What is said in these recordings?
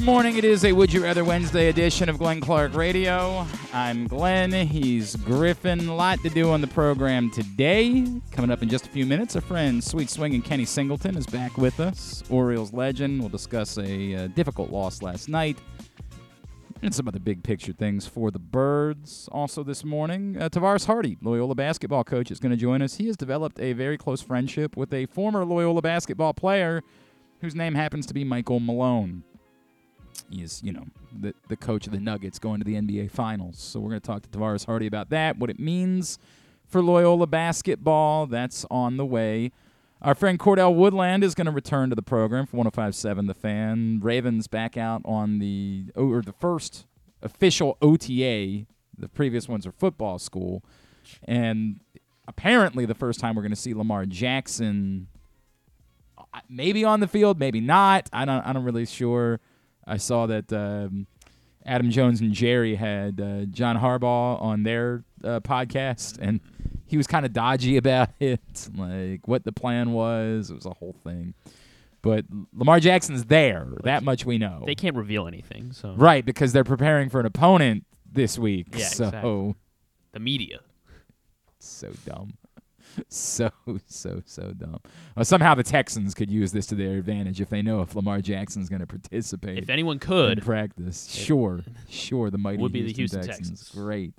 Good morning. It is a Would You Rather Wednesday edition of Glenn Clark Radio. I'm Glenn. He's Griffin. A lot to do on the program today. Coming up in just a few minutes, our friend Sweet Swing and Kenny Singleton is back with us. Orioles legend. We'll discuss a uh, difficult loss last night and some other big picture things for the Birds. Also this morning, uh, Tavaras Hardy, Loyola basketball coach, is going to join us. He has developed a very close friendship with a former Loyola basketball player whose name happens to be Michael Malone. Is, you know, the, the coach of the Nuggets going to the NBA Finals. So we're going to talk to Tavaras Hardy about that, what it means for Loyola basketball. That's on the way. Our friend Cordell Woodland is going to return to the program for 105.7 The Fan. Ravens back out on the or the first official OTA. The previous ones are football school, and apparently the first time we're going to see Lamar Jackson, uh, maybe on the field, maybe not. I don't. I'm not really sure. I saw that um, Adam Jones and Jerry had uh, John Harbaugh on their uh, podcast, and he was kind of dodgy about it, like what the plan was. It was a whole thing. But Lamar Jackson's there. That much we know. They can't reveal anything, so Right, because they're preparing for an opponent this week. Yeah, so exactly. the media. so dumb. So so so dumb. Somehow the Texans could use this to their advantage if they know if Lamar Jackson's going to participate. If anyone in could, practice. Sure, sure. The mighty Would be the Houston, Houston Texans. Texans. Great.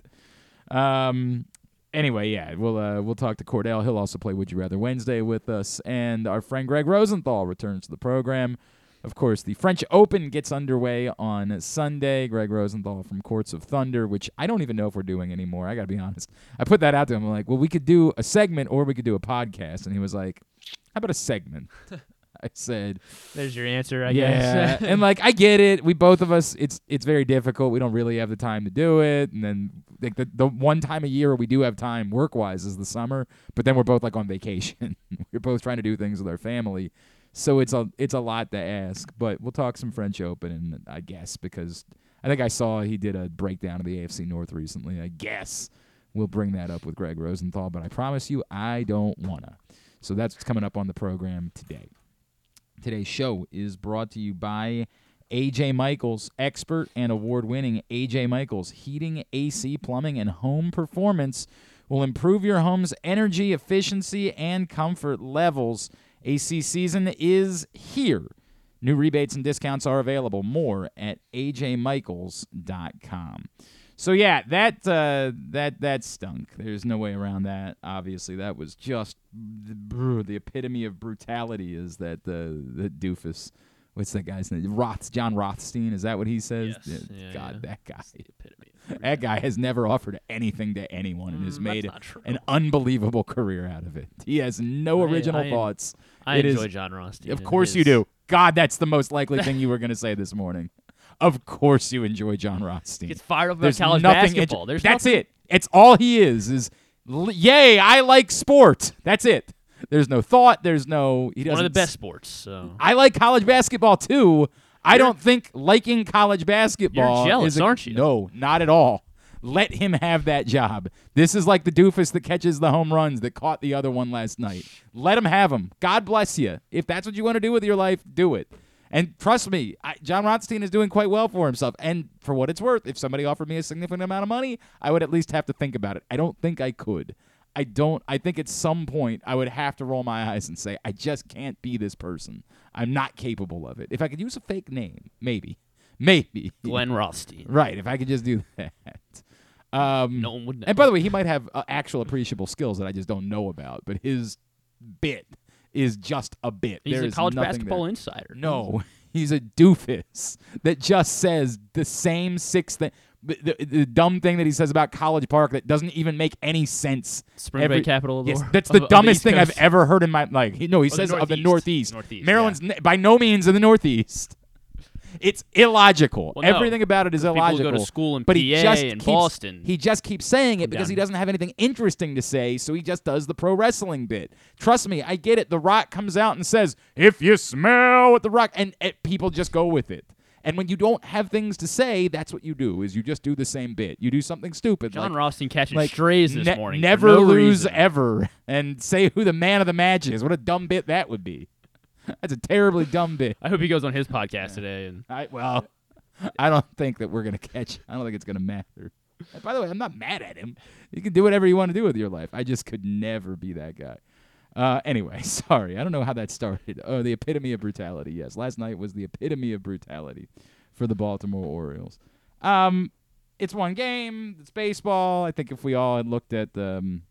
Um. Anyway, yeah, we'll uh, we'll talk to Cordell. He'll also play Would You Rather Wednesday with us, and our friend Gregg Rosenthal returns to the program. Of course, the French Open gets underway on Sunday. Gregg Rosenthal from Courts of Thunder, which I don't even know if we're doing anymore. I got to be honest. I put that out to him. I'm like, well, we could do a segment or we could do a podcast. And he was like, how about a segment? I said, there's your answer. I yeah, guess. and like I get it. We both of us, it's it's very difficult. We don't really have the time to do it, and then like the the one time a year we do have time work wise is the summer. But then we're both like on vacation. we're both trying to do things with our family, so it's a it's a lot to ask. But we'll talk some French Open, and I guess because I think I saw he did a breakdown of the AFC North recently. I guess we'll bring that up with Gregg Rosenthal. But I promise you, I don't wanna. So that's coming up on the program today. Today's show is brought to you by AJ Michaels, expert and award winning AJ Michaels. Heating, AC, plumbing, and home performance will improve your home's energy efficiency and comfort levels. AC season is here. New rebates and discounts are available. More at ajmichaels.com. So yeah, that uh, that that stunk. There's no way around that. Obviously, that was just the, the epitome of brutality. Is that the the doofus? What's that guy's name? Roth Jon Rothstein. Is that what he says? Yes. Yeah, God, yeah. that guy. That guy has never offered anything to anyone and has Mm, made not true. an unbelievable career out of it. He has no I- original I- thoughts. I It is- enjoy Jon Rothstein. Of course you do. God, that's the most likely thing you were going to say this morning. Of course you enjoy Jon Rothstein. Gets fired up about There's college nothing basketball. There's that's nothing- it. It's all he is. Is yay! I like sport. That's it. There's no thought. There's no. He doesn't. One of the best sports. So I like college basketball too. I don't think liking college basketball. jealous, is a- aren't you? No, not at all. Let him have that job. This is like the doofus that catches the home runs that caught the other one last night. Let him have them. God bless you. If that's what you want to do with your life, do it. And trust me, I, Jon Rothstein is doing quite well for himself. And for what it's worth, if somebody offered me a significant amount of money, I would at least have to think about it. I don't think I could. I don't. I think at some point I would have to roll my eyes and say, I just can't be this person. I'm not capable of it. If I could use a fake name, maybe, maybe. Glenn Rothstein. Right. If I could just do that. Um, No one would know. and by the way, he might have uh, actual appreciable skills that I just don't know about. But his bit is just a bit. He's There a college basketball there. insider. No, he's a doofus that just says the same six thing. The, the, the dumb thing that he says about College Park that doesn't even make any sense. Spring Every- break capital of the Yes, that's the of dumbest East thing I've ever heard in my like. He, no, he the says of the Northeast. Northeast. Maryland's n- by no means in the Northeast. It's illogical. Well, no. Everything about it is illogical. People go to school in but he PA just and keeps, Boston. He just keeps saying it because he doesn't have anything interesting to say, so he just does the pro wrestling bit. Trust me, I get it. The Rock comes out and says, "If you smell what the Rock," and, and people just go with it. And when you don't have things to say, that's what you do: is you just do the same bit. You do something stupid. Jon like, Rothstein catching like strays this ne- morning. Never no lose reason. ever, and say who the man of the match is. What a dumb bit that would be. That's a terribly dumb bit. I hope he goes on his podcast today. And I well, I don't think that we're gonna catch. I don't think it's gonna matter. By the way, I'm not mad at him. You can do whatever you want to do with your life. I just could never be that guy. Uh, anyway, sorry. I don't know how that started. Oh, the epitome of brutality. Yes, last night was the epitome of brutality for the Baltimore Orioles. Um, it's one game. It's baseball. I think if we all had looked at the um,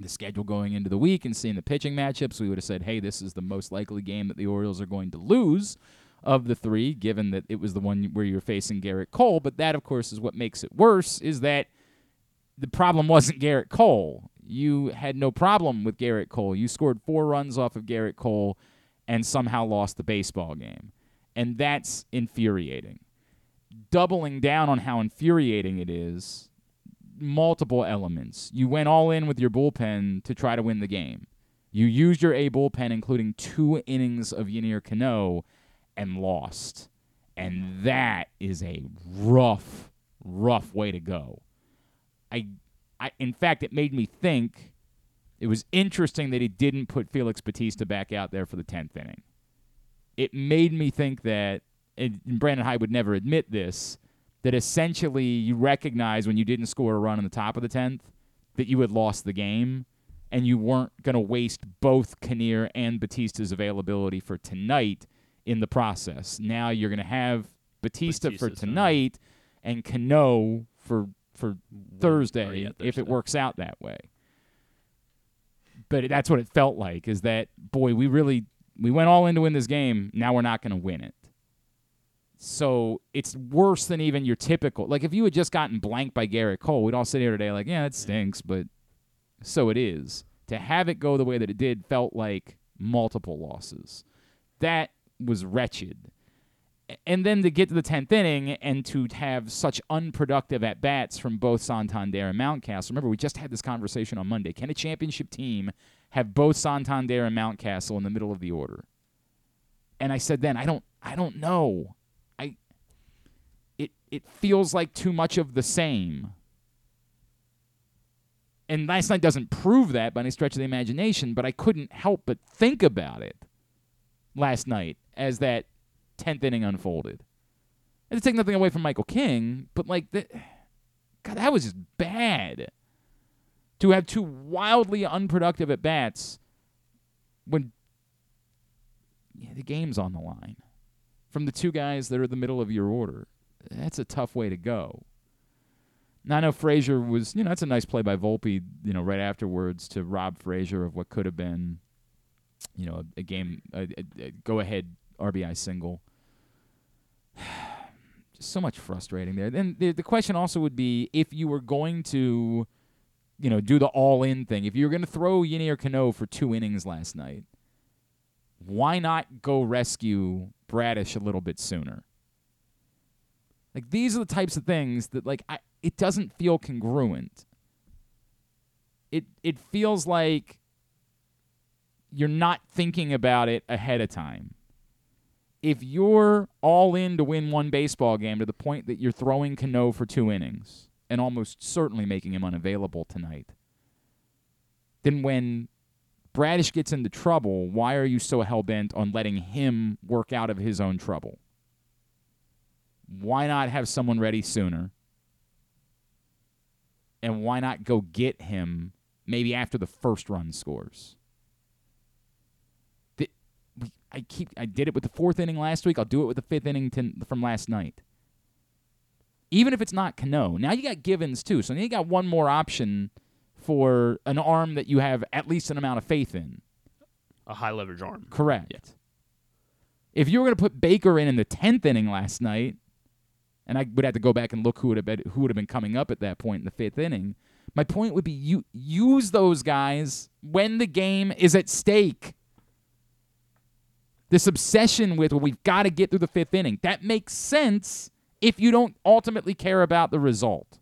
the schedule going into the week and seeing the pitching matchups, we would have said, "Hey, this is the most likely game that the Orioles are going to lose." of the three, given that it was the one where you're facing Gerrit Cole. But that, of course, is what makes it worse, is that the problem wasn't Gerrit Cole. You had no problem with Gerrit Cole. You scored four runs off of Gerrit Cole and somehow lost the baseball game. And that's infuriating. Doubling down on how infuriating it is, multiple elements. You went all in with your bullpen to try to win the game. You used your A bullpen, including two innings of Yennier Cano, and lost. And that is a rough, rough way to go. I, I, in fact, it made me think. It was interesting that he didn't put Felix Bautista back out there for the tenth inning. It made me think that, and Brandon Hyde would never admit this, that essentially you recognize when you didn't score a run in the top of the tenth that you had lost the game, and you weren't going to waste both Yennier and Bautista's availability for tonight in the process. Now you're going to have Bautista for Bautista's tonight and Cano for for Thursday, yeah, if it works out that way. But that's what it felt like is that boy, we really we went all in to win this game. Now we're not going to win it. So it's worse than even your typical. Like if you had just gotten blanked by Gerrit Cole, we'd all sit here today like, yeah, it stinks, but so it is. To have it go the way that it did felt like multiple losses. That was wretched. And then to get to the 10th inning and to have such unproductive at bats from both Santander and Mountcastle. Remember, we just had this conversation on Monday. Can a championship team have both Santander and Mountcastle in the middle of the order? And I said then, I don't I don't know. It feels like too much of the same. And last night doesn't prove that by any stretch of the imagination, but I couldn't help but think about it last night as that 10th inning unfolded. And to take nothing away from Michael King, but like that God, that was just bad. To have two wildly unproductive at bats when yeah, the game's on the line from the two guys that are the middle of your order. That's a tough way to go. Now, I know Frazier was, you know, that's a nice play by Volpe, you know, right afterwards to rob Frazier of what could have been, you know, a, a game, a, a, a go ahead RBI single. Just so much frustrating there. Then the, the question also would be if you were going to, you know, do the all in thing, if you were going to throw Yennier Cano for two innings last night, why not go rescue Bradish a little bit sooner? Like these are the types of things that like I it doesn't feel congruent. It it feels like you're not thinking about it ahead of time. If you're all in to win one baseball game to the point that you're throwing Cano for two innings and almost certainly making him unavailable tonight, then when Bradish gets into trouble, why are you so hell bent on letting him work out of his own trouble? Why not have someone ready sooner? And why not go get him maybe after the first run scores? The, we, I keep I did it with the fourth inning last week. I'll do it with the fifth inning ten, from last night. Even if it's not Cano, now you got Givens too. So now you got one more option for an arm that you have at least an amount of faith in. A high leverage arm. Correct. Yeah. If you were going to put Baker in in the tenth inning last night, and I would have to go back and look who would have been who would have been coming up at that point in the fifth inning. My point would be you use those guys when the game is at stake. This obsession with well, we've got to get through the fifth inning that makes sense if you don't ultimately care about the result.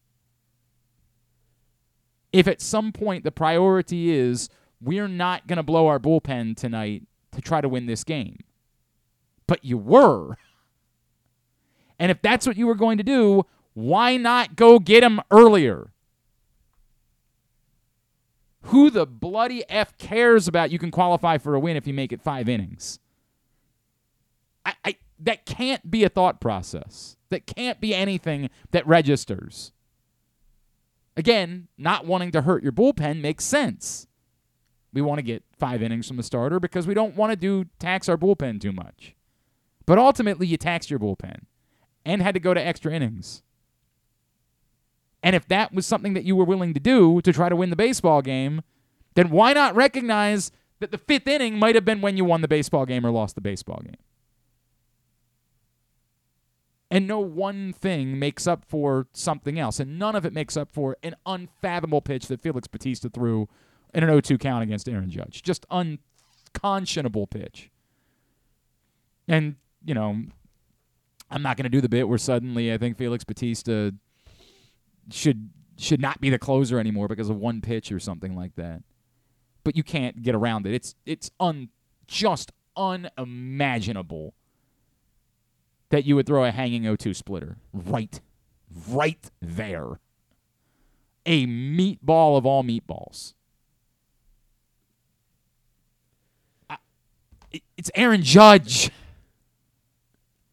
If at some point the priority is we're not going to blow our bullpen tonight to try to win this game, but you were. And if that's what you were going to do, why not go get him earlier? Who the bloody F cares about you can qualify for a win if you make it five innings? I, I that can't be a thought process. That can't be anything that registers. Again, not wanting to hurt your bullpen makes sense. We want to get five innings from the starter because we don't want to do tax our bullpen too much. But ultimately, you tax your bullpen and had to go to extra innings. And if that was something that you were willing to do to try to win the baseball game, then why not recognize that the fifth inning might have been when you won the baseball game or lost the baseball game? And no one thing makes up for something else. And none of it makes up for an unfathomable pitch that Felix Bautista threw in an 0 2 count against Aaron Judge. Just unconscionable pitch. And, you know, I'm not going to do the bit where suddenly I think Felix Bautista should should not be the closer anymore because of one pitch or something like that. But you can't get around it. It's it's un just unimaginable that you would throw a hanging 0-2 splitter right right there. A meatball of all meatballs. I, it's Aaron Judge.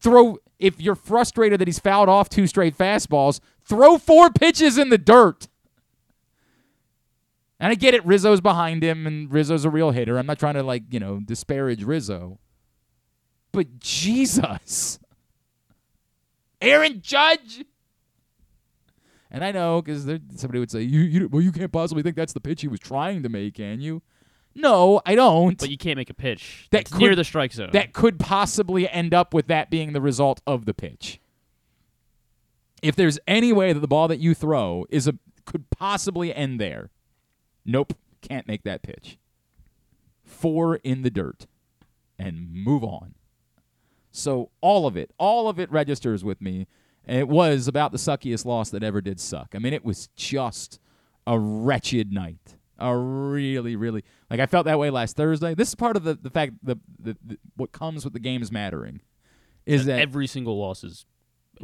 Throw if you're frustrated that he's fouled off two straight fastballs, throw four pitches in the dirt. And I get it, Rizzo's behind him, and Rizzo's a real hitter. I'm not trying to, like, you know, disparage Rizzo. But Jesus. Aaron Judge. And I know because somebody would say, you, you, well, you can't possibly think that's the pitch he was trying to make, can you? No, I don't. But you can't make a pitch That that's near the strike zone. that could possibly end up with that being the result of the pitch. If there's any way that the ball that you throw is a could possibly end there, nope, can't make that pitch. Four in the dirt, and move on. So all of it, all of it registers with me. And it was about the suckiest loss that ever did suck. I mean, it was just a wretched night. A really, really like I felt that way last Thursday. This is part of the the fact the, the, the what comes with the games mattering is that every single loss is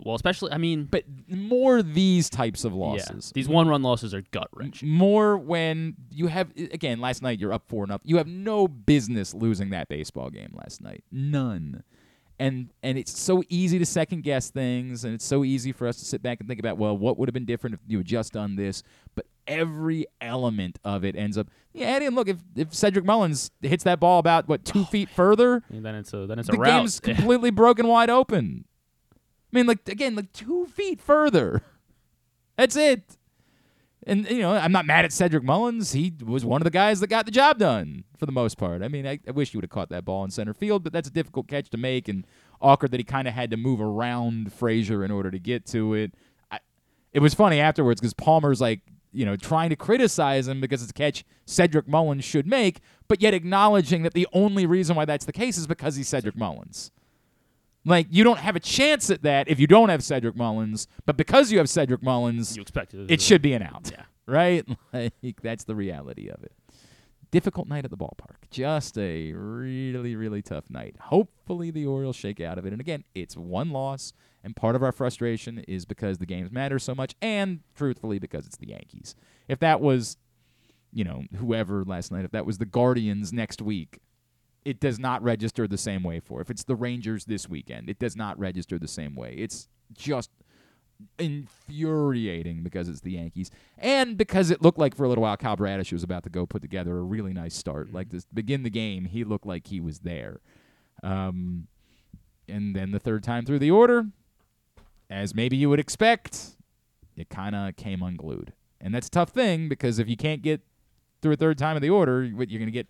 well, especially I mean, but more these types of yeah, losses. these one-run losses are gut wrenching. More when you have again last night you're up four nothing. You have no business losing that baseball game last night. None. And and it's so easy to second guess things, and it's so easy for us to sit back and think about, well, what would have been different if you had just done this? But every element of it ends up, yeah. Eddie, and look, if if Cedric Mullins hits that ball about what two feet further, And then it's a then it's a the rout. game's completely broken wide open. I mean, like again, like two feet further. That's it. And you know, I'm not mad at Cedric Mullins. He was one of the guys that got the job done for the most part. I mean, I, I wish he would have caught that ball in center field, but that's a difficult catch to make, and awkward that he kind of had to move around Frazier in order to get to it. I, it was funny afterwards because Palmer's like, you know, trying to criticize him because it's a catch Cedric Mullins should make, but yet acknowledging that the only reason why that's the case is because he's Cedric Mullins. Like you don't have a chance at that if you don't have Cedric Mullins, but because you have Cedric Mullins, you expect it. it should be an out. Yeah. Right? Like that's the reality of it. Difficult night at the ballpark. Just a really, really tough night. Hopefully the Orioles shake out of it. And again, it's one loss, and part of our frustration is because the games matter so much, and truthfully because it's the Yankees. If that was, you know, whoever last night, if that was the Guardians next week, it does not register the same way for. If it's the Rangers this weekend, it does not register the same way. It's just infuriating because it's the Yankees and because it looked like for a little while Kyle Bradish was about to go put together a really nice start. Like to begin the game, he looked like he was there. Um, and then the third time through the order, as maybe you would expect, it kind of came unglued. And that's a tough thing because if you can't get through a third time of the order, you're going to get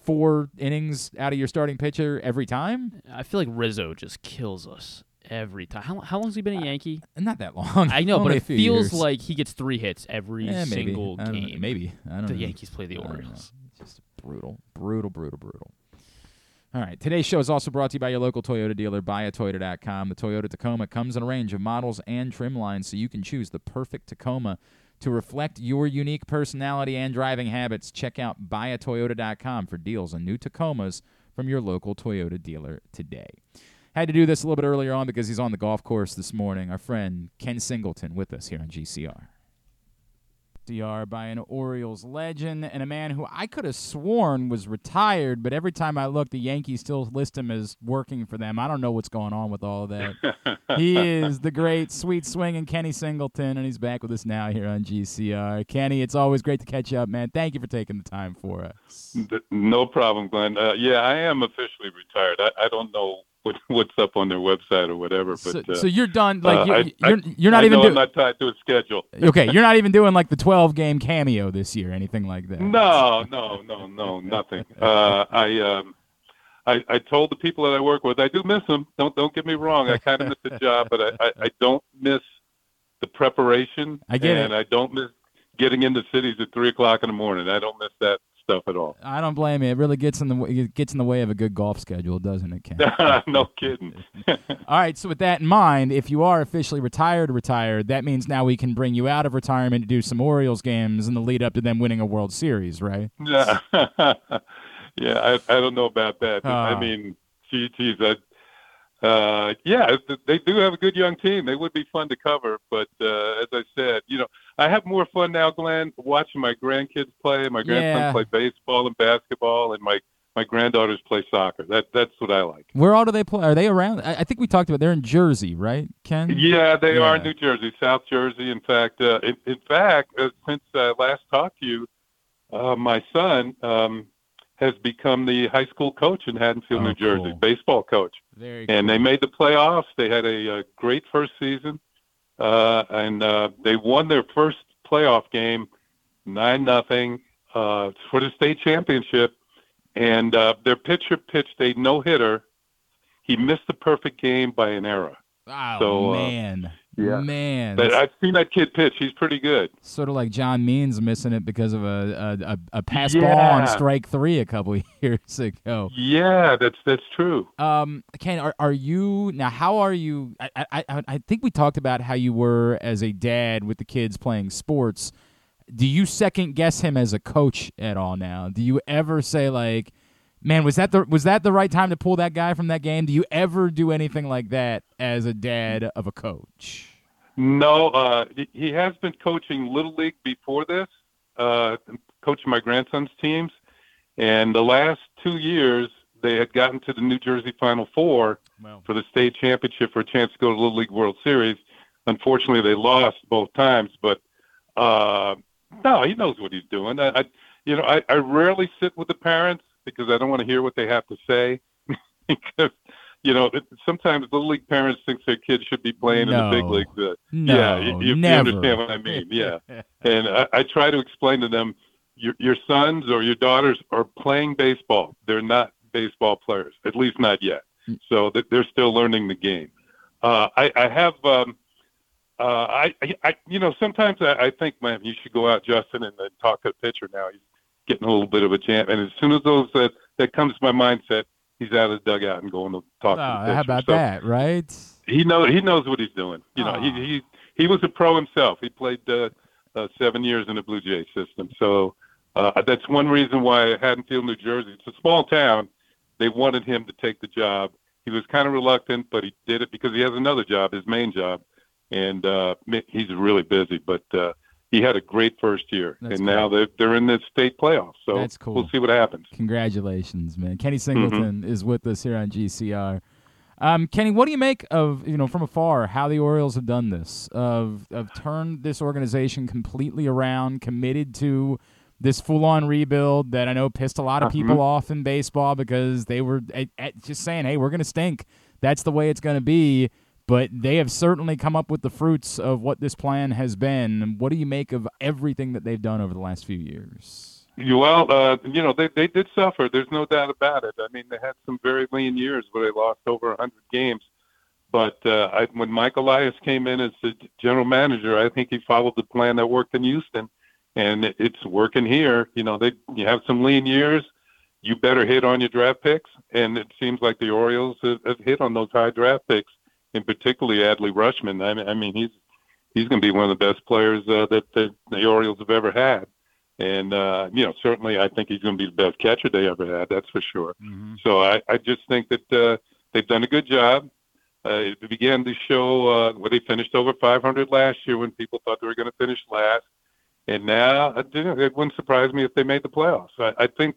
four innings out of your starting pitcher every time? I feel like Rizzo just kills us every time. How, how long's he been a Yankee? Not that long. I know, but Only it feels years. like he gets three hits every Eh, maybe. single I game. Maybe. I don't know. the know. Yankees play the. Orioles. It's just brutal, brutal, brutal, brutal. All right. Today's show is also brought to you by your local Toyota dealer, buyatoyota.com. The Toyota Tacoma comes in a range of models and trim lines, so you can choose the perfect Tacoma to reflect your unique personality and driving habits. Check out buyatoyota.com for deals on new Tacomas from your local Toyota dealer today. Had to do this a little bit earlier on because he's on the golf course this morning. Our friend Ken Singleton with us here on GCR. DR by an Orioles legend and a man who I could have sworn was retired, but every time I look, the Yankees still list him as working for them. I don't know what's going on with all of that. he is the great sweet swinging Kenny Singleton, and he's back with us now here on GCR. Kenny, it's always great to catch you up, man. Thank you for taking the time for us. No problem, Glenn. Uh, yeah, I am officially retired. I, I don't know what, what's up on their website or whatever. But so, uh, so you're done. Like uh, you're, I, you're, you're not I even know doing. I'm not tied to a schedule. okay, you're not even doing like the 12 game cameo this year, anything like that. No, no, no, no, nothing. Uh, I, um, I I told the people that I work with I do miss them. Don't don't get me wrong. I kind of miss the job, but I, I, I don't miss the preparation. I get it. and I don't miss getting into cities at three o'clock in the morning. I don't miss that stuff at all. I don't blame you. It really gets in the it gets in the way of a good golf schedule, doesn't it, Ken? no kidding. All right. So with that in mind, if you are officially retired, retired, that means now we can bring you out of retirement to do some Orioles games in the lead up to them winning a World Series, right? Yeah, yeah. I I don't know about that. Ah. I mean, gee, geez, I, uh, yeah, they do have a good young team. They would be fun to cover, but uh, as I said, you know, I have more fun now, Glenn, watching my grandkids play. My grandson Yeah. play baseball and basketball, and my my granddaughters play soccer. That that's what I like. Where all do they play? Are they around? I, I think we talked about they're in Jersey, right, Ken? Yeah, they are in New Jersey, South Jersey. In fact, uh, in, in fact, uh, since I last talked to you, uh, my son um, has become the high school coach in Haddonfield, Oh, New Jersey, cool. baseball coach. Very. And they made the playoffs. They had a, uh great first season, uh, and uh, they won their first playoff game, nine nothing, uh, for the state championship. And uh, their pitcher pitched a no hitter. He missed the perfect game by an error. Oh so, uh, man, yeah. man. But I've seen that kid pitch. He's pretty good. sort of like John Means missing it because of a a, a, a pass ball on strike three a couple years ago. Yeah, that's that's true. Um, Ken, are, are you now? How are you? I I I think we talked about how you were as a dad with the kids playing sports. Do you second guess him as a coach at all now? Do you ever say like, "Man, was that the was that the right time to pull that guy from that game?" Do you ever do anything like that as a dad of a coach? No, uh, he- has been coaching little league before this, uh, coaching my grandson's teams, and the last two years they had gotten to the New Jersey Final Four Well, for the state championship for a chance to go to the Little League World Series. Unfortunately, they lost both times, but uh, no, he knows what he's doing. I, I you know, I, I rarely sit with the parents because I don't want to hear what they have to say because. You know, it, sometimes little league parents think their kids should be playing in the big No. leagues. Uh, no, yeah, you, you, you understand what I mean. Yeah, and I, I try to explain to them, your your sons or your daughters are playing baseball. They're not baseball players, at least not yet. Mm. So that they're still learning the game. Uh, I, I have, um, uh, I, I, you know, sometimes I, I think, man, you should go out, Justin, and, and talk to the pitcher now. He's getting a little bit of a jam, and as soon as those that that comes to my mindset, he's out of the dugout and going to talk Oh, to the pitcher. how about So- that, right? he knows he knows what he's doing. You know, he he he was a pro himself. He played uh, uh, seven years in the Blue Jay system. So uh, that's one reason why Haddonfield, New Jersey, it's a small town. They wanted him to take the job. He was kind of reluctant, but he did it because he has another job, his main job, and uh, he's really busy. But uh, he had a great first year, That's and now they're they're in the state playoffs. So That's cool. we'll see what happens. Congratulations, man. Kenny Mm-hmm. Singleton is with us here on GCR. Um, Kenny, what do you make of you know from afar how the Orioles have done this of of turned this organization completely around, committed to this full-on rebuild that I know pissed a lot of people off in baseball because they were at, at just saying, "Hey, we're going to stink. That's the way it's going to be." But they have certainly come up with the fruits of what this plan has been. What do you make of everything that they've done over the last few years? Well, uh, you know, they they did suffer. There's no doubt about it. I mean, they had some very lean years where they lost over 100 games. But uh, I, when Mike Elias came in as the general manager, I think he followed the plan that worked in Houston, and it, it's working here. You know, they you have some lean years. You better hit on your draft picks, and it seems like the Orioles have, have hit on those high draft picks, and particularly Adley Rutschman. I mean, I mean he's he's going to be one of the best players uh, that, that the Orioles have ever had. And uh, you know, certainly, I think he's going to be the best catcher they ever had. That's for sure. So I, I just think that uh, they've done a good job. Uh, it began to show uh, where they finished over 500 last year when people thought they were going to finish last, And now it wouldn't surprise me if they made the playoffs. I, I think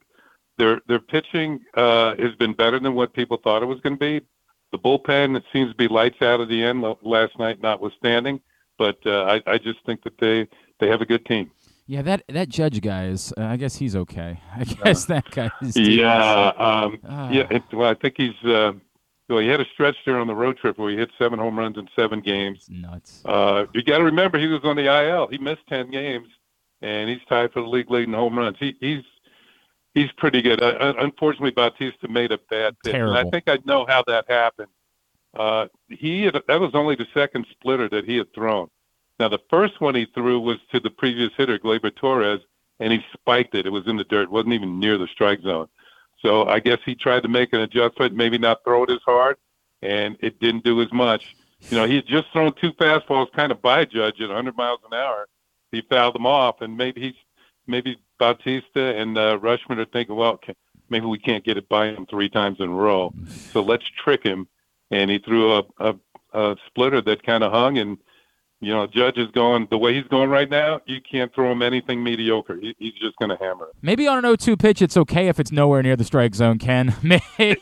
their their pitching uh, has been better than what people thought it was going to be. The bullpen it seems to be lights out of the end last night, notwithstanding. But uh, I, I just think that they they have a good team. Yeah, that that judge guy is. Uh, I guess he's okay. I guess that guy is. Yeah, um, uh, yeah. It, well, I think he's. Uh, well, he had a stretch there on the road trip where he hit seven home runs in seven games. Nuts. Uh, you got to remember he was on the IL. He missed ten games, and he's tied for the league leading home runs. He, he's he's pretty good. Uh, unfortunately, Bautista made a bad pitch, Terrible. and I think I know how that happened. Uh, he had, that was only the second splitter that he had thrown. Now, the first one he threw was to the previous hitter, Gleyber Torres, and he spiked it. It was in the dirt. It wasn't even near the strike zone. So I guess he tried to make an adjustment, maybe not throw it as hard, and it didn't do as much. You know, he had just thrown two fastballs kind of by Judge at 100 miles an hour. He fouled them off, and maybe he's maybe Bautista and uh, Rutschman are thinking, well, maybe we can't get it by him three times in a row, so let's trick him. And he threw a, a, a splitter that kind of hung, and you know, Judge is going the way he's going right now. You can't throw him anything mediocre. He, he's just going to hammer it. Maybe on an 0-2 pitch, it's okay if it's nowhere near the strike zone. Ken,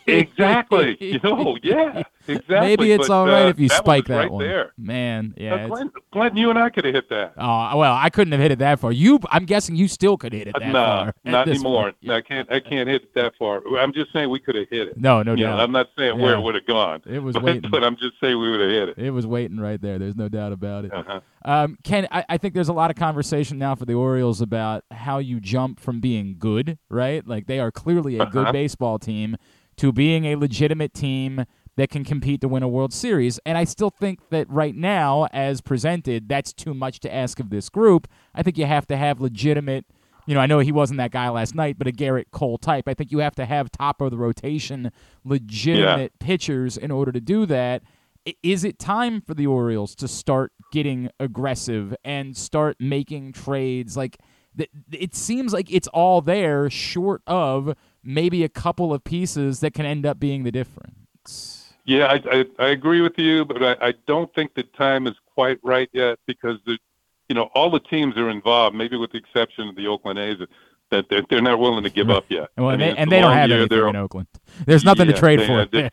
exactly. You know, yeah, exactly. Maybe it's but, all right uh, if you that spike that right one. There. Man, yeah. Uh, Glenn, Glenn, you and I could have hit that. Oh well, I couldn't have hit it that far. You, I'm guessing you still could hit it that uh, far. not anymore. Yeah. I can't. I can't hit it that far. I'm just saying we could have hit it. No, no you doubt. I'm not saying yeah. where it would have gone. It was but, waiting. But I'm just saying we would have hit it. It was waiting right there. There's no doubt about it. Uh-huh. Um, Ken, I, I think there's a lot of conversation now for the Orioles about how you jump from being good, right? Like they are clearly a uh-huh. good baseball team to being a legitimate team that can compete to win a World Series. And I still think that right now, as presented, that's too much to ask of this group. I think you have to have legitimate. You know, I know he wasn't that guy last night, but a Gerrit Cole type. I think you have to have top of the rotation, legitimate yeah. pitchers in order to do that. Is it time for the Orioles to start getting aggressive and start making trades? Like, it seems like it's all there, short of maybe a couple of pieces that can end up being the difference. Yeah, I, I, I agree with you, but I, I don't think the time is quite right yet because the, you know, all the teams are involved, maybe with the exception of the Oakland A's, that they're, they're not willing to give up yet. Well, I and mean, they, and they don't have year, anything in Oakland. There's nothing yeah, to trade they, for. They,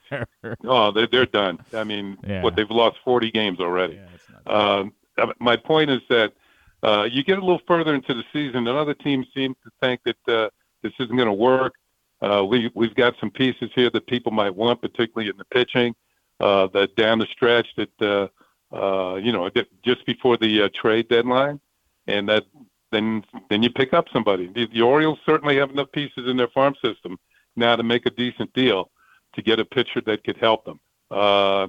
oh, they're they're done. I mean, yeah. what they've lost 40 games already. Yeah, um, my point is that uh, you get a little further into the season, and other teams seem to think that uh, this isn't going to work. Uh, we we've got some pieces here that people might want, particularly in the pitching. Uh, that down the stretch that uh, uh, you know just before the uh, trade deadline, and that then then you pick up somebody. The, the Orioles certainly have enough pieces in their farm system now to make a decent deal to get a pitcher that could help them. Uh,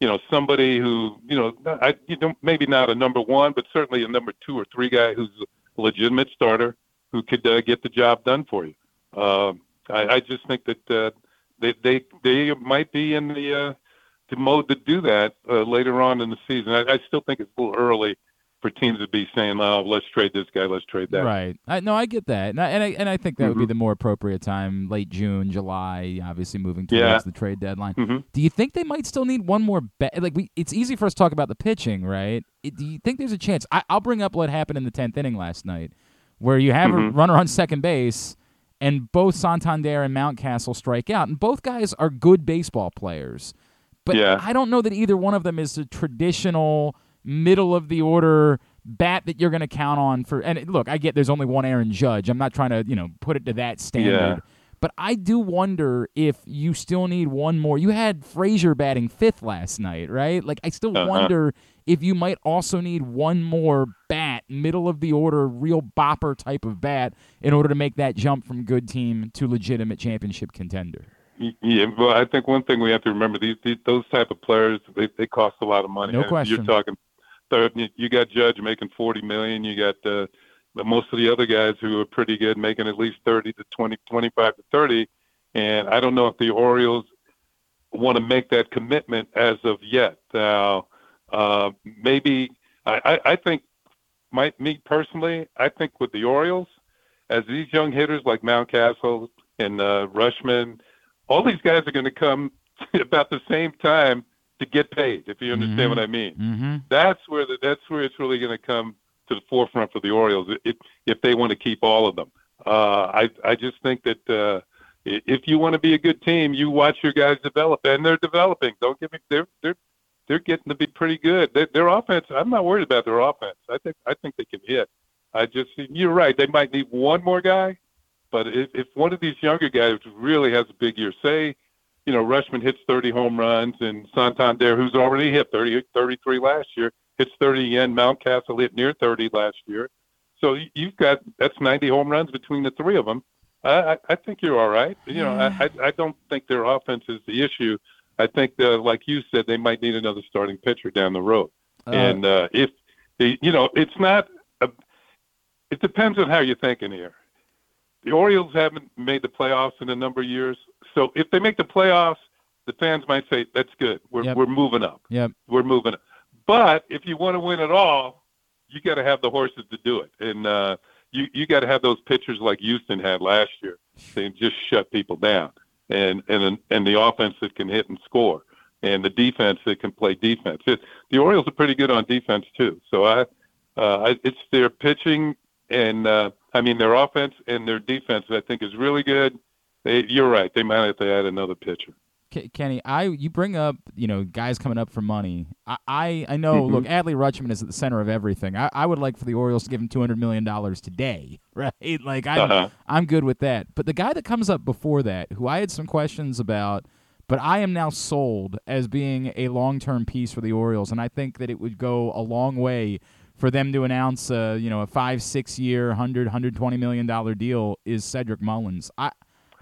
you know, somebody who you know, I, you know, maybe not a number one, but certainly a number two or three guy who's a legitimate starter who could uh, get the job done for you. Uh, I, I just think that uh, they they they might be in the uh, the mode to do that uh, later on in the season. I, I still think it's a little early for teams to be saying, "Oh, let's trade this guy, let's trade that." Right. I, no, I get that, and I and I, and I think that mm-hmm. would be the more appropriate time, late June, July, obviously moving towards yeah. the trade deadline. Mm-hmm. Do you think they might still need one more bet? Like we, it's easy for us to talk about the pitching, right? It, do you think there's a chance? I, will bring up what happened in the tenth inning last night, where you have mm-hmm. a runner on second base. And both Santander and Mountcastle strike out, and both guys are good baseball players. But yeah. I don't know that either one of them is a traditional middle of the order bat that you're going to count on for. And look, I get there's only one Aaron Judge. I'm not trying to you know put it to that standard. Yeah. But I do wonder if you still need one more. You had Frazier batting fifth last night, right? Like I still uh-huh. wonder if you might also need one more bat, middle of the order, real bopper type of bat, in order to make that jump from good team to legitimate championship contender. Yeah, well, I think one thing we have to remember these, these those type of players they, they cost a lot of money. No And question. You're talking, third, you got Judge making forty million. You got uh, most of the other guys who are pretty good making at least thirty to 20, 25 to thirty. And I don't know if the Orioles want to make that commitment as of yet. Now, uh, maybe I, I, I think, my me personally, I think with the Orioles, as these young hitters like Mountcastle and uh, Rutschman all these guys are going to come about the same time to get paid. If you understand Mhm. what I mean, Mm-hmm. that's where the, that's where it's really going to come to the forefront for the Orioles if if they want to keep all of them. Uh, I I just think that uh, if you want to be a good team, you watch your guys develop, and they're developing. Don't get me they're they're they're getting to be pretty good. Their, their offense, I'm not worried about their offense. I think I think they can hit. I just you're right. They might need one more guy, but if, if one of these younger guys really has a big year, say, you know, Rutschman hits 30 home runs and Santander, who's already hit 30, 33 last year, hits 30 again. Mountcastle hit near 30 last year. So you've got that's 90 home runs between the three of them. I, I think you're all right. You know, I, I don't think their offense is the issue. I think, uh, like you said, they might need another starting pitcher down the road. Uh, and uh, if you know, it's not. A, it depends on how you're thinking here. The Orioles haven't made the playoffs in a number of years, so if they make the playoffs, the fans might say that's good. We're Yep. we're moving up. Yep. We're moving up. But if you want to win it all, you got to have the horses to do it, and uh, you you got to have those pitchers like Houston had last year. They just shut people down, and and and the offense that can hit and score, and the defense that can play defense. It, the Orioles are pretty good on defense too. So I, uh, I it's their pitching and uh, I mean their offense and their defense. I think is really good. They, you're right. They might have to add another pitcher. Kenny, I you bring up you know guys coming up for money. I I, I know. Mhm. Look, Adley Rutschman is at the center of everything. I, I would like for the Orioles to give him two hundred million dollars today, right? Like I'm Uh-huh. I'm good with that. But the guy that comes up before that, who I had some questions about, but I am now sold as being a long term piece for the Orioles, and I think that it would go a long way for them to announce a you know a five six year 100 120 million dollar deal is Cedric Mullins. I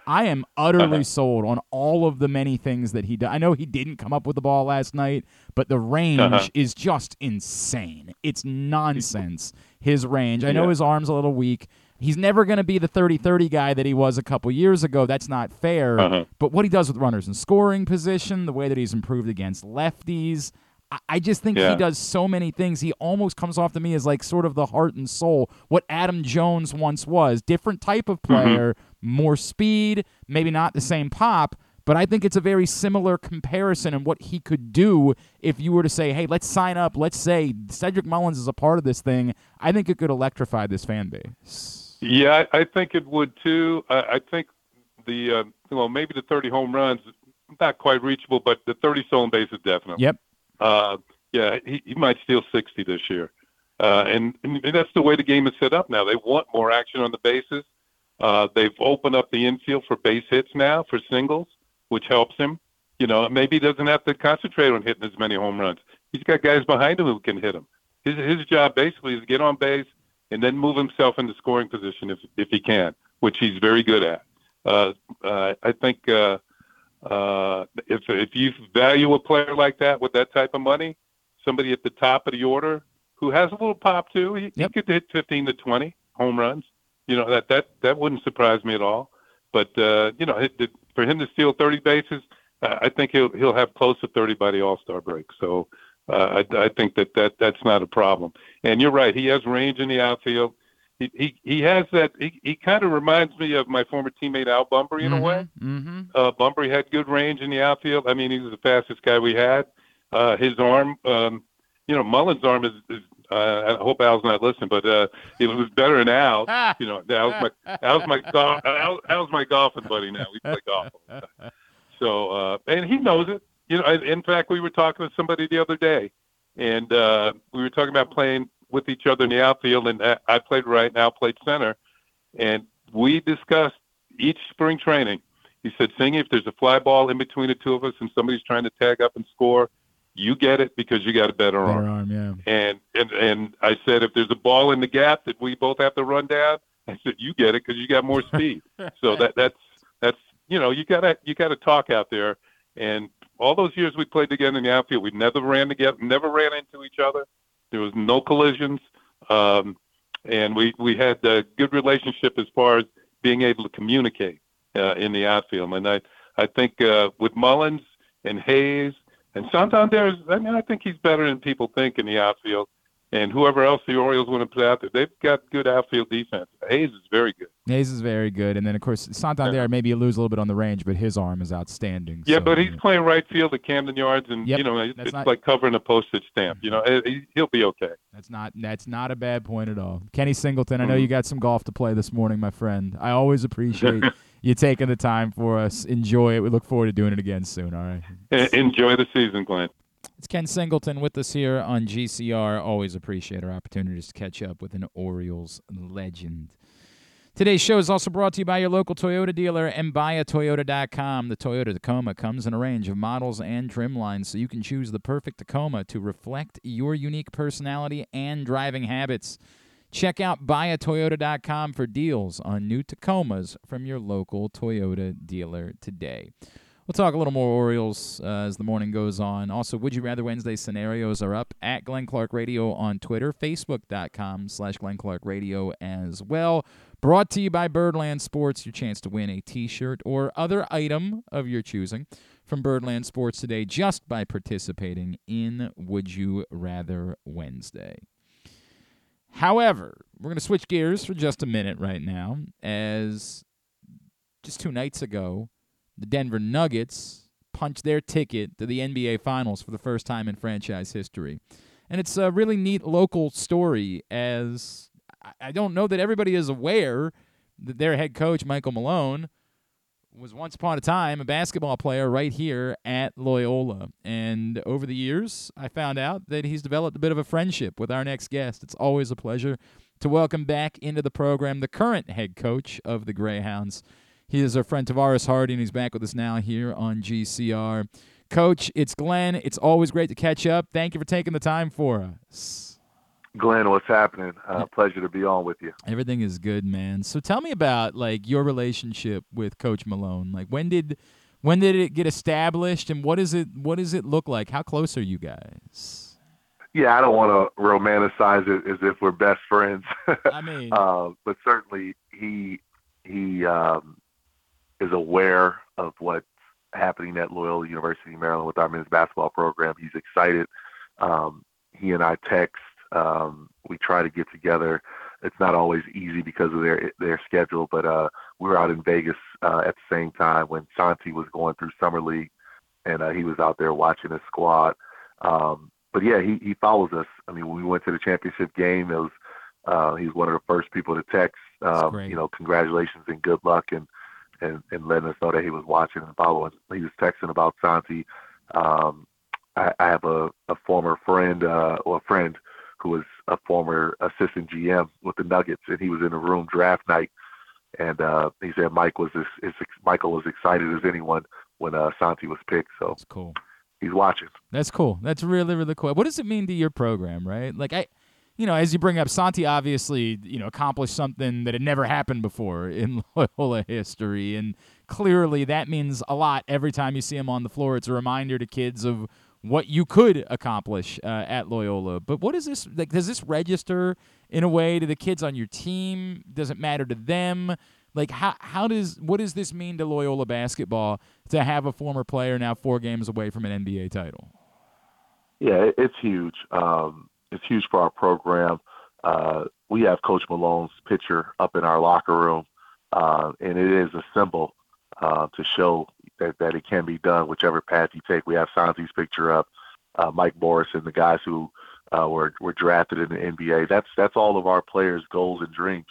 I am utterly sold on all of the many things that he does. I know he didn't come up with the ball last night, but the range Uh-huh. is just insane. It's nonsense. His range. I know Yeah. his arm's a little weak. He's never going to be the 30-30 guy that he was a couple years ago. That's not fair. Uh-huh. But what he does with runners in scoring position, the way that he's improved against lefties, I, I just think he does so many things. He almost comes off to me as like sort of the heart and soul, what Adam Jones once was. Different type of Mm-hmm. More speed, maybe not the same pop, but I think it's a very similar comparison in what he could do if you were to say, hey, let's sign up. Let's say Cedric Mullins is a part of this thing. I think it could electrify this fan base. Yeah, I, think it would too. I, I think the uh, well maybe the 30 home runs not quite reachable, but the 30 stolen bases definitely. Yep. Uh, yeah, he, he might steal 60 this year, uh, and, and that's the way the game is set up now. They want more action on the bases. Uh, they've opened up the infield for base hits now for singles, which helps him. You know, maybe he doesn't have to concentrate on hitting as many home runs. He's got guys behind him who can hit him. His his job basically is to get on base and then move himself into scoring position if if he can, which he's very good at. Uh, uh, I think uh, uh, if if you value a player like that with that type of money, somebody at the top of the order who has a little pop too, he, Yep. he could hit 15 to 20 home runs. You know that that that wouldn't surprise me at all. But uh, you know, it, it, for him to steal 30 bases, uh, I think he'll he'll have close to 30 by the All Star break. So uh, I, I think that, that that's not a problem. And you're right, he has range in the outfield. He he, he has that. He, he kind of reminds me of my former teammate Al Bumbry in a way. Mm-hmm. Uh, Bunbury had good range in the outfield. I mean, he was the fastest guy we had. Uh, his arm, um, you know, Mullins' arm is. is uh, I hope Al's not listening, but uh, it was better than Al. You know, Al's my Al's my golf Al, Al's my golfing buddy now. We play golf. All the time. So uh, and he knows it. You know, in fact, we were talking to somebody the other day, and uh, we were talking about playing with each other in the outfield, and I- I played right now, played center, and we discussed each spring training. He said, "Sing, if there's a fly ball in between the two of us, and somebody's trying to tag up and score, you get it because you got a better arm." Arm, yeah. And and and I said, if there's a ball in the gap that we both have to run down, I said, you get it because you got more speed. so that that's that's you know you gotta you gotta talk out there. And all those years we played together in the outfield, we never ran together, never ran into each other. There was no collisions, um, and we we had a good relationship as far as being able to communicate uh, in the outfield. And I I think uh, with Mullins and Hayes and Santander, is- I mean I think he's better than people think in the outfield and whoever else the Orioles want to put out there, they've got good outfield defense. Hays is very good. Hays is very good, and then of course Santander. Yeah. Maybe you lose a little bit on the range, but his arm is outstanding. Yeah, so, but he's yeah. playing right field at Camden Yards, and yep. you know it's not, like covering a postage stamp. You know, he'll be okay. That's not that's not a bad point at all. Kenny Singleton, I know mm-hmm. you got some golf to play this morning, my friend. I always appreciate you taking the time for us. Enjoy it. We look forward to doing it again soon. All right. Enjoy the season, Glenn. It's Ken Singleton with us here on GCR. Always appreciate our opportunities to catch up with an Orioles legend. Today's show is also brought to you by your local Toyota dealer and buyatoyota.com. The Toyota Tacoma comes in a range of models and trim lines, so you can choose the perfect Tacoma to reflect your unique personality and driving habits. Check out buyatoyota.com for deals on new Tacomas from your local Toyota dealer today. We'll talk a little more Orioles uh, as the morning goes on. Also, Would You Rather Wednesday scenarios are up at Glenn Clark Radio on Twitter, Facebook.com slash Glenn Clark Radio as well. Brought to you by Birdland Sports, your chance to win a t-shirt or other item of your choosing from Birdland Sports today just by participating in Would You Rather Wednesday. However, we're going to switch gears for just a minute right now as just two nights ago, the Denver Nuggets punched their ticket to the NBA Finals for the first time in franchise history. And it's a really neat local story as I don't know that everybody is aware that their head coach, Michael Malone, was once upon a time a basketball player right here at Loyola. And over the years, I found out that he's developed a bit of a friendship with our next guest. It's always a pleasure to welcome back into the program the current head coach of the Greyhounds, he is our friend Tavaras Hardy, and he's back with us now here on GCR. Coach, it's Glenn. It's always great to catch up. Thank you for taking the time for us. Glenn, what's happening? Uh, pleasure to be on with you. Everything is good, man. So tell me about like your relationship with Coach Malone. Like when did when did it get established, and what is it what does it look like? How close are you guys? Yeah, I don't want to romanticize it as if we're best friends. I mean, uh, but certainly he he um, is aware of what's happening at Loyola University, Maryland, with our men's basketball program. He's excited. Um, he and I text. Um, we try to get together. It's not always easy because of their their schedule, but uh, we were out in Vegas uh, at the same time when Santi was going through summer league, and uh, he was out there watching his squad. Um, but yeah, he he follows us. I mean, when we went to the championship game, it was uh, he's one of the first people to text. Um, you know, congratulations and good luck, and and, and letting us know that he was watching and following. He was texting about Santi. Um, I, I have a, a former friend uh, or a friend who was a former assistant GM with the Nuggets, and he was in the room draft night, and uh, he said Mike was as, as Michael was excited as anyone when uh, Santi was picked. So that's cool. He's watching. That's cool. That's really really cool. What does it mean to your program, right? Like I you know, as you bring up, Santi obviously, you know, accomplished something that had never happened before in Loyola history, and clearly that means a lot every time you see him on the floor. It's a reminder to kids of what you could accomplish uh, at Loyola. But what is this? Like, does this register in a way to the kids on your team? Does it matter to them? Like, how how does what does this mean to Loyola basketball to have a former player now four games away from an NBA title? Yeah, it's huge. Um, it's huge for our program. Uh, we have Coach Malone's picture up in our locker room, uh, and it is a symbol uh, to show that, that it can be done, whichever path you take. We have Santi's picture up, uh, Mike Morris, and the guys who uh, were were drafted in the NBA. That's that's all of our players' goals and dreams.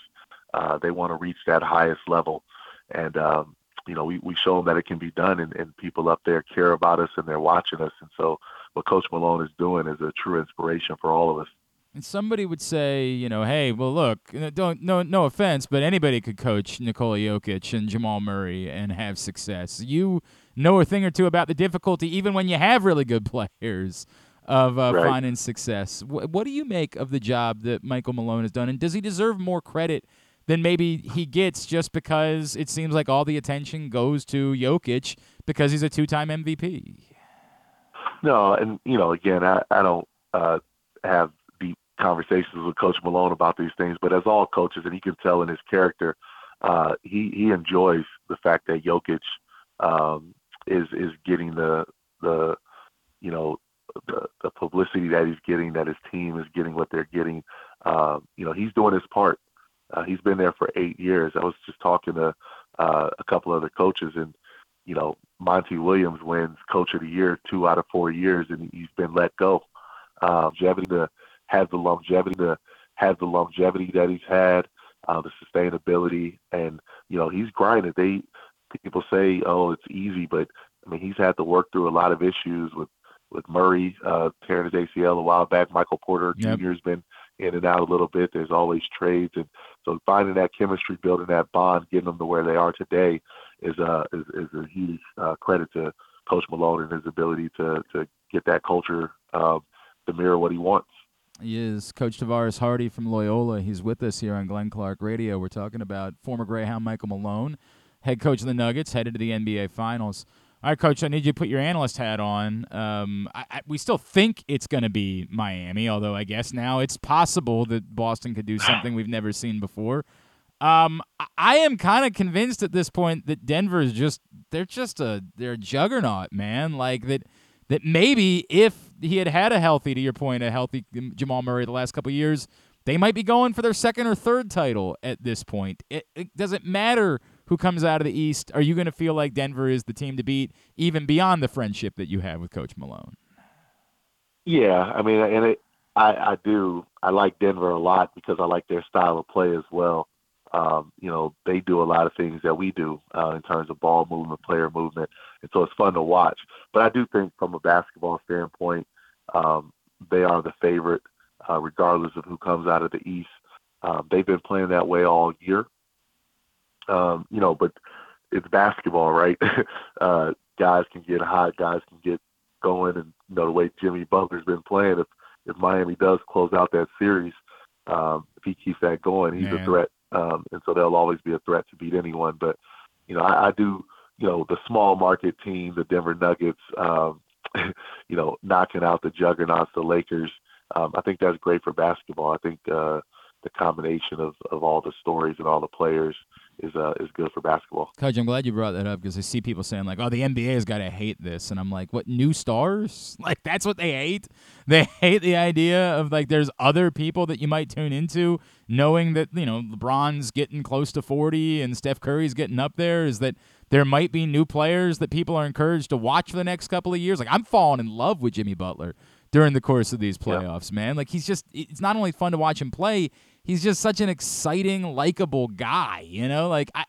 Uh, they want to reach that highest level, and um, you know we, we show them that it can be done, and, and people up there care about us and they're watching us, and so what Coach Malone is doing is a true inspiration for all of us. And somebody would say, you know, hey, well, look, don't no no offense, but anybody could coach Nikola Jokic and Jamal Murray and have success. You know a thing or two about the difficulty, even when you have really good players, of uh, right. finding success. W- what do you make of the job that Michael Malone has done, and does he deserve more credit than maybe he gets just because it seems like all the attention goes to Jokic because he's a two-time MVP? No, and you know, again, I, I don't uh, have conversations with Coach Malone about these things, but as all coaches, and he can tell in his character, uh, he he enjoys the fact that Jokic um, is is getting the the you know the, the publicity that he's getting, that his team is getting what they're getting. Uh, you know, he's doing his part. Uh, he's been there for eight years. I was just talking to uh, a couple other coaches, and you know, Monty Williams wins Coach of the Year two out of four years, and he's been let go. Uh, longevity to have the longevity to have the longevity that he's had, uh, the sustainability, and you know, he's grinded. They people say, oh, it's easy, but I mean, he's had to work through a lot of issues with with Murray uh, tearing his ACL a while back. Michael Porter Yep. Jr. has been in and out a little bit. There's always trades, and so finding that chemistry, building that bond, getting them to where they are today is uh is, is a huge uh, credit to Coach Malone and his ability to to get that culture uh, to mirror what he wants. He is Coach Tavaras Hardy from Loyola. He's with us here on Glenn Clark Radio. We're talking about former Greyhound Michael Malone, head coach of the Nuggets, headed to the NBA Finals. All right, Coach, I need you to put your analyst hat on. Um, I, I, we still think it's going to be Miami, although I guess now it's possible that Boston could do something we've never seen before. Um, I- am kind of convinced at this point that Denver is just they're just a they're a juggernaut, man. Like that that maybe if he had had a healthy, to your point, a healthy Jamal Murray the last couple of years, they might be going for their second or third title at this point. It, it doesn't matter who comes out of the East. Are you going to feel like Denver is the team to beat, even beyond the friendship that you have with Coach Malone? Yeah, I mean, and it, I I do I like Denver a lot because I like their style of play as well. Um, you know, they do a lot of things that we do uh, in terms of ball movement, player movement, and so it's fun to watch. But I do think, from a basketball standpoint, um, they are the favorite, uh, regardless of who comes out of the East. Um, they've been playing that way all year. Um, you know, but it's basketball, right? uh, guys can get hot, guys can get going, and you know the way Jimmy Butler's been playing. If if Miami does close out that series, um, if he keeps that going, he's Man. a threat, um, and so they'll always be a threat to beat anyone. But you know, I, I do, you know, the small market team, the Denver Nuggets, um, you know, knocking out the juggernauts, the Lakers. Um, I think that's great for basketball. I think uh, the combination of, of all the stories and all the players is uh, is good for basketball. Coach, I'm glad you brought that up because I see people saying like, "Oh, the NBA has got to hate this," and I'm like, "What new stars? Like that's what they hate? They hate the idea of like there's other people that you might tune into, knowing that you know LeBron's getting close to 40 and Steph Curry's getting up there. Is that there might be new players that people are encouraged to watch for the next couple of years? Like I'm falling in love with Jimmy Butler during the course of these Yeah. playoffs, man. Like he's just it's not only fun to watch him play, he's just such an exciting, likable guy, you know? Like I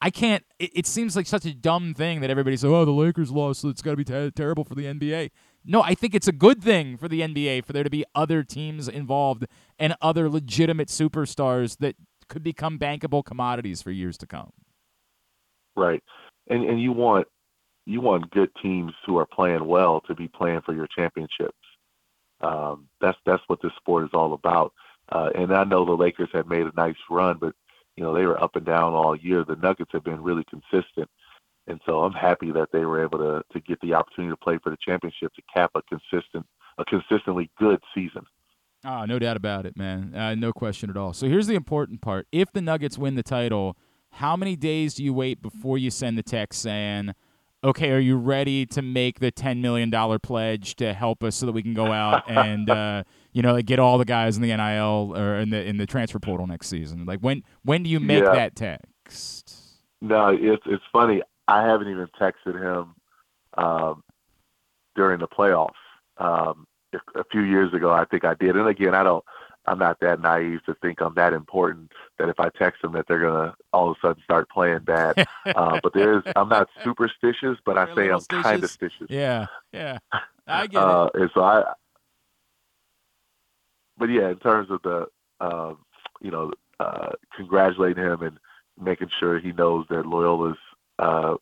I can't it, it seems like such a dumb thing that everybody says, "Oh, the Lakers lost, so it's got to be ter- terrible for the NBA." No, I think it's a good thing for the NBA for there to be other teams involved and other legitimate superstars that could become bankable commodities for years to come. Right. And and you want you want good teams who are playing well to be playing for your championships. Um, that's that's what this sport is all about. Uh, and I know the Lakers have made a nice run, but you know they were up and down all year. The Nuggets have been really consistent, and so I'm happy that they were able to to get the opportunity to play for the championship to cap a consistent a consistently good season. Oh, no doubt about it, man. Uh, no question at all. So here's the important part. If the Nuggets win the title, how many days do you wait before you send the text saying, okay, are you ready to make the $10 million pledge to help us so that we can go out and, uh, you know, like get all the guys in the NIL or in the in the transfer portal next season? Like when when do you make Yeah. that text? No, it's it's funny. I haven't even texted him um, during the playoffs. Um, a, few years ago, I think I did. And again, I don't. I'm not that naive to think I'm that important that if I text them that they're gonna all of a sudden start playing bad. uh, but there's. I'm not superstitious, but I You're say I'm kind of stitious? Yeah, yeah. I get it. Uh, and so I. But yeah, in terms of the, um, you know, uh, congratulating him and making sure he knows that Loyola's, uh,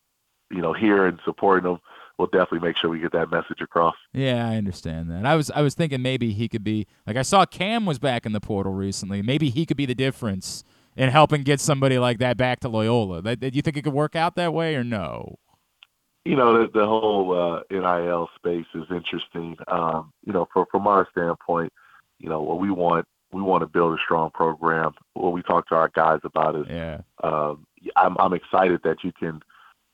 you know, here and supporting him, we'll definitely make sure we get that message across. Yeah, I understand that. I was I was thinking maybe he could be like I saw Cam was back in the portal recently. Maybe he could be the difference in helping get somebody like that back to Loyola. That, do you think it could work out that way or no? You know, the, the whole uh, NIL space is interesting. Um, you know, from from our standpoint, you know, what we want we want to build a strong program. What we talk to our guys about is Yeah. um, I'm, I'm excited that you can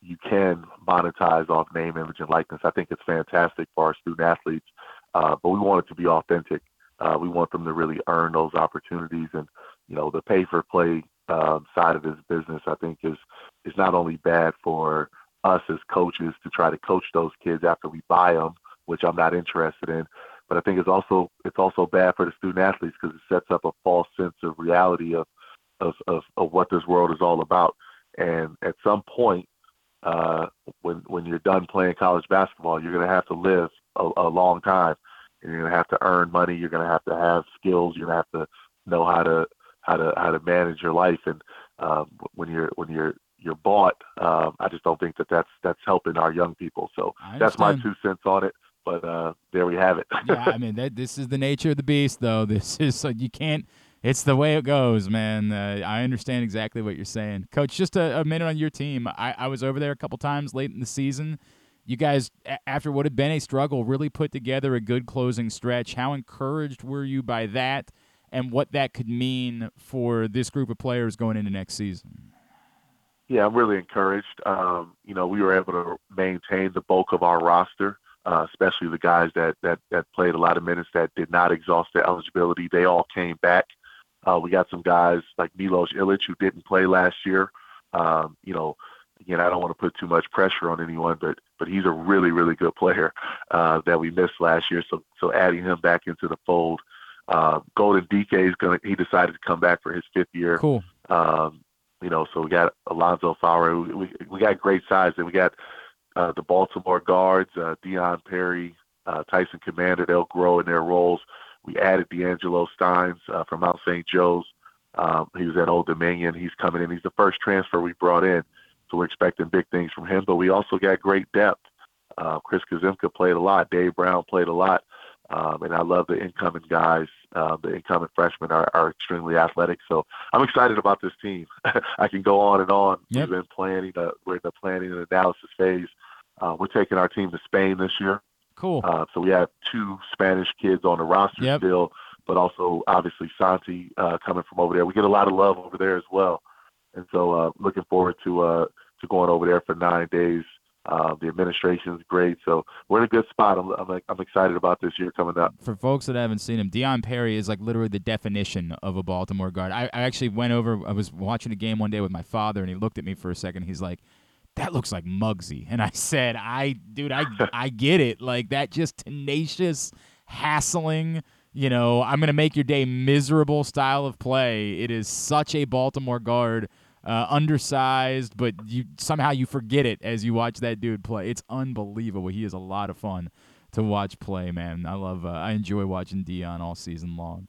you can monetize off name, image, and likeness. I think it's fantastic for our student athletes. uh, but we want it to be authentic. Uh, we want them to really earn those opportunities, and you know, the pay for play um, side of this business, I think, is is not only bad for us as coaches to try to coach those kids after we buy them, which I'm not interested in, but I think it's also it's also bad for the student athletes because it sets up a false sense of reality of, of of of what this world is all about. And at some point, uh, when when you're done playing college basketball, you're going to have to live a, a long time, and you're going to have to earn money. You're going to have to have skills. You're going to have to know how to how to how to manage your life. And um, when you're when you're you're bought, um, I just don't think that that's that's helping our young people. So that's my two cents on it. But uh, there we have it. yeah, I mean that this is the nature of the beast, though. This is uh, you can't. It's the way it goes, man. Uh, I understand exactly what you're saying, Coach. Just a, a minute on your team. I, I was over there a couple times late in the season. You guys, after what had been a struggle, really put together a good closing stretch. How encouraged were you by that? and what that could mean for this group of players going into next season. Yeah, I'm really encouraged. Um, you know, we were able to maintain the bulk of our roster, uh, especially the guys that, that that played a lot of minutes that did not exhaust their eligibility. They all came back. Uh, we got some guys like Milos Ilic who didn't play last year. Um, you know, again, I don't want to put too much pressure on anyone, but but he's a really really good player uh, that we missed last year. So so adding him back into the fold uh, Golden Dike is going to, he decided to come back for his fifth year. Cool. Um, you know, so we got Alonso Faure. We, we, we got great size. And we got uh, the Baltimore guards, uh, Dion Perry, uh, Tyson Commander. They'll grow in their roles. We added D'Angelo Steins uh, from Mount St. Joe's. Um, he was at Old Dominion. He's coming in. He's the first transfer we brought in. So we're expecting big things from him. But we also got great depth. Uh, Chris Kazimka played a lot. Dave Brown played a lot. Um, and I love the incoming guys. Uh, the incoming freshmen are, are extremely athletic. So I'm excited about this team. I can go on and on. Yep. We've been planning. Uh, we're in the planning and analysis phase. Uh, we're taking our team to Spain this year. Cool. Uh, so we have two Spanish kids on the roster yep. still, but also obviously Santi uh, coming from over there. We get a lot of love over there as well, and so uh, looking forward to uh, to going over there for nine days uh, the administration is great, so we're in a good spot. I'm, I'm, I'm excited about this year coming up. For folks that haven't seen him, Dion Perry is like literally the definition of a Baltimore guard. I, I actually went over. I was watching a game one day with my father, and he looked at me for a second. He's like, "That looks like Muggsy," and I said, "I, dude, I, I get it. Like that, just tenacious, hassling." You know, I'm gonna make your day miserable style of play. It is such a Baltimore guard uh, undersized, but you somehow you forget it as you watch that dude play. It's unbelievable. He is a lot of fun to watch play, man. I love. Uh, I enjoy watching Dion all season long.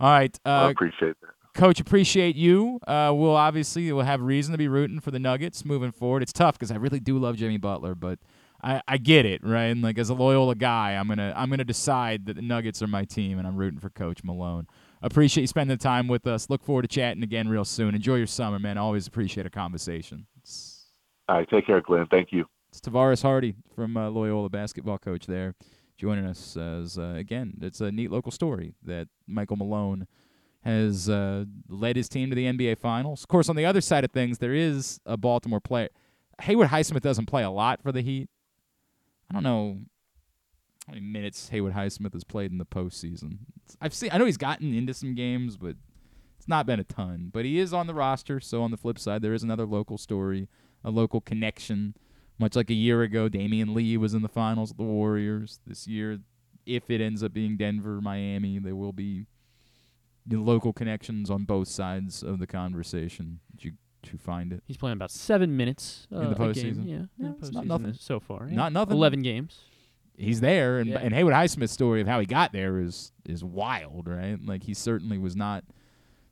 All right, uh, I appreciate that. Coach, appreciate you. Uh, we'll obviously we'll have reason to be rooting for the Nuggets moving forward. It's tough because I really do love Jimmy Butler, but I, I get it, right? And like as a Loyola guy, I'm gonna I'm gonna decide that the Nuggets are my team, and I'm rooting for Coach Malone. Appreciate you spending the time with us. Look forward to chatting again real soon. Enjoy your summer, man. Always appreciate a conversation. It's, All right, take care, Glenn. Thank you. It's Tavaras Hardy from uh, Loyola basketball coach there, joining us as uh, again. It's a neat local story that Michael Malone has uh, led his team to the NBA Finals. Of course, on the other side of things, there is a Baltimore player. Haywood Highsmith doesn't play a lot for the Heat. I don't know how many minutes Haywood Highsmith has played in the postseason. I've seen. I know he's gotten into some games, but it's not been a ton. But he is on the roster. So on the flip side, there is another local story, a local connection. Much like a year ago, Damion Lee was in the finals of the Warriors. This year, if it ends up being Denver, Miami, there will be local connections on both sides of the conversation. Did you, did you find it? He's playing about seven minutes uh, in the postseason. Yeah, yeah, it's not nothing so far. Yeah. Not nothing. Eleven games he's there, and yeah. and Haywood Highsmith's story of how he got there is is wild, right? Like he certainly was not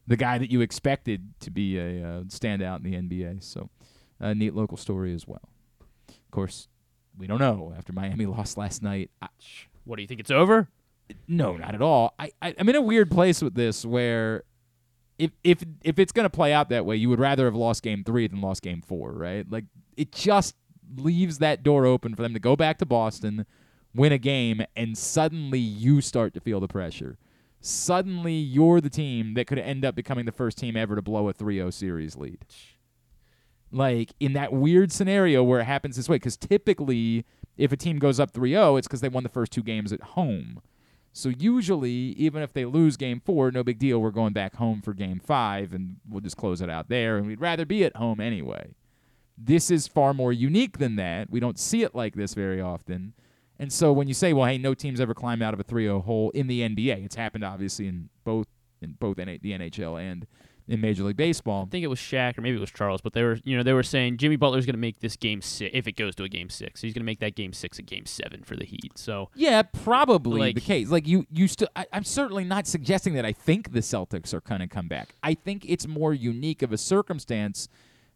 the guy that you expected to be a uh, standout in the NBA. So, a neat local story as well. Of course, we don't know after Miami lost last night. I, what do you think? It's over? No, not at all. I, I I'm in a weird place with this where. If, if if it's gonna play out that way, you would rather have lost game three than lost game four, right? Like it just leaves that door open for them to go back to Boston, win a game, and suddenly you start to feel the pressure. Suddenly you're the team that could end up becoming the first team ever to blow a 3 0 series lead. Like in that weird scenario where it happens this way, because typically if a team goes up 3-0, it's because they won the first two games at home. So usually, even if they lose game four, no big deal. We're going back home for game five, and we'll just close it out there. And we'd rather be at home anyway. This is far more unique than that. We don't see it like this very often. And so when you say, well, hey, no team's ever climbed out of a 3-0 hole in the NBA, it's happened obviously in both in both the NHL and in Major League Baseball. I think it was Shaq or maybe it was Charles, but they were you know they were saying Jimmy Butler's going to make this game six if it goes to a game six. He's going to make that game six a game seven for the Heat. So Yeah, probably Like- the case. Like you, you still. I'm certainly not suggesting that I think the Celtics are going to come back. I think it's more unique of a circumstance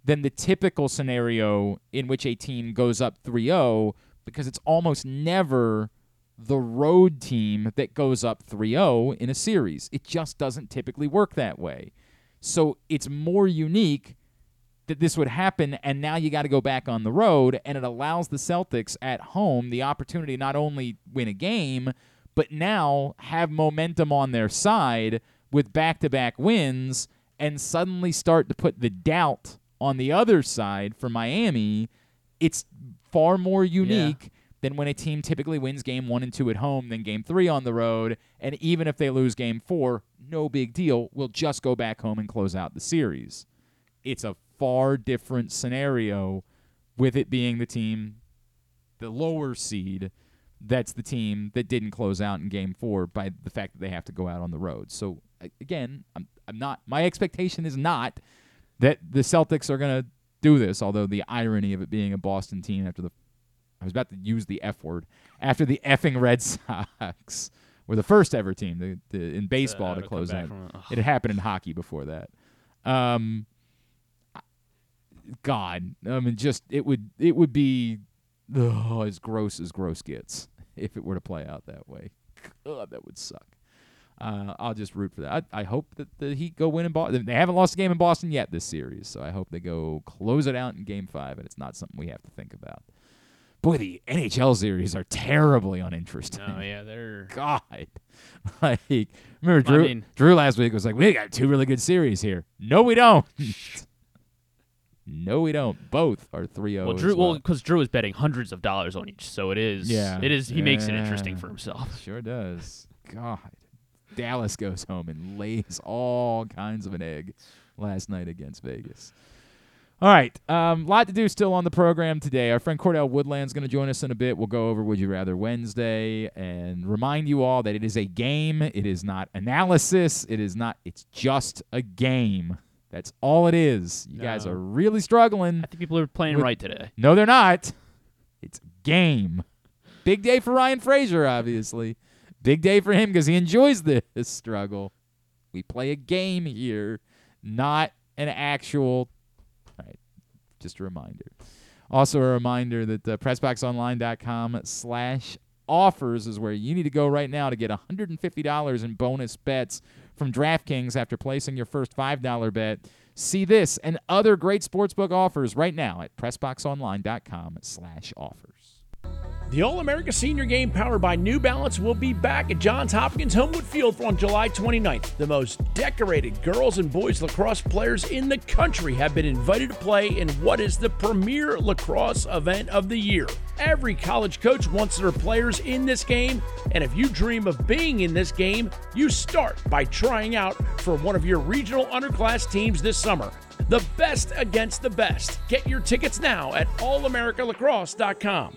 than the typical scenario in which a team goes up 3-0 because it's almost never the road team that goes up 3-0 in a series. It just doesn't typically work that way. So it's more unique that this would happen, and now you got to go back on the road, and it allows the Celtics at home the opportunity to not only win a game, but now have momentum on their side with back to back wins and suddenly start to put the doubt on the other side for Miami. It's far more unique than when a team typically wins game one and two at home then game three on the road. And even if they lose game four, no big deal. We'll just go back home and close out the series it's a far different scenario with it being the team, the lower seed, that's the team that didn't close out in game four by the fact that they have to go out on the road. So again, I'm, I'm not, my expectation is not that the Celtics are going to do this, although the irony of it being a Boston team after the, I was about to use the F word, after the effing Red Sox were the first ever team to, to, in baseball uh, to close out. It had happened in hockey before that. Um, God, I mean, just it would it would be oh, as gross as gross gets if it were to play out that way. God, that would suck. Uh, I'll just root for that. I, I hope that the Heat go win in Boston. They haven't lost a game in Boston yet this series, so I hope they go close it out in Game Five, and it's not something we have to think about. Boy, the NHL series are terribly uninteresting. Oh yeah, they're God. Like, remember Drew, mean- Drew last week was like, we got two really good series here. No, we don't. no, we don't. Both are 3 0. well, Drew. Well, because Drew is betting hundreds of dollars on each, so it is. Yeah. it is. He makes it interesting for himself. Sure does. God. Dallas goes home and lays all kinds of an egg last night against Vegas. All right. Um, lot to do still on the program today. Our friend Cordell Woodland's going to join us in a bit. We'll go over Would You Rather Wednesday and remind you all that it is a game. It is not analysis. It is not, it's just a game. That's all it is. You guys are really struggling. I think people are playing With- right today. No, they're not. It's a game. Big day for Ryan Fraser, obviously. Big day for him because he enjoys this struggle. We play a game here, not an actual. Just a reminder. Also, a reminder that uh, PressBoxOnline.com slash offers is where you need to go right now to get $150 in bonus bets from DraftKings after placing your first $5 bet. See this and other great sportsbook offers right now at PressBoxOnline.com slash offers. The All America Senior Game powered by New Balance will be back at Johns Hopkins Homewood Field on July 29th. The most decorated girls and boys lacrosse players in the country have been invited to play in what is the premier lacrosse event of the year. Every college coach wants their players in this game, and if you dream of being in this game, you start by trying out for one of your regional underclass teams this summer. The best against the best. Get your tickets now at allamericalacrosse.com.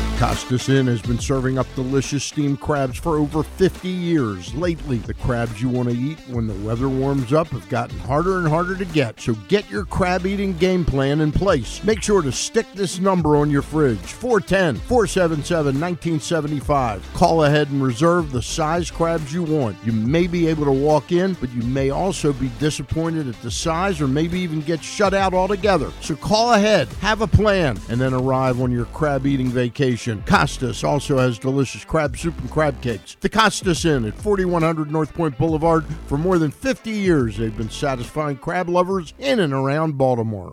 Costas Inn has been serving up delicious steamed crabs for over 50 years. Lately, the crabs you want to eat when the weather warms up have gotten harder and harder to get. So get your crab eating game plan in place. Make sure to stick this number on your fridge 410 477 1975. Call ahead and reserve the size crabs you want. You may be able to walk in, but you may also be disappointed at the size or maybe even get shut out altogether. So call ahead, have a plan, and then arrive on your crab eating vacation. Costas also has delicious crab soup and crab cakes. The Costas Inn at 4100 North Point Boulevard. For more than 50 years, they've been satisfying crab lovers in and around Baltimore.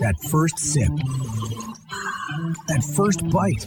That first sip, that first bite.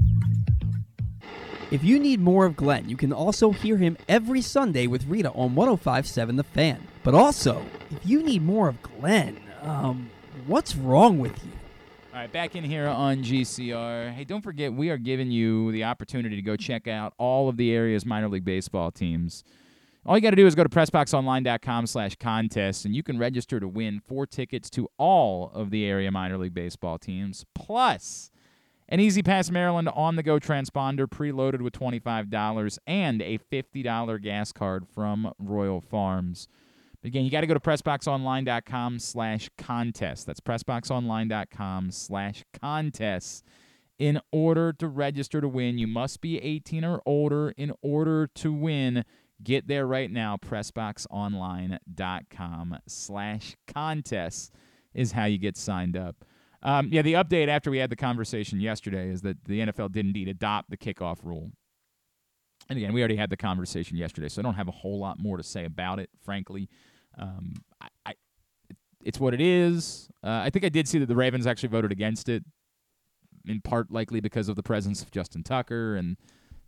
If you need more of Glenn, you can also hear him every Sunday with Rita on 1057 The Fan. But also, if you need more of Glenn, um, what's wrong with you? All right, back in here on GCR. Hey, don't forget, we are giving you the opportunity to go check out all of the area's minor league baseball teams. All you got to do is go to PressBoxOnline.com slash contest, and you can register to win four tickets to all of the area minor league baseball teams, plus an E-ZPass Maryland on the go transponder preloaded with $25 and a $50 gas card from Royal Farms. Again, you got to go to PressBoxOnline.com slash contest. That's PressBoxOnline.com slash contest. In order to register to win, you must be 18 or older in order to win. Get there right now. PressBoxOnline.com slash contest is how you get signed up. Um, yeah, the update after we had the conversation yesterday is that the NFL did indeed adopt the kickoff rule. And again, we already had the conversation yesterday, so I don't have a whole lot more to say about it, frankly. Um, I, I, it's what it is. Uh, I think I did see that the Ravens actually voted against it, in part likely because of the presence of Justin Tucker and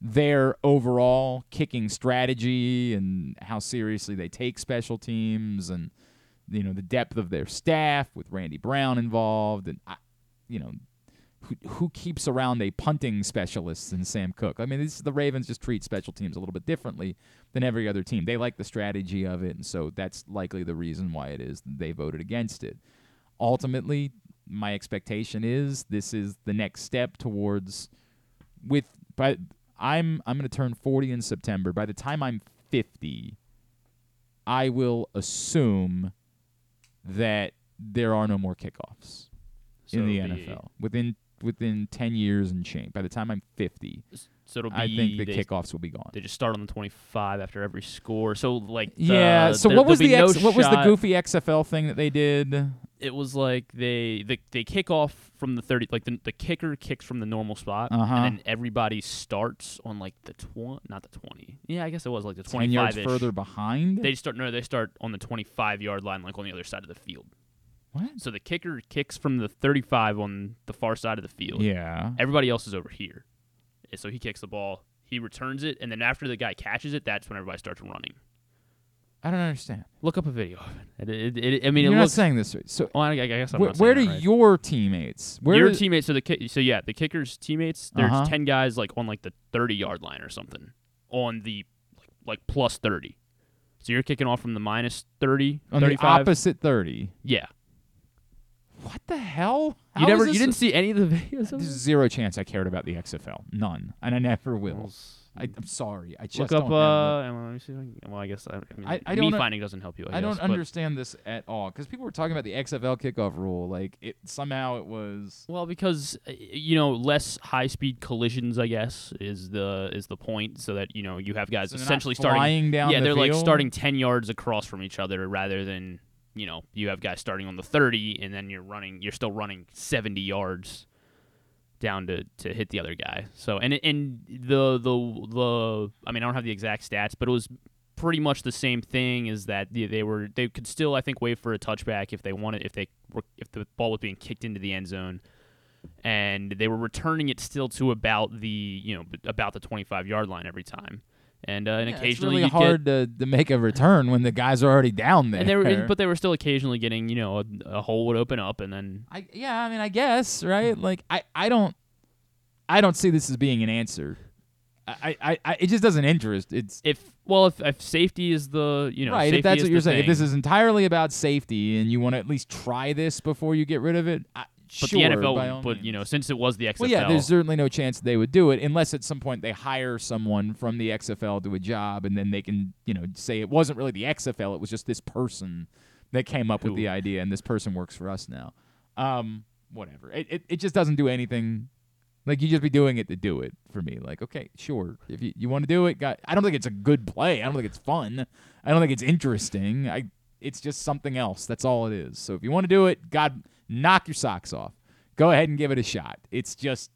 their overall kicking strategy and how seriously they take special teams and – you know the depth of their staff with Randy Brown involved, and you know who, who keeps around a punting specialist in Sam Koch? I mean, this, the Ravens just treat special teams a little bit differently than every other team. They like the strategy of it, and so that's likely the reason why it is they voted against it. Ultimately, my expectation is this is the next step towards with. But I'm I'm going to turn 40 in September. By the time I'm 50, I will assume that there are no more kickoffs So in the NFL within within 10 years and change. By the time I'm 50, So it'll be I think the they, kickoffs will be gone. they just start on the 25 after every score. So like the- yeah. So there- what was the there'll X, no what was the goofy XFL thing that they did? It was like they they, they kick off from the 30 like the, the kicker kicks from the normal spot Uh-huh. and then everybody starts on like the 20 not the 20. Yeah, I guess it was like the 10 yards 25 further behind. They start no, they start on the 25 yard line like on the other side of the field. what? So the kicker kicks from the 35 on the far side of the field. Yeah. Everybody else is over here. So he kicks the ball, he returns it, and then after the guy catches it, that's when everybody starts running. I don't understand. Look up a video of it. It, it, it- I mean, You're it not looks. saying this. right. So well, I, I guess I'm where, not where do right. your teammates? Where your do- teammates? So the ki- so yeah, the kickers' teammates. There's Uh-huh. ten guys like on like the thirty yard line or something on the like, like plus thirty. So you're kicking off from the minus 30, on the opposite 30? Yeah. What the hell? You never you didn't see any of the videos of There's zero chance I cared about the XFL. None, and I never will. I, I'm sorry. I just Look up. don't Uh, well, let me see. I Well, I guess I, I mean, I- I me don't finding doesn't help you. I, I don't guess, but- understand this at all because people were talking about the XFL kickoff rule. Like it somehow it was. Well, because uh, you know less high speed collisions, I guess is the is the point, so that you know you have guys So essentially starting. flying down yeah, the they're like starting ten yards across from each other rather than you know you have guys starting on the thirty and then you're running you're still running seventy yards down to, to hit the other guy. So and and the the the I mean I don't have the exact stats, but it was pretty much the same thing. Is that they, they were they could still I think wait for a touchback if they wanted if they were if the ball was being kicked into the end zone, and they were returning it still to about the you know about the twenty five yard line every time. And uh, and Yeah, it's occasionally really you hard to, to make a return when the guys are already down there. and they were, but they were still occasionally getting, you know, a, a hole would open up, and then I, yeah, I mean, I guess, right? Like, I, I don't, I don't see this as being an answer. I, I, I it just doesn't interest. It's if well, if, if safety is the, you know, right. If that's what you're saying, if this is entirely about safety and you want to at least try this before you get rid of it, I, but sure, the NFL, but you know, since it was the XFL, Well, yeah, there's certainly no chance they would do it unless at some point they hire someone from the XFL to a job, and then they can, you know, say it wasn't really the XFL; it was just this person that came up with the idea, and this person works for us now. Um, whatever. It, it it just doesn't do anything. Like you just be doing it to do it for me. Like, okay, sure. If you, you want to do it, got I don't think it's a good play. I don't think it's fun. I don't think it's interesting. I it's just something else. That's all it is. So if you want to do it, God knock your socks off. Go ahead and give it a shot. It's just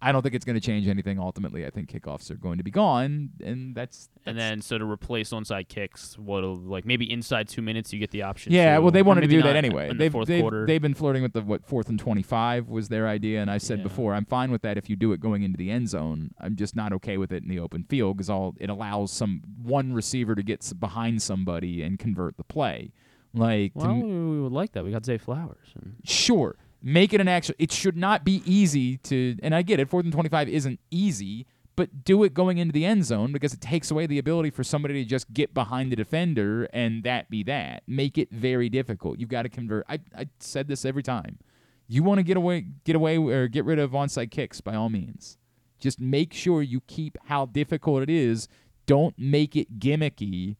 I don't think it's going to change anything ultimately. I think kickoffs are going to be gone and that's, and then so to replace onside kicks, what like maybe inside two minutes you get the option. Yeah, to, well, they wanted to do that anyway. They've, 4th they've, they've been flirting with the what fourth and twenty-five was their idea, and I said Yeah. before I'm fine with that if you do it going into the end zone. I'm just not okay with it in the open field because all it allows some one receiver to get behind somebody and convert the play. Like well, m- we would like that. We got Zay Flowers. And sure, make it an actual. It should not be easy to, and I get it. Fourth and twenty-five isn't easy. But do it going into the end zone because it takes away the ability for somebody to just get behind the defender and that be that. Make it very difficult. You've got to convert. I, I said this every time. You want to get away, get away, or get rid of onside kicks by all means. Just make sure you keep how difficult it is. Don't make it gimmicky.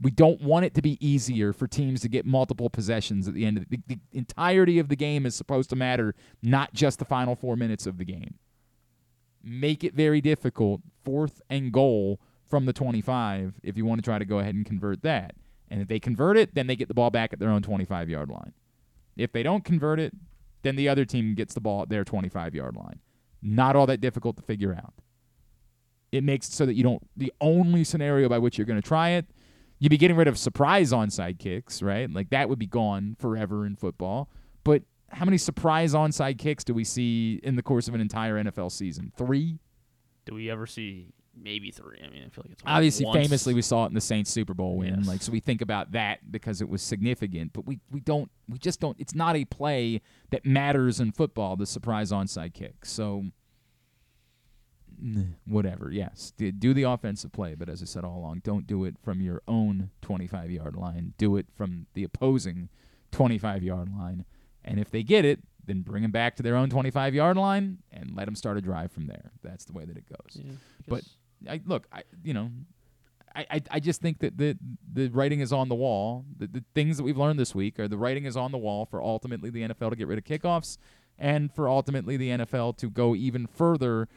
We don't want it to be easier for teams to get multiple possessions at the end of the, the entirety of the game is supposed to matter, not just the final four minutes of the game make it very difficult, fourth and goal from the 25, if you want to try to go ahead and convert that. And if they convert it, then they get the ball back at their own 25 yard line. If they don't convert it, then the other team gets the ball at their 25 yard line. Not all that difficult to figure out. It makes it so that you don't, the only scenario by which you're going to try it, you'd be getting rid of surprise onside kicks, right? Like that would be gone forever in football. But how many surprise onside kicks do we see in the course of an entire NFL season? Three? do we ever see maybe three? I mean, I feel like it's Obviously, once. famously, we saw it in the Saints Super Bowl win. Yes. Like, so we think about that because it was significant. But we, we don't, we just don't. It's not a play that matters in football. The surprise onside kick. So, whatever. Yes, do the offensive play. But as I said all along, don't do it from your own 25 yard line. Do it from the opposing 25 yard line. And if they get it, then bring them back to their own 25 yard line and let them start a drive from there. That's the way that it goes. Yeah, But. I look, I you know, I, I I just think that the the writing is on the wall. The, the things that we've learned this week are the writing is on the wall for ultimately the NFL to get rid of kickoffs, and for ultimately the NFL to go even further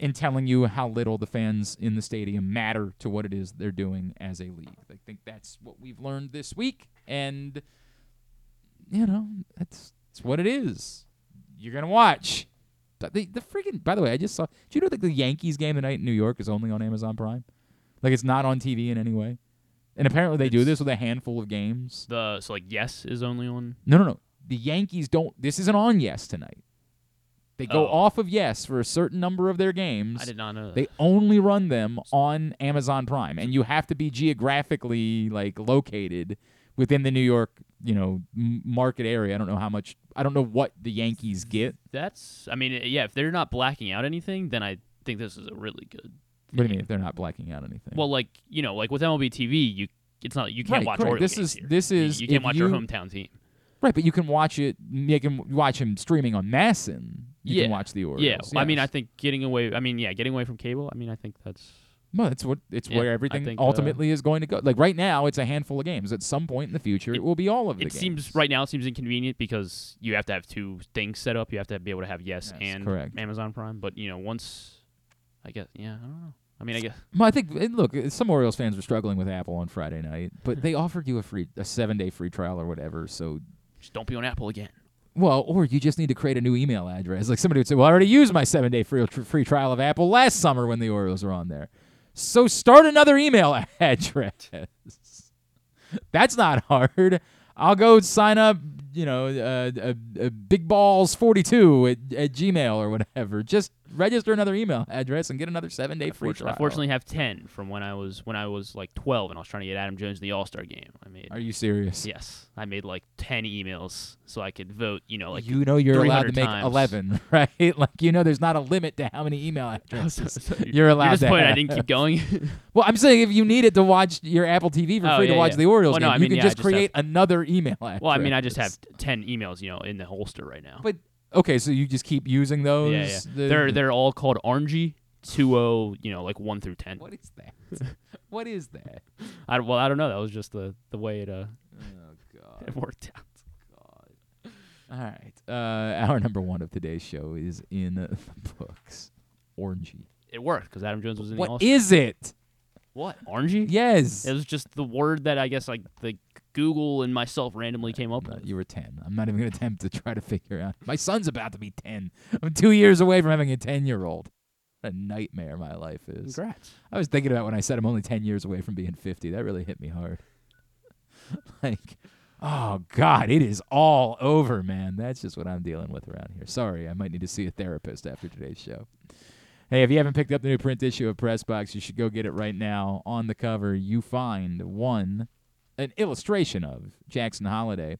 in telling you how little the fans in the stadium matter to what it is they're doing as a league. I think that's what we've learned this week, and you know, that's that's what it is. You're gonna watch. The the freaking by the way, I just saw. Do you know that the Yankees game tonight in New York is only on Amazon Prime? Like it's not on TV in any way. And apparently they do this with a handful of games. the so like yes is only on. No, no, no. The Yankees don't. This isn't on Yes tonight. They go Oh. off of Yes for a certain number of their games. I did not know. That. They only run them on Amazon Prime, and you have to be geographically like located within the New York, you know, market area. I don't know how much. I don't know what the Yankees get. That's. I mean, uh, yeah. If they're not blacking out anything, then I think this is a really good. What do you mean if they're not blacking out anything? Well, like you know, like with MLB TV, you it's not you can't Right, watch correct. Orioles This is- this is you, can't watch your hometown team. Right, but you can watch it. You can watch him streaming on MASN. You yeah, can watch the Orioles. Yeah, I mean, I think getting away. I mean, yeah, getting away from cable. I mean, I think that's. Well, it's what it's Yeah, where everything think, uh, ultimately is going to go. Like right now, it's a handful of games. At some point in the future, it, It- will be all of the It games. seems right now it seems inconvenient because you have to have two things set up. You have to be able to have Yes, Yes, and correct. Amazon Prime. But you know, once I guess, yeah, I don't know. I mean, I guess Well, I think look, some Orioles fans were struggling with Apple on Friday night, but they offered you a free a seven day free trial or whatever. So, just don't be on Apple again. well, or you just need to create a new email address. Like somebody would say, "Well, I already used my seven day free free trial of Apple last summer when the Orioles were on there." So start another email address. That's not hard. I'll go sign up. You know, uh, uh, uh, big balls forty two at, at Gmail or whatever. Just register another email address and get another seven day free trial. I fortunately have ten from when I was when I was like twelve and I was trying to get Adam Jones in the All Star game. I made Are you serious? yes, I made like ten emails so I could vote. You know, like you know you're allowed to make times. 11, right? Like you know there's not a limit to how many email addresses So you're allowed You're to disappointed I have. didn't keep going. Well, I'm saying if you needed to watch your Apple TV for Oh, free to watch yeah. the Orioles Well, no, game, I you can yeah, I just just have- create another email address. well, I mean, I just have ten emails, you know, in the holster right now. But okay, so you just keep using those. yeah, yeah. The- they're they're all called Orangey, two o, you know, like one through ten. What is that? what is that? I well, I don't know. That was just the the way it uh Oh God. it worked out. God. All right. Uh, our number one of today's show is in the books. Orangey. It worked because Adam Jones was in the What is it? what Orangey? Yes. It was just the word that I guess like the Google and myself randomly came up with. you were 10. I'm not even going to attempt to try to figure out. My son's about to be 10. I'm two years away from having a 10 year old. What a nightmare my life is. Congrats. I was thinking about when I said I'm only 10 years away from being 50. That really hit me hard. like, oh, God, it is all over, man. That's just what I'm dealing with around here. Sorry, I might need to see a therapist after today's show. Hey, if you haven't picked up the new print issue of Pressbox, you should go get it right now. On the cover, you find one, an illustration of Jackson Holliday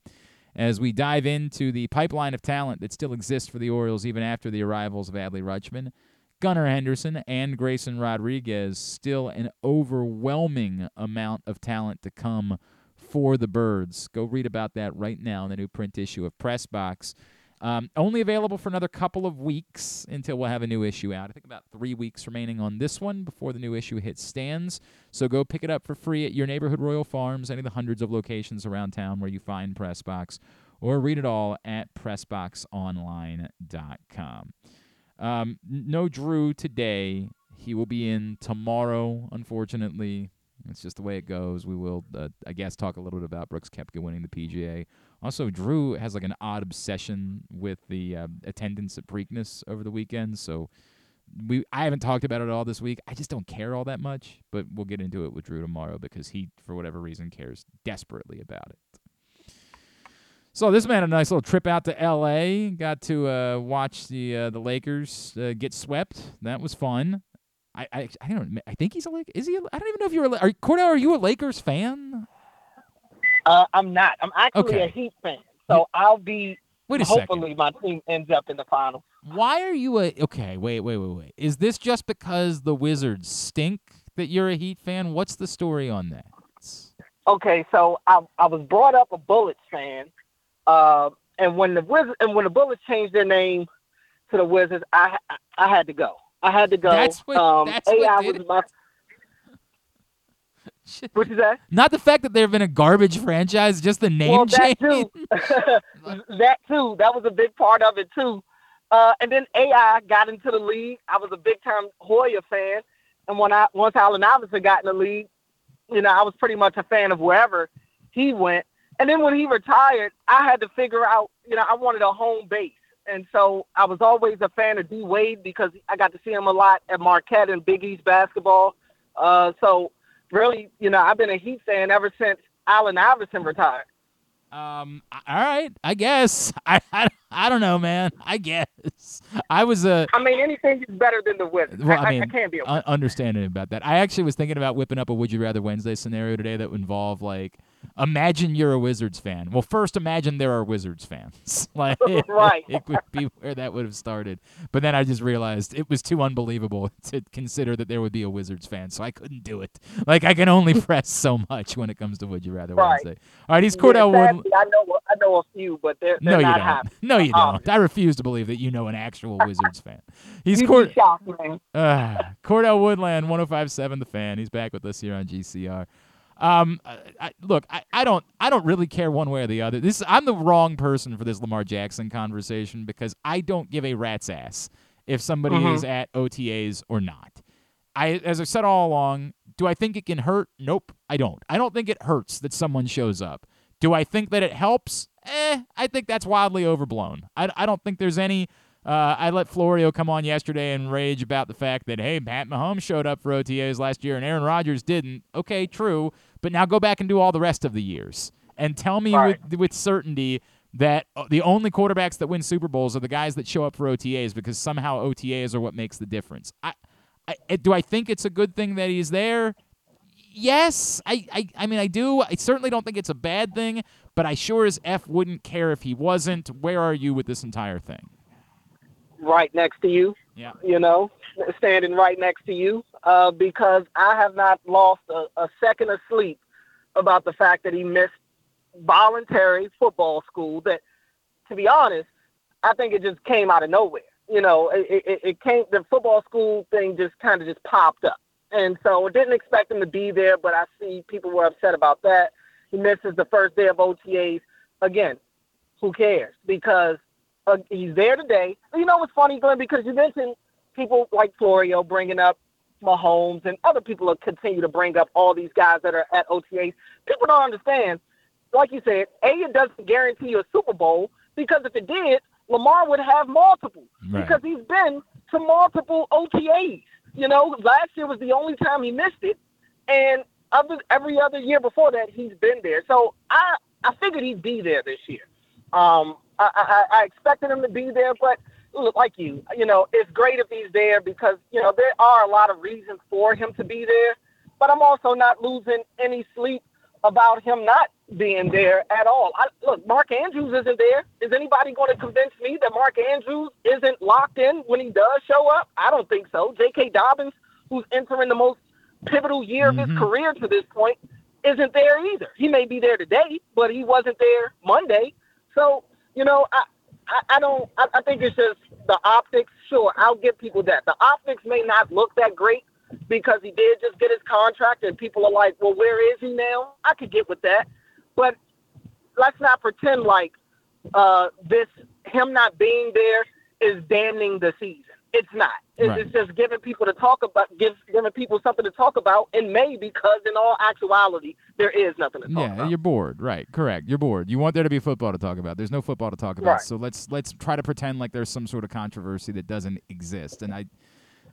as we dive into the pipeline of talent that still exists for the Orioles even after the arrivals of Adley Rutschman. Gunnar Henderson and Grayson Rodriguez, still an overwhelming amount of talent to come for the Birds. Go read about that right now in the new print issue of Pressbox. Um, only available for another couple of weeks until we'll have a new issue out. I think about three weeks remaining on this one before the new issue hits stands. So go pick it up for free at your neighborhood Royal Farms, any of the hundreds of locations around town where you find Pressbox, or read it all at PressBoxOnline.com. Um, no Drew today. He will be in tomorrow, unfortunately. It's just the way it goes. We will, uh, I guess, talk a little bit about Brooks Koepka winning the PGA. Also, Drew has like an odd obsession with the uh, attendance at Preakness over the weekend. So we, I haven't talked about it all this week. I just don't care all that much. But we'll get into it with Drew tomorrow because he, for whatever reason, cares desperately about it. So this man had a nice little trip out to L.A. Got to uh, watch the uh, the Lakers uh, get swept. That was fun. I, I I don't I think he's a Laker. Is he? A, I don't even know if you're a. Are Cordell? Are you a Lakers fan? Uh, I'm not. I'm actually Okay. a Heat fan, so I'll be. Wait a second. hopefully, my team ends up in the finals. Why are you a? Okay, wait, wait, wait, wait. Is this just because the Wizards stink that you're a Heat fan? What's the story on that? Okay, so I I was brought up a Bullets fan, uh, and when the Wiz- and when the Bullets changed their name to the Wizards, I I, I had to go. I had to go. That's what- um, that's what AI did was my. What you say? Not the fact that they've been a garbage franchise, just the name well, change. that too. that too. That was a big part of it too. Uh, and then AI got into the league. I was a big time Hoya fan, and when I once Allen Iverson got in the league, you know, I was pretty much a fan of wherever he went. And then when he retired, I had to figure out, you know, I wanted a home base. And so I was always a fan of D Wade because I got to see him a lot at Marquette and Big East basketball. Uh, so really, you know, I've been a Heat fan ever since Allen Iverson retired. Um. All right. I guess. I. I, I don't know, man. I guess. I was a. I mean, anything is better than the Wizards. Well, I, I mean, I can't be a un- understanding about that. I actually was thinking about whipping up a Would You Rather Wednesday scenario today that would involve like, imagine you're a Wizards fan. Well, first imagine there are Wizards fans. like, Right. it would be where that would have started. But then I just realized it was too unbelievable to consider that there would be a Wizards fan, so I couldn't do it. Like, I can only press so much when it comes to Would You Rather Right. Wednesday. All right, he's Yeah, Cordell Wood. sadly, I know, I know a few, but they're, they're No, you not don't. happening. No, you Um, don't. I refuse to believe that you know an actual Wizards fan. He's Cord- shocked, uh, Cordell Woodland, 1057 The Fan. He's back with us here on GCR. Um, I, look, I, I don't, I don't really care one way or the other. This, I'm the wrong person for this Lamar Jackson conversation because I don't give a rat's ass if somebody Mhm. is at OTAs or not. I, as I said all along, do I think it can hurt? Nope, I don't. I don't think it hurts that someone shows up. Do I think that it helps? Eh, I think that's wildly overblown. I, I don't think there's any. Uh, I let Florio come on yesterday and rage about the fact that hey, Pat Mahomes showed up for OTAs last year and Aaron Rodgers didn't. Okay, true, but now go back and do all the rest of the years and tell me Right. with with certainty that uh, the only quarterbacks that win Super Bowls are the guys that show up for OTAs because somehow OTAs are what makes the difference. I, I do I think it's a good thing that he's there? Yes, I, I, I mean I do. I certainly don't think it's a bad thing, but I sure as f wouldn't care if he wasn't. Where are you with this entire thing? Right next to you. Yeah. You know, standing right next to you, uh, because I have not lost a, a second of sleep about the fact that he missed voluntary football school. That, to be honest, I think it just came out of nowhere. You know, it, it, it came. The football school thing just kind of just popped up, and so I didn't expect him to be there. But I see people were upset about that. He misses the first day of OTAs. Again, who cares? Because uh, he's there today. You know what's funny, Glenn? Because you mentioned people like Florio bringing up Mahomes and other people will continue to bring up all these guys that are at OTAs. People don't understand. Like you said, A, it doesn't guarantee you a Super Bowl because if it did, Lamar would have multiple Right. because he's been to multiple OTAs. You know, last year was the only time he missed it, and other every other year before that he's been there. So I I figured he'd be there this year. Um, I, I, I expected him to be there, but look, like you, you know, it's great if he's there because you know there are a lot of reasons for him to be there. But I'm also not losing any sleep about him not being there at all. I, look, Mark Andrews isn't there. Is anybody going to convince me that Mark Andrews isn't locked in when he does show up? I don't think so. J.K. Dobbins, who's entering the most pivotal year of his mm-hmm. career to this point, isn't there either. He may be there today, but he wasn't there Monday. So, you know, I, I, I don't, I, I think it's just the optics. Sure, I'll give people that. The optics may not look that great because he did just get his contract and people are like, well, where is he now? I could get with that. But let's not pretend like uh, this, him not being there is damning the season. It's not. It's, Right. it's just giving people to talk about, give, giving people something to talk about in May because in all actuality, there is nothing to talk Yeah, about. Yeah, you're bored. Right. Correct. You're bored. You want there to be football to talk about. There's no football to talk about. Right. So let's let's try to pretend like there's some sort of controversy that doesn't exist. And I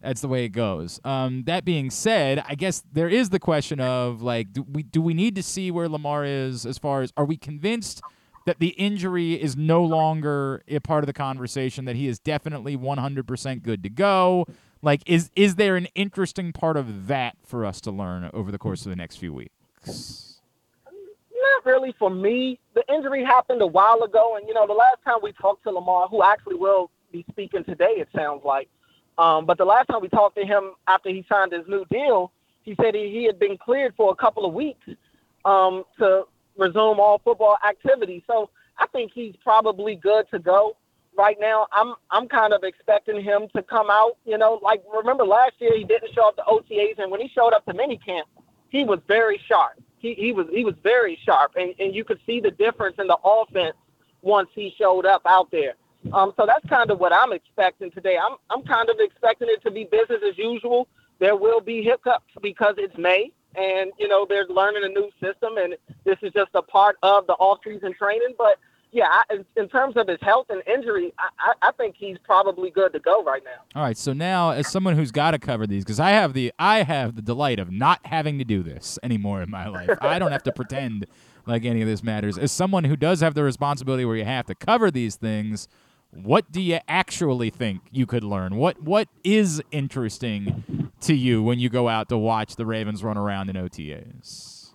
that's the way it goes. Um, that being said, I guess there is the question of like, do we do we need to see where Lamar is as far as are we convinced that the injury is no longer a part of the conversation that he is definitely 100% good to go? Like, is is there an interesting part of that for us to learn over the course of the next few weeks? Not really for me. The injury happened a while ago, and you know, the last time we talked to Lamar, who actually will be speaking today, it sounds like. Um, but the last time we talked to him after he signed his new deal, he said he, he had been cleared for a couple of weeks um, to resume all football activity. So I think he's probably good to go right now. I'm I'm kind of expecting him to come out. You know, like remember last year he didn't show up to OTAs, and when he showed up to minicamp, he was very sharp. He he was he was very sharp, and and you could see the difference in the offense once he showed up out there. Um, so that's kind of what I'm expecting today. I'm I'm kind of expecting it to be business as usual. There will be hiccups because it's May, and you know they're learning a new system, and this is just a part of the off-season training. But yeah, I, in, in terms of his health and injury, I, I, I think he's probably good to go right now. All right, so now as someone who's got to cover these, because I have the I have the delight of not having to do this anymore in my life. I don't have to pretend like any of this matters. As someone who does have the responsibility where you have to cover these things, what do you actually think you could learn? What what is interesting to you when you go out to watch the Ravens run around in OTAs?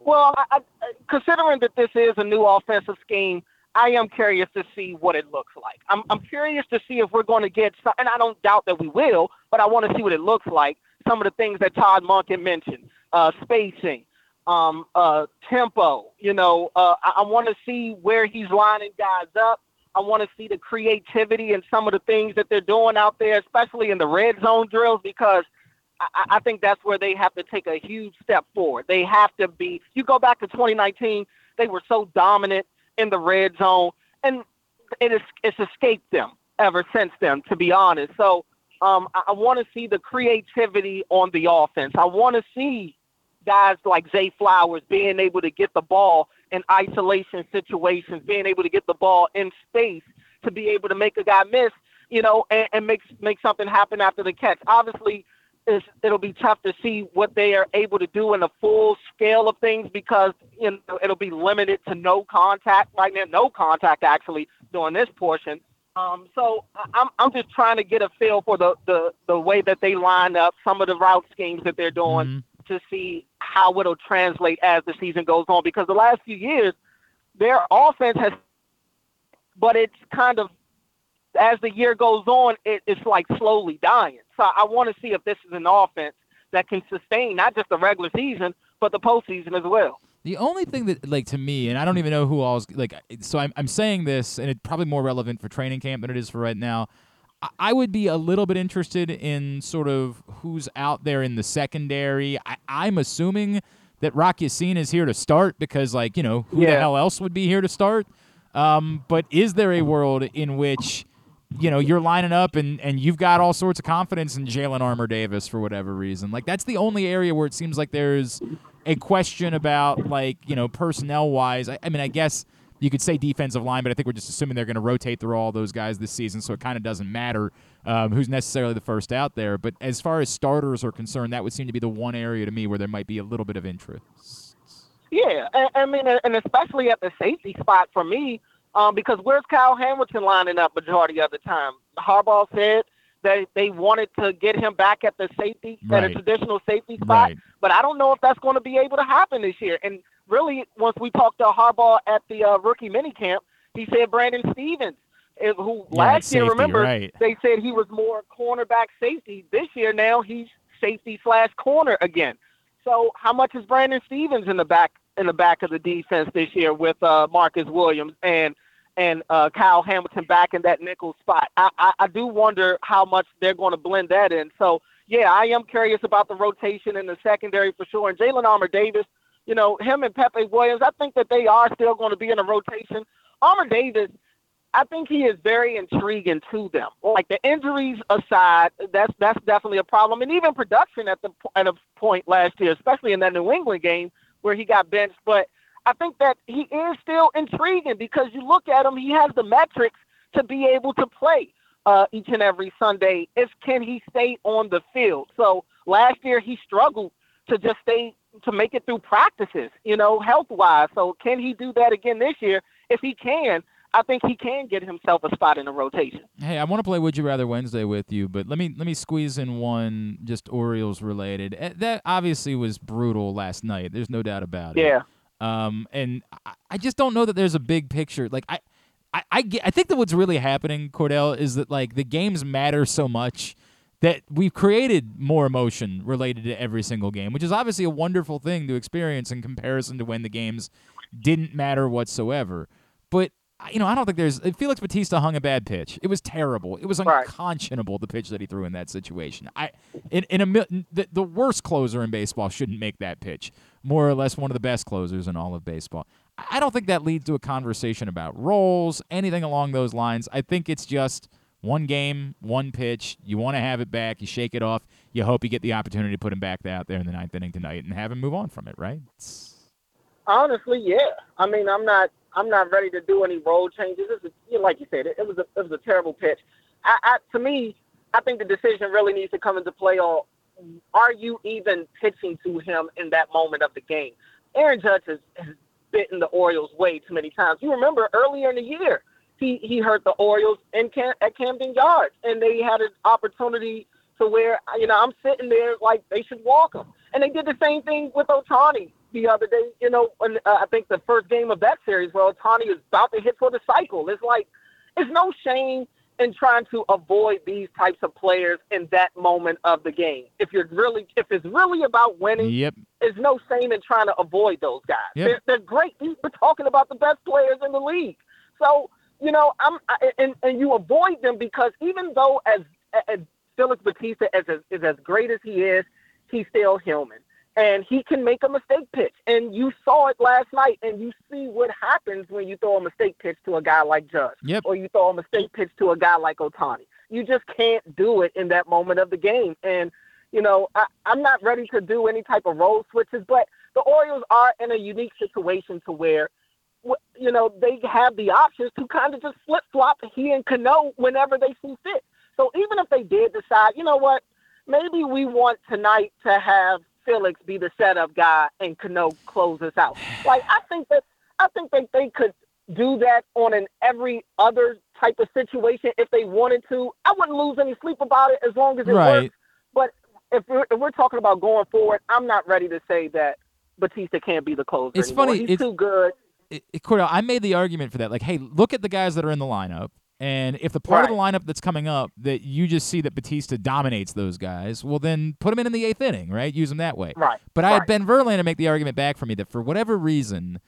Well, I, I, considering that this is a new offensive scheme, I am curious to see what it looks like. I'm, I'm curious to see if we're going to get, some, and I don't doubt that we will, but I want to see what it looks like. Some of the things that Todd Monken mentioned, uh, spacing, um, uh, tempo. You know, uh, I, I want to see where he's lining guys up. I want to see the creativity and some of the things that they're doing out there, especially in the red zone drills, because I, I think that's where they have to take a huge step forward. They have to be. You go back to 2019, they were so dominant in the red zone, and it is it's escaped them ever since then. To be honest, so um, I, I want to see the creativity on the offense. I want to see guys like Zay Flowers being able to get the ball in isolation situations, being able to get the ball in space to be able to make a guy miss, you know, and, and make make something happen after the catch. Obviously, it'll be tough to see what they are able to do in the full scale of things because you know it'll be limited to no contact right now, no contact actually during this portion. Um, so I'm I'm just trying to get a feel for the, the, the way that they line up, some of the route schemes that they're doing Mm-hmm. To see how it'll translate as the season goes on. Because the last few years, their offense has, but it's kind of as the year goes on, it, it's like slowly dying. So I want to see if this is an offense that can sustain not just the regular season, but the postseason as well. The only thing that, like, to me, and I don't even know who all's like, so I'm, I'm saying this, and it's probably more relevant for training camp than it is for right now. I- would be a little bit interested in sort of who's out there in the secondary. I, I'm assuming that Rocky Ya-Sin is here to start because, like, you know, who the hell else would be here to start? Um, but is there a world in which, you know, you're lining up and, and you've got all sorts of confidence in Jalyn Armour Davis for whatever reason? Like, that's the only area where it seems like there's a question about, like, you know, personnel wise. I, I mean, I guess you could say defensive line, but I think we're just assuming they're going to rotate through all those guys this season, so it kind of doesn't matter um, who's necessarily the first out there. But as far as starters are concerned, that would seem to be the one area to me where there might be a little bit of interest. Yeah, I, I mean, and especially at the safety spot for me, um, because where's Kyle Hamilton lining up majority of the time? Harbaugh said that they wanted to get him back at the safety, at a traditional safety spot, Right. but I don't know if that's going to be able to happen this year. And really, once we talked to Harbaugh at the uh, rookie minicamp, he said Brandon Stephens, eh, who Yeah, last year, remember, right. they said he was more cornerback safety. This year, now he's safety slash corner again. So how much is Brandon Stephens in the back in the back of the defense this year with uh, Marcus Williams and and uh, Kyle Hamilton back in that nickel spot? I, I, I do wonder how much they're going to blend that in. So yeah, I am curious about the rotation in the secondary for sure. And Jalyn Armour Davis, you know, him and Pepe Williams, I think that they are still going to be in a rotation. Armour Davis, I think he is very intriguing to them. Like the injuries aside, that's that's definitely a problem, and even production at the at a point last year, especially in that New England game where he got benched. But I think that he is still intriguing because you look at him, he has the metrics to be able to play uh, each and every Sunday. Is can he stay on the field? So last year he struggled to just stay to make it through practices, you know, health wise. So can he do that again this year? If he can, I think he can get himself a spot in the rotation. Hey, I want to play Would You Rather Wednesday with you, but let me let me squeeze in one just Orioles related. Eh, That obviously was brutal last night. There's no doubt about it. Yeah. Um, and I, I just don't know that there's a big picture. Like I, I, I, get, I think that what's really happening, Cordell, is that like the games matter so much that we've created more emotion related to every single game, which is obviously a wonderful thing to experience in comparison to when the games didn't matter whatsoever. But you know, I don't think there's Felix Bautista hung a bad pitch. It was terrible. It was Right. unconscionable the pitch that he threw in that situation. I in, in a the, the worst closer in baseball shouldn't make that pitch. More or less one of the best closers in all of baseball. I don't think that leads to a conversation about roles, anything along those lines. I think it's just one game, one pitch. You want to have it back. You shake it off. You hope you get the opportunity to put him back out there in the ninth inning tonight and have him move on from it. Right? It's- Honestly, yeah. I mean, I'm not I'm not ready to do any role changes. It's a, you know, like you said, it, it was a it was a terrible pitch. I, I to me, I think the decision really needs to come into play on are you even pitching to him in that moment of the game? Aaron Judge has, has bitten the Orioles way too many times. You remember earlier in the year, he he hurt the Orioles in Cam, at Camden Yards, and they had an opportunity to where you know I'm sitting there like they should walk him, and they did the same thing with Ohtani the other day. You know, when, uh, I think the first game of that series where Ohtani is about to hit for the cycle. It's like it's no shame in trying to avoid these types of players in that moment of the game. If you're really, if it's really about winning, Yep. there's no shame in trying to avoid those guys. Yep. They're, they're great. We're talking about the best players in the league. So you know, I'm I, and and you avoid them because even though as, as Felix Bautista as, as is as great as he is, he's still human. And he can make a mistake pitch. And you saw it last night, and you see what happens when you throw a mistake pitch to a guy like Judge Yep. or you throw a mistake pitch to a guy like Ohtani. You just can't do it in that moment of the game. And, you know, I, I'm not ready to do any type of role switches, but the Orioles are in a unique situation to where, wh- you know, they have the options to kind of just flip flop he and Cano whenever they see fit. So even if they did decide, you know what, maybe we want tonight to have Felix be the setup guy and Cano close us out. Like I think that I think that they could do that on an every other type of situation if they wanted to. I wouldn't lose any sleep about it as long as it Right. works. But if we're, if we're talking about going forward, I'm not ready to say that Bautista can't be the closer. It's anymore. funny, He's it's- too good. It, it- Cordell, I made the argument for that. Like, hey, look at the guys that are in the lineup, and if the part of the lineup that's coming up that you just see that Bautista dominates those guys, well, then put him in in the eighth inning, right? Use him that way. Right. But I had right. Ben Verlander make the argument back for me that for whatever reason,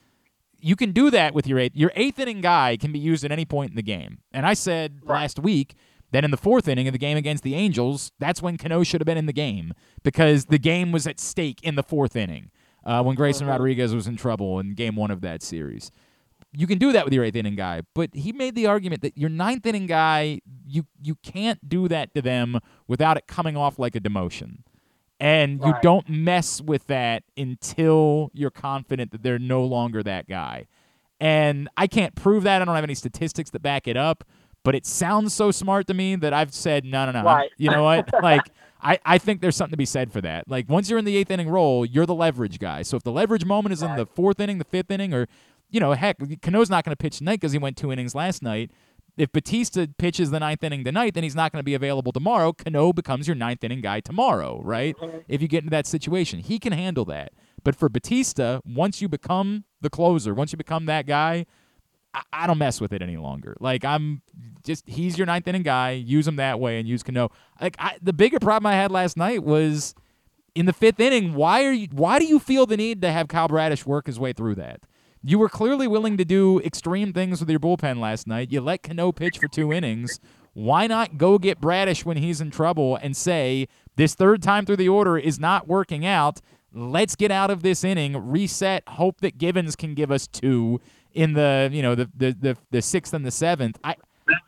you can do that with your eighth. Your eighth inning guy can be used at any point in the game. And I said Right. last week that in the fourth inning of the game against the Angels, that's when Cano should have been in the game because the game was at stake in the fourth inning uh, when Grayson Uh-huh. Rodriguez was in trouble in game one of that series. You can do that with your eighth inning guy, but he made the argument that your ninth inning guy, you you can't do that to them without it coming off like a demotion. And you don't mess with that until you're confident that they're no longer that guy. And I can't prove that. I don't have any statistics that back it up, but it sounds so smart to me that I've said, no, no, no. Right. You know what? like, I, I think there's something to be said for that. Like, once you're in the eighth inning role, you're the leverage guy. So if the leverage moment is in the fourth inning, the fifth inning, or, you know, heck, Cano's not going to pitch tonight because he went two innings last night. If Bautista pitches the ninth inning tonight, then he's not going to be available tomorrow. Cano becomes your ninth inning guy tomorrow, right? If you get into that situation, he can handle that. But for Bautista, once you become the closer, once you become that guy, I, don't mess with it any longer. Like I'm just he's your ninth inning guy. Use him that way and use Cano. Like I, the bigger problem I had last night was in the fifth inning. Why are you? Why do you feel the need to have Kyle Bradish work his way through that? You were clearly willing to do extreme things with your bullpen last night. You let Cano pitch for two innings. Why not go get Bradish when he's in trouble and say this third time through the order is not working out? Let's get out of this inning, reset, hope that Givens can give us two in the you know the the the, the sixth and the seventh. I,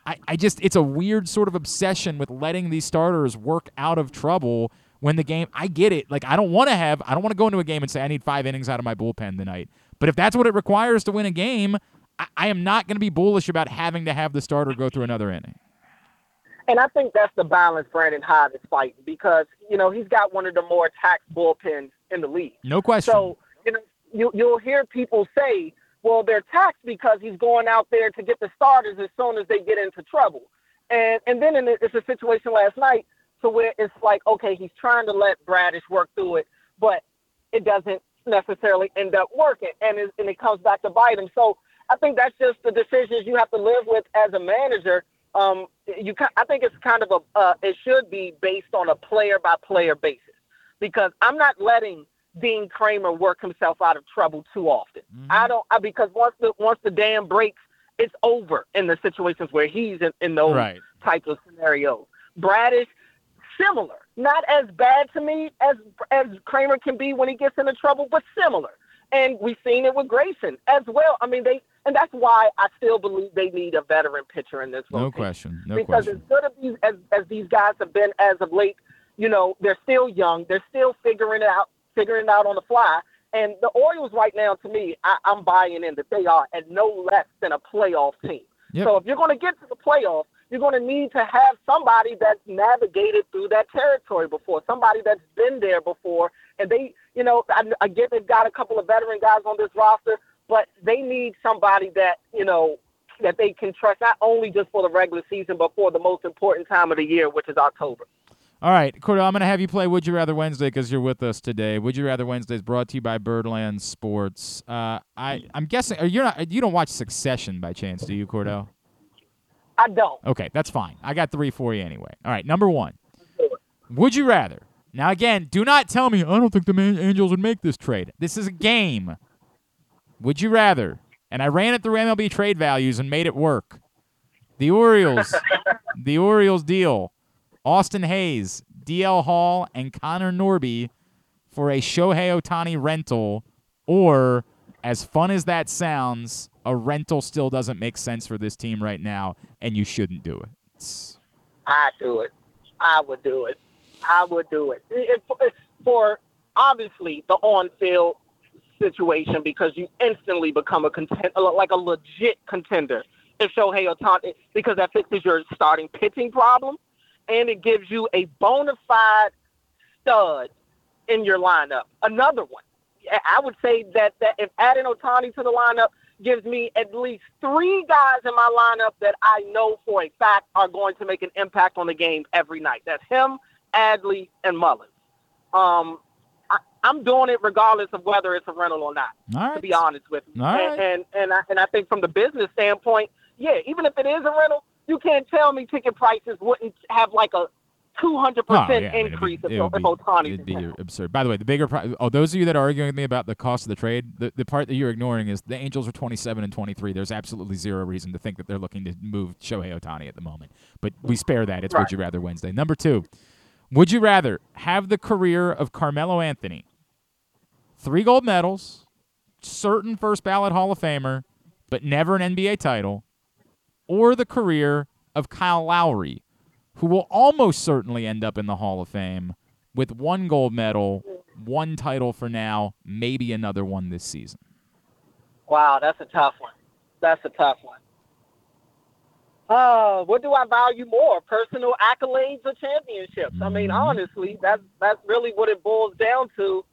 I I just it's a weird sort of obsession with letting these starters work out of trouble when the game. I get it. Like I don't want to have I don't want to go into a game and say I need five innings out of my bullpen tonight. But if that's what it requires to win a game, I, I am not going to be bullish about having to have the starter go through another inning. And I think that's the balance Brandon Hyde is fighting because, you know, he's got one of the more taxed bullpens in the league. No question. So, you know, you, you'll hear people say, well, they're taxed because he's going out there to get the starters as soon as they get into trouble. And and then in the, it's a situation last night to where it's like, okay, he's trying to let Bradish work through it, but it doesn't necessarily end up working, and it, and it comes back to bite him. So I think that's just the decisions you have to live with as a manager. Um, you, I think it's kind of a, uh, it should be based on a player by player basis, because I'm not letting Dean Kremer work himself out of trouble too often. Mm-hmm. I don't, I, because once the once the dam breaks, it's over in the situations where he's in, in those Right. types of scenarios. Bradish, similar, not as bad to me as as Kremer can be when he gets into trouble, but similar. And we've seen it with Grayson as well. I mean, they and that's why I still believe they need a veteran pitcher in this No rotation. question. No because question. as good as these as, as these guys have been as of late, you know, they're still young. They're still figuring it out, figuring it out on the fly. And the Orioles right now, to me, I, I'm buying in that they are at no less than a playoff team. Yep. So if you're going to get to the playoffs, you're going to need to have somebody that's navigated through that territory before, somebody that's been there before. And they, you know, I, I get they've got a couple of veteran guys on this roster, but they need somebody that, you know, that they can trust not only just for the regular season, but for the most important time of the year, which is October. All right, Cordell, I'm going to have you play Would You Rather Wednesday because you're with us today. Would You Rather Wednesday is brought to you by Birdland Sports. Uh, I, I'm guessing you're not. You don't watch Succession by chance, do you, Cordell? I don't. Okay, that's fine. I got three for you anyway. All right, number one. Would you rather? Now, again, do not tell me I don't think the Man- Angels would make this trade. This is a game. Would you rather? And I ran it through MLB trade values and made it work. The Orioles, the Orioles deal Austin Hays, DL Hall, and Connor Norby for a Shohei Ohtani rental, or as fun as that sounds, a rental still doesn't make sense for this team right now, and you shouldn't do it. I do it. I would do it. I would do it. For obviously the on-field situation because you instantly become a like a legit contender if Shohei Ohtani, because that fixes your starting pitching problem, and it gives you a bona fide studs in your lineup. Another one. I would say that, that if adding Ohtani to the lineup gives me at least three guys in my lineup that I know for a fact are going to make an impact on the game every night. That's him, Adley, and Mullins. Um, I, am doing it regardless of whether it's a rental or not. All To be honest with you, and, right. and and I, and I think from the business standpoint, yeah, even if it is a rental, you can't tell me ticket prices wouldn't have like a two hundred Oh, percent yeah, I mean, increase be- if, it be- It'd be absurd. By the way, the bigger pro- oh, those of you that are arguing with me about the cost of the trade, the, the part that you're ignoring is the Angels are 27 and 23. There's absolutely zero reason to think that they're looking to move Shohei Ohtani at the moment. But we spare that. It's Right. Would You Rather Wednesday. Number two, would you rather have the career of Carmelo Anthony, three gold medals, certain first ballot Hall of Famer, but never an NBA title, or the career of Kyle Lowry, who will almost certainly end up in the Hall of Fame with one gold medal, one title for now, maybe another one this season. Wow, that's a tough one. That's a tough one. Uh, what do I value more, personal accolades or championships? I mean, Mhm. honestly, that's that's really what it boils down to.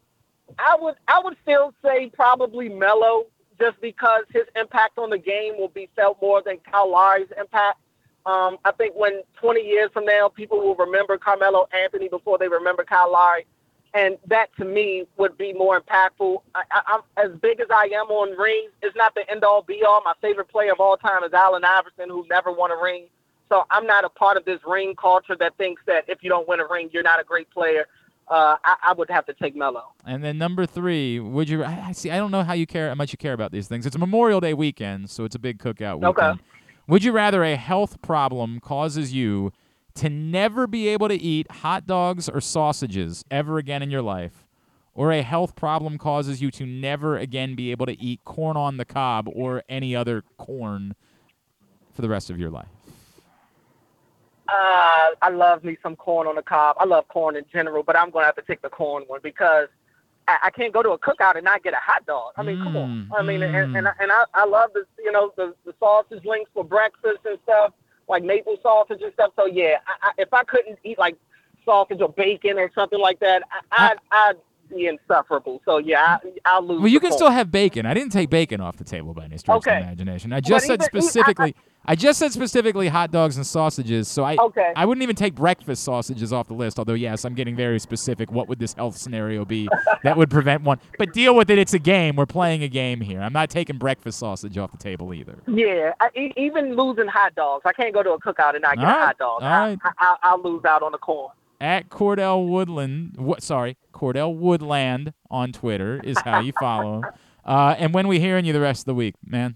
I would I would still say probably Melo, just because his impact on the game will be felt more than Kyle Lowry's impact. Um, I think when 20 years from now, people will remember Carmelo Anthony before they remember Kyle Lowry, and that to me would be more impactful. I, I, as big as I am on rings. It's not the end all be all. My favorite player of all time is Allen Iverson, who never won a ring. So I'm not a part of this ring culture that thinks that if you don't win a ring, you're not a great player. Uh, I, I would have to take Melo. And then number three, would you? I I see. I don't know how you care, how much you care about these things. It's a Memorial Day weekend, so it's a big cookout weekend. Okay. Would you rather a health problem causes you to never be able to eat hot dogs or sausages ever again in your life, or a health problem causes you to never again be able to eat corn on the cob or any other corn for the rest of your life? Uh, I love me some corn on the cob. I love corn in general, but I'm going to have to take the corn one because I, I can't go to a cookout and not get a hot dog. I mean, come on. I mean, and, and, I, and I, I love the, you know, the, the sausage links for breakfast and stuff, like maple sausage and stuff. So, yeah, I, I, if I couldn't eat like sausage or bacon or something like that, I, I'd, I'd be insufferable. So, yeah, I, I'll lose. Well, you can corn. still have bacon. I didn't take bacon off the table by any stretch of Okay. the imagination. I just said even- even- I- just said specifically hot dogs and sausages. So I Okay. I wouldn't even take breakfast sausages off the list. Although yes, I'm getting very specific. What would this health scenario be that would prevent one? But deal with it. It's a game. We're playing a game here. I'm not taking breakfast sausage off the table either. Yeah, I, e- even losing hot dogs, I can't go to a cookout and not get All a hot dog. all I, right. I, I, I'll lose out on the corn. At Cordell Woodland, what? Sorry, Cordell Woodland on Twitter is how you follow him. Uh, and when we hearing you the rest of the week, man.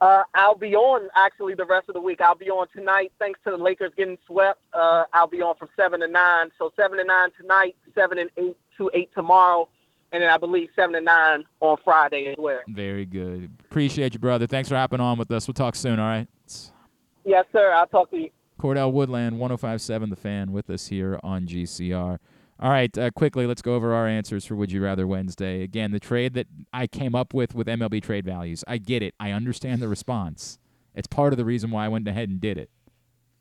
Uh, I'll be on actually the rest of the week. I'll be on tonight, thanks to the Lakers getting swept. Uh, I'll be on from seven to nine. So seven to nine tonight, seven and eight to eight tomorrow, and then I believe seven to nine on Friday as well. Very good. Appreciate you, brother. Thanks for hopping on with us. We'll talk soon, all right? Yes, sir. I'll talk to you. Cordell Woodland, 1057 The Fan, with us here on GCR. All right, uh, quickly, let's go over our answers for Would You Rather Wednesday. Again, the trade that I came up with with MLB trade values. I get it. I understand the response. It's part of the reason why I went ahead and did it.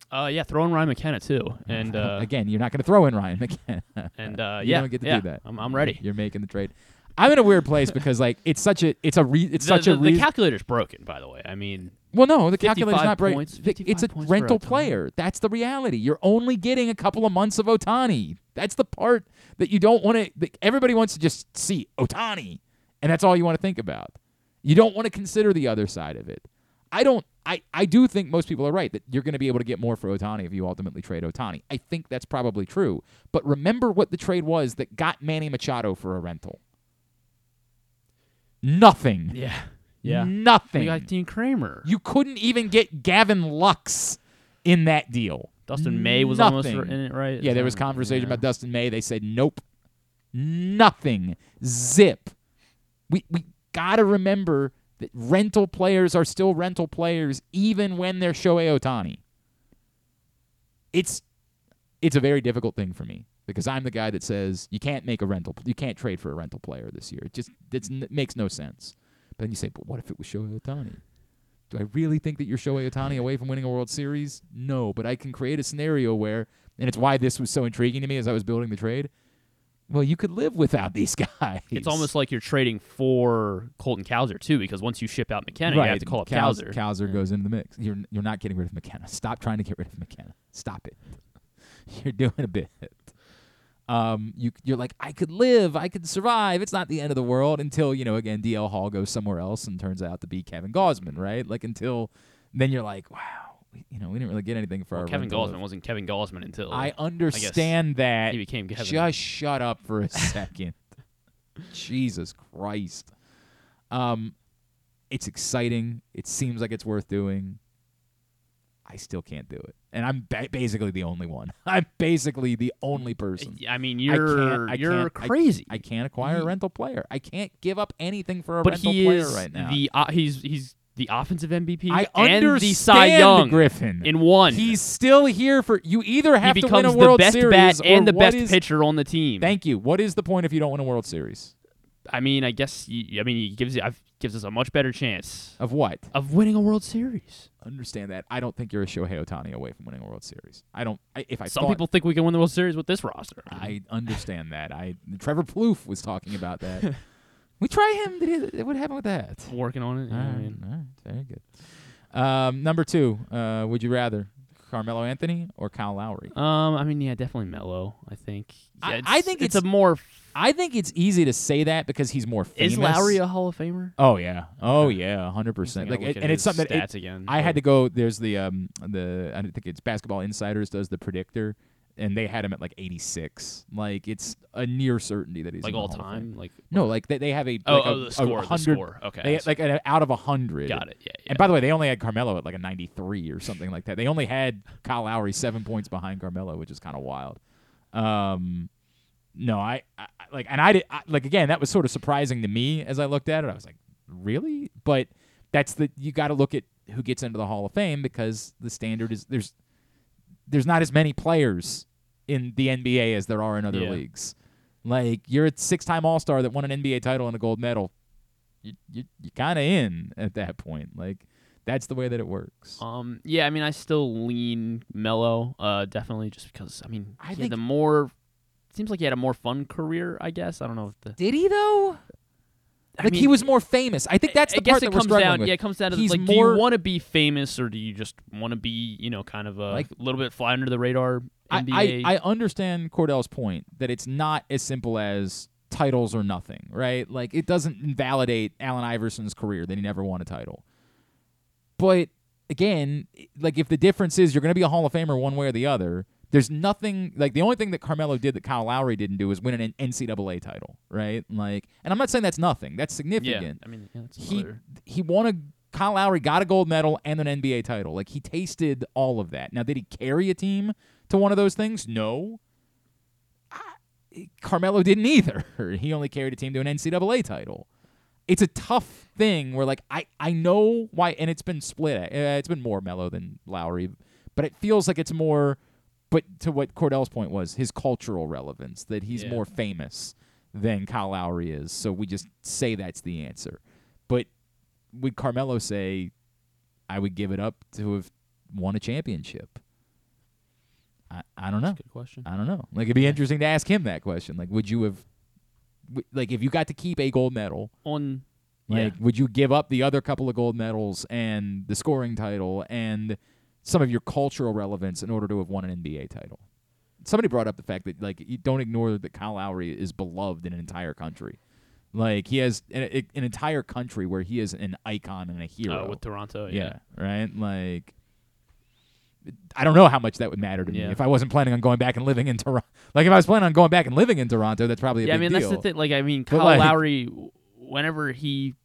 Uh, yeah, throw in Ryan McKenna too, and uh, Again, you're not going to throw in Ryan McKenna. and uh, you yeah, don't get to yeah, do that. I'm, I'm ready. You're making the trade. I'm in a weird place because like it's such a it's a re, it's the, such the, a the calculator's broken, by the way. I mean, Well, no, the 55 calculator's not Th- It's a 55 points for rental player. That's the reality. You're only getting a couple of months of Ohtani. That's the part that you don't want to. Everybody wants to just see Ohtani, and that's all you want to think about. You don't want to consider the other side of it. I don't. I, I do think most people are right that you're going to be able to get more for Ohtani if you ultimately trade Ohtani. I think that's probably true. But remember what the trade was that got Manny Machado for a rental. Nothing. yeah, yeah. Nothing. We got Dean Kremer. You couldn't even get Gavin Lux in that deal. Dustin May was almost in it, right? Yeah, there was conversation about Dustin May. They said nope, nothing, zip. We we gotta remember that rental players are still rental players even when they're Shohei Ohtani. It's it's a very difficult thing for me because I'm the guy that says you can't make a rental, you can't trade for a rental player this year. It just it's, it makes no sense. But then you say, but what if it was Shohei Ohtani? Do I really think that you're Shohei Ohtani away from winning a World Series? No, but I can create a scenario where, and it's why this was so intriguing to me as I was building the trade, Well, you could live without these guys. It's almost like you're trading for Colton Cowser too, because once you ship out McKenna, right. you have to call up Cows- Cowser. Cowser Yeah. goes into the mix. You're you're not getting rid of McKenna. Stop trying to get rid of McKenna. Stop it. You're doing a bit. Um, you you're like I could live, I could survive. It's not the end of the world until you know again DL Hall goes somewhere else and turns out to be Kevin Gausman, right? Like until then you're like, wow, we, you know we didn't really get anything for Well, our Kevin of- Gausman wasn't Kevin Gausman until I understand that. he became Kevin. Just shut up for a second. Jesus Christ. Um, it's exciting. It seems like it's worth doing. I still can't do it, and I'm ba- basically the only one. I'm basically the only person. I mean, you're can't- I you're can't- crazy. I, can't acquire a rental player. I can't give up anything for a but rental he player is right now. the uh, he's he's the offensive MVP I and understand the Cy Young Griffin in one. He's still here for you. Either he have to becomes win a World the best Series bat and the best is- pitcher on the team. Thank you. What is the point if you don't win a World Series? I mean, I guess you, I mean he gives you I've, gives us a much better chance Of what? of winning a World Series. Understand that. I don't think you're a Shohei Ohtani away from winning a World Series. I don't. I, if I Some thought- people think we can win the World Series with this roster. I understand that. I Trevor Plouffe was talking about that. we try him. Did he, what happened with that? working on it. you know what I right, mean? all right, very good. Um, number two. Uh, would you rather Carmelo Anthony or Kyle Lowry? Um, I mean, yeah, definitely Melo. I think. I- Yeah, I it's- think it's, it's- a more. I think it's easy to say that because he's more famous. Is Lowry a Hall of Famer? Oh yeah. Oh yeah. hundred percent. Like, it- and it's something that stats it- again. I but- had to go. There's the um the I think it's Basketball Insiders does the predictor, and they had him at like 86. Like it's a near certainty that he's like the all time. Like No, like they, they have a Oh, like a, oh, the a score, the 100 score. Okay, They like an, out of a hundred. got it. Yeah, yeah. And by the way, they only had Carmelo at like a 93 or something like that. They only had Kyle Lowry seven points behind Carmelo, which is kind of wild. Um, no, I, I I- like, and I did I, like again. That was sort of surprising to me as I looked at it. I was like, really? But that's the you got to look at who gets into the Hall of Fame because the standard is there's there's not as many players in the NBA as there are in other Yeah. leagues. Like you're a six-time All-Star that won an NBA title and a gold medal. You you you kind of in at that point. Like that's the way that it works. Um, yeah, I mean, I still lean Melo, uh, definitely, just because. I mean, I think- the more. Seems like he had a more fun career, I guess. I don't know if the. Did he though? I Like he was more famous. I think that's I the guess part it that comes down. with. Yeah, it comes down to He's like, do you want to be famous or do you just want to be, you know, kind of a Like- little bit fly under the radar I, NBA? I, I understand Cordell's point that it's not as simple as titles or nothing, right? Like it doesn't invalidate Allen Iverson's career that he never won a title. But again, like if the difference is you're going to be a Hall of Famer one way or the other, there's nothing like the only thing that Carmelo did that Kyle Lowry didn't do is win an NCAA title, right? Like, and I'm not saying that's nothing. That's significant. yeah. I mean, yeah, that's he he won a Kyle Lowry got a gold medal and an NBA title. Like he tasted all of that. Now, did he carry a team to one of those things? No. I- Carmelo didn't either. He only carried a team to an NCAA title. It's a tough thing where like I I know why, and it's been split. Uh, it's been more Melo than Lowry, but it feels like it's more. But to what Cordell's point was, his cultural relevance that he's Yeah. more famous than Kyle Lowry is. So we just say that's the answer. But would Carmelo say, I would give it up to have won a championship? I, I don't know. Good question. I don't know. Like it'd be interesting to ask him that question. Like, would you have, w- like, if you got to keep a gold medal, On, like, yeah, would you give up the other couple of gold medals and the scoring title and some of your cultural relevance in order to have won an NBA title? Somebody brought up the fact that like you don't ignore that Kyle Lowry is beloved in an entire country. Like he has an, an entire country where he is an icon and a hero. uh, with Toronto. Yeah, Yeah. right. Like, I don't know how much that would matter to me if I wasn't planning on going back and living in Toronto. Like, if I was planning on going back and living in Toronto, that's probably a Yeah, I mean deal. that's the thing. Like, I mean, Kyle like- Lowry, whenever he,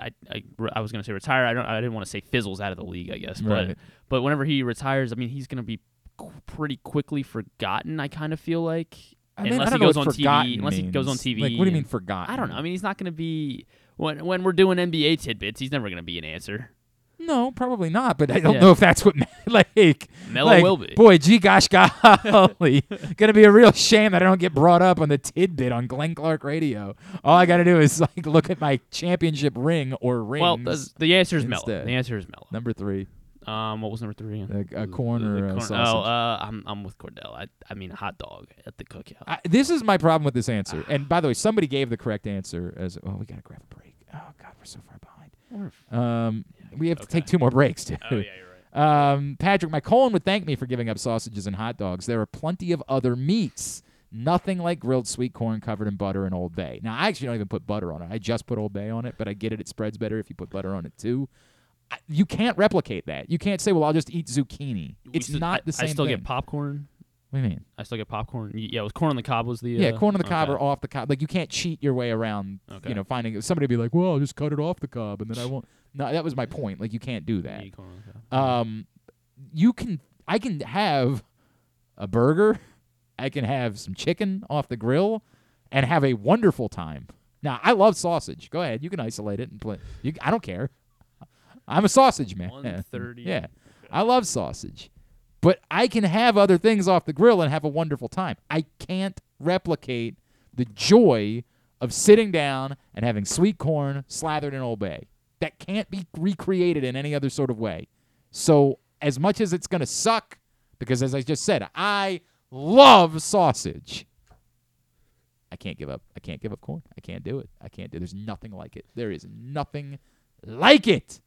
I, I, I was gonna say retire. I don't. I didn't want to say fizzles out of the league. I guess, but Right. but whenever he retires, I mean, he's gonna be qu- pretty quickly forgotten. I kind of feel like. I mean, unless I he goes on TV, forgotten unless he goes on. TV. Like, what do you mean forgotten? I don't know. I mean, he's not going to be when when we're doing NBA tidbits. He's never going to be an answer. No, probably not. But I don't Yeah. know if that's what like. Melo like, will be. Boy, gee, gosh, golly, gonna be a real shame that I don't get brought up on the tidbit on Glenn Clark Radio. All I got to do is like look at my championship ring or rings. Well, the, the answer is instead. The answer is Melo. Number three. Um, what was number three? again? A, a corn The- the or a corn- sausage? Oh, uh, I'm I'm with Cordell. I I mean a hot dog at the cookout. I, this is my problem with this answer. And by the way, somebody gave the correct answer as oh, we gotta grab a break. Oh God, we're so far behind. Um, we have to take two more breaks, too. Oh, yeah, you're right. Um, Patrick, my colon would thank me for giving up sausages and hot dogs. There are plenty of other meats. Nothing like grilled sweet corn covered in butter and Old Bay. Now, I actually don't even put butter on it. I just put Old Bay on it, but I get it. It spreads better if you put butter on it too. I, you can't replicate that. You can't say, "Well, I'll just eat zucchini." We It's still- not the same. I still thing. get popcorn. What do you mean? I still get popcorn. Yeah, it was corn on the cob was the Yeah, uh, corn on the cob okay. or off the cob. Like you can't cheat your way around. Okay. You know, finding somebody would be like, "Well, I'll just cut it off the cob, and then I won't." No, that was my point. Like you can't do that. Eat corn on the cob. Um, you can. I can have a burger. I can have some chicken off the grill, and have a wonderful time. Now, I love sausage. Go ahead. You can isolate it and play. You, I don't care. I'm a sausage man. 130. Yeah, I love sausage, but I can have other things off the grill and have a wonderful time. I can't replicate the joy of sitting down and having sweet corn slathered in Old Bay. That can't be recreated in any other sort of way. So, as much as it's going to suck, because as I just said, I love sausage. I can't give up. I can't give up corn. I can't do it. I can't do. There's nothing like it. There is nothing like it.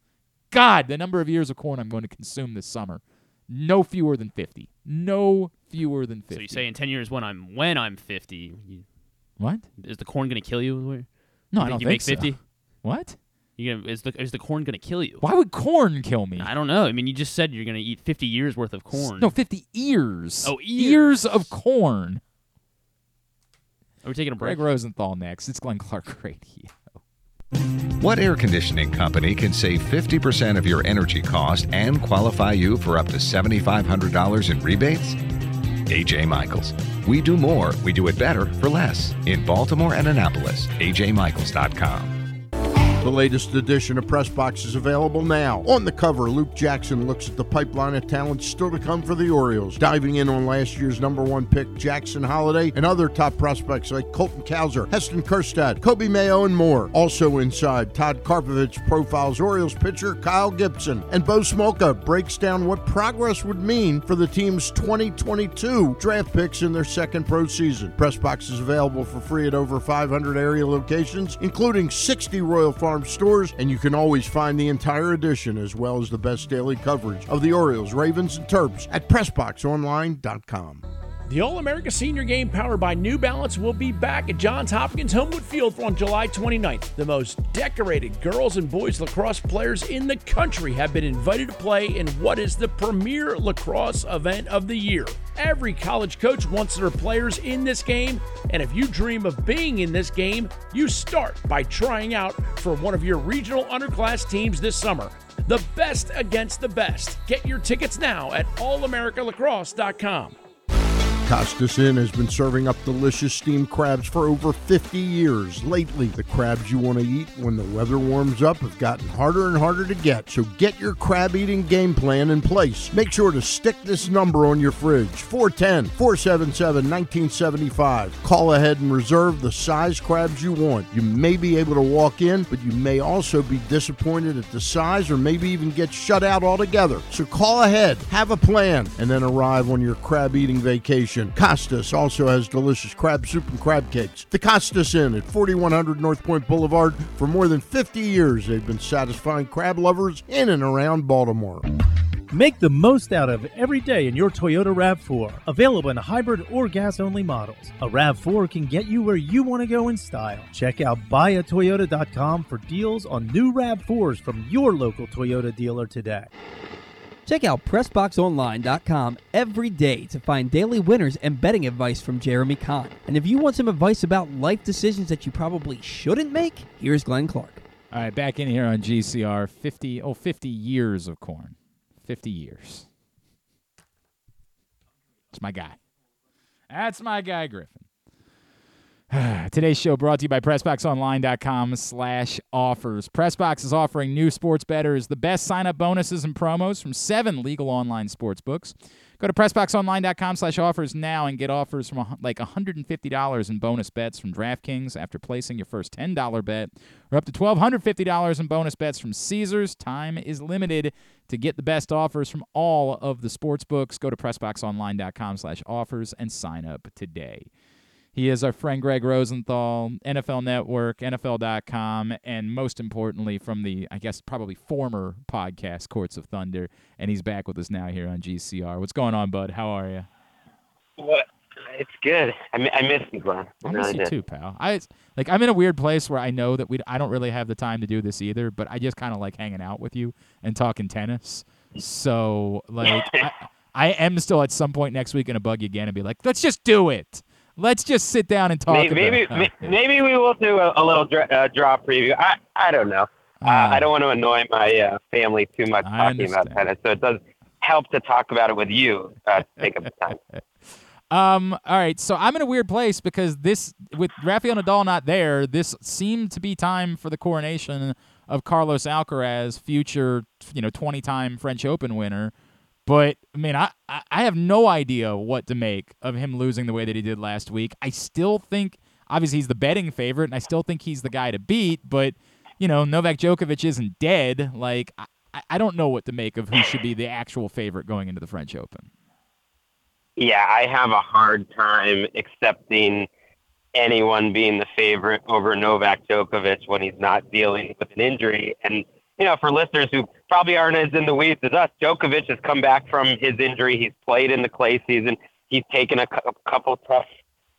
God, the number of years of corn I'm going to consume this summer, no fewer than 50. No fewer than 50. So you say in ten years when I'm when I'm 50, you, what? is the corn gonna kill you? No, you I don't think, you think make so. 50. What? You gonna, is the is the corn gonna kill you? Why would corn kill me? I don't know. I mean, you just said you're gonna eat 50 years worth of corn. No, 50 ears. Oh, ears of corn. Are we taking a break? Gregg Rosenthal next. It's Glenn Clark Radio. What air conditioning company can save 50% of your energy cost and qualify you for up to $7,500 in rebates? AJ Michaels. We do more, we do it better for less. In Baltimore and Annapolis, ajmichaels.com. The latest edition of Press Box is available now. On the cover, Luke Jackson looks at the pipeline of talent still to come for the Orioles, diving in on last year's number one pick, Jackson Holliday, and other top prospects like Colton Cowser, Heston Kjerstad, Coby Mayo, and more. Also inside, Todd Karpovich profiles Orioles pitcher Kyle Gibson, and Bo Smolka breaks down what progress would mean for the team's 2022 draft picks in their second pro season. Press Box is available for free at over 500 area locations, including 60 Royal Farm stores, and you can always find the entire edition as well as the best daily coverage of the Orioles, Ravens, and Terps at PressBoxOnline.com. The All America Senior Game powered by New Balance will be back at Johns Hopkins Homewood Field on July 29th. The most decorated girls and boys lacrosse players in the country have been invited to play in what is the premier lacrosse event of the year. Every college coach wants their players in this game, and if you dream of being in this game, you start by trying out for one of your regional underclass teams this summer. The best against the best. Get your tickets now at allamericalacrosse.com. Costas Inn has been serving up delicious steamed crabs for over 50 years. Lately, the crabs you want to eat when the weather warms up have gotten harder and harder to get. So get your crab eating game plan in place. Make sure to stick this number on your fridge 410 477 1975. Call ahead and reserve the size crabs you want. You may be able to walk in, but you may also be disappointed at the size or maybe even get shut out altogether. So call ahead, have a plan, and then arrive on your crab eating vacation. Costas also has delicious crab soup and crab cakes. The Costas Inn at 4100 North Point Boulevard. For more than 50 years, they've been satisfying crab lovers in and around Baltimore. Make the most out of every day in your Toyota RAV4. Available in hybrid or gas only models. A RAV4 can get you where you want to go in style. Check out buyatoyota.com for deals on new RAV4s from your local Toyota dealer today. Check out PressBoxOnline.com every day to find daily winners and betting advice from Jeremy Kahn. And if you want some advice about life decisions that you probably shouldn't make, here's Glenn Clark. All right, back in here on GCR. 50, oh, 50 years of corn. 50 years. It's my guy. That's my guy, Griffin. Today's show brought to you by PressBoxOnline.com slash offers. PressBox is offering new sports bettors the best sign-up bonuses and promos from seven legal online sports books. Go to PressBoxOnline.com slash offers now and get offers from like $150 in bonus bets from DraftKings after placing your first $10 bet or up to $1,250 in bonus bets from Caesars. Time is limited to get the best offers from all of the sports books. Go to PressBoxOnline.com slash offers and sign up today. He is our friend Gregg Rosenthal, NFL Network, NFL.com, and most importantly, from the, I guess, probably former podcast, Courts of Thunder. And he's back with us now here on GCR. What's going on, bud? How are you? What? It's good. I, mi- I miss you, Glenn. I, I really miss you did. too, pal. I like I'm in a weird place where I know that we I don't really have the time to do this either, but I just kind of like hanging out with you and talking tennis. So like I, I am still at some point next week gonna bug you again and be like, let's just do it. Let's just sit down and talk. Maybe maybe, about it. maybe we will do a, a little dra- uh, draw preview. I I don't know. Uh, I don't want to annoy my uh, family too much I talking about tennis, so it does help to talk about it with you. Uh, take up the time. Um. All right. So I'm in a weird place because this, with Rafael Nadal not there, this seemed to be time for the coronation of Carlos Alcaraz, future, you know, 20-time French Open winner. But I mean, I I have no idea what to make of him losing the way that he did last week. I still think, obviously, he's the betting favorite, and I still think he's the guy to beat. But you know, Novak Djokovic isn't dead. Like I- I don't know what to make of who should be the actual favorite going into the French Open. Yeah, I have a hard time accepting anyone being the favorite over Novak Djokovic when he's not dealing with an injury. And, you know, for listeners who probably aren't as in the weeds as us, Djokovic has come back from his injury. He's played in the clay season. He's taken a cou- couple tough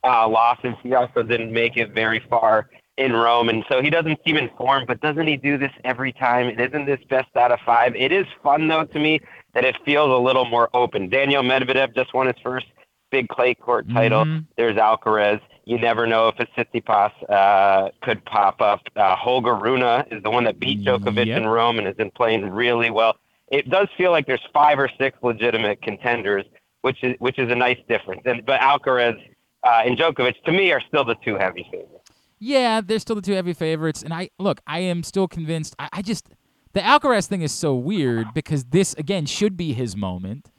uh, losses. He also didn't make it very far in Rome. And so he doesn't seem in form, but doesn't he do this every time? And isn't this best out of five? It is fun, though, to me that it feels a little more open. Daniil Medvedev just won his first big clay court title. Mhm. There's Alcaraz. You never know if a Tsitsipas uh, could pop up. Uh, Holger Rune is the one that beat Djokovic Yep. in Rome and has been playing really well. It does feel like there's five or six legitimate contenders, which is which is a nice difference. And but Alcaraz uh, and Djokovic to me are still the two heavy favorites. Yeah, they're still the two heavy favorites, and I look. I am still convinced. I, I just the Alcaraz thing is so weird because this again should be his moment.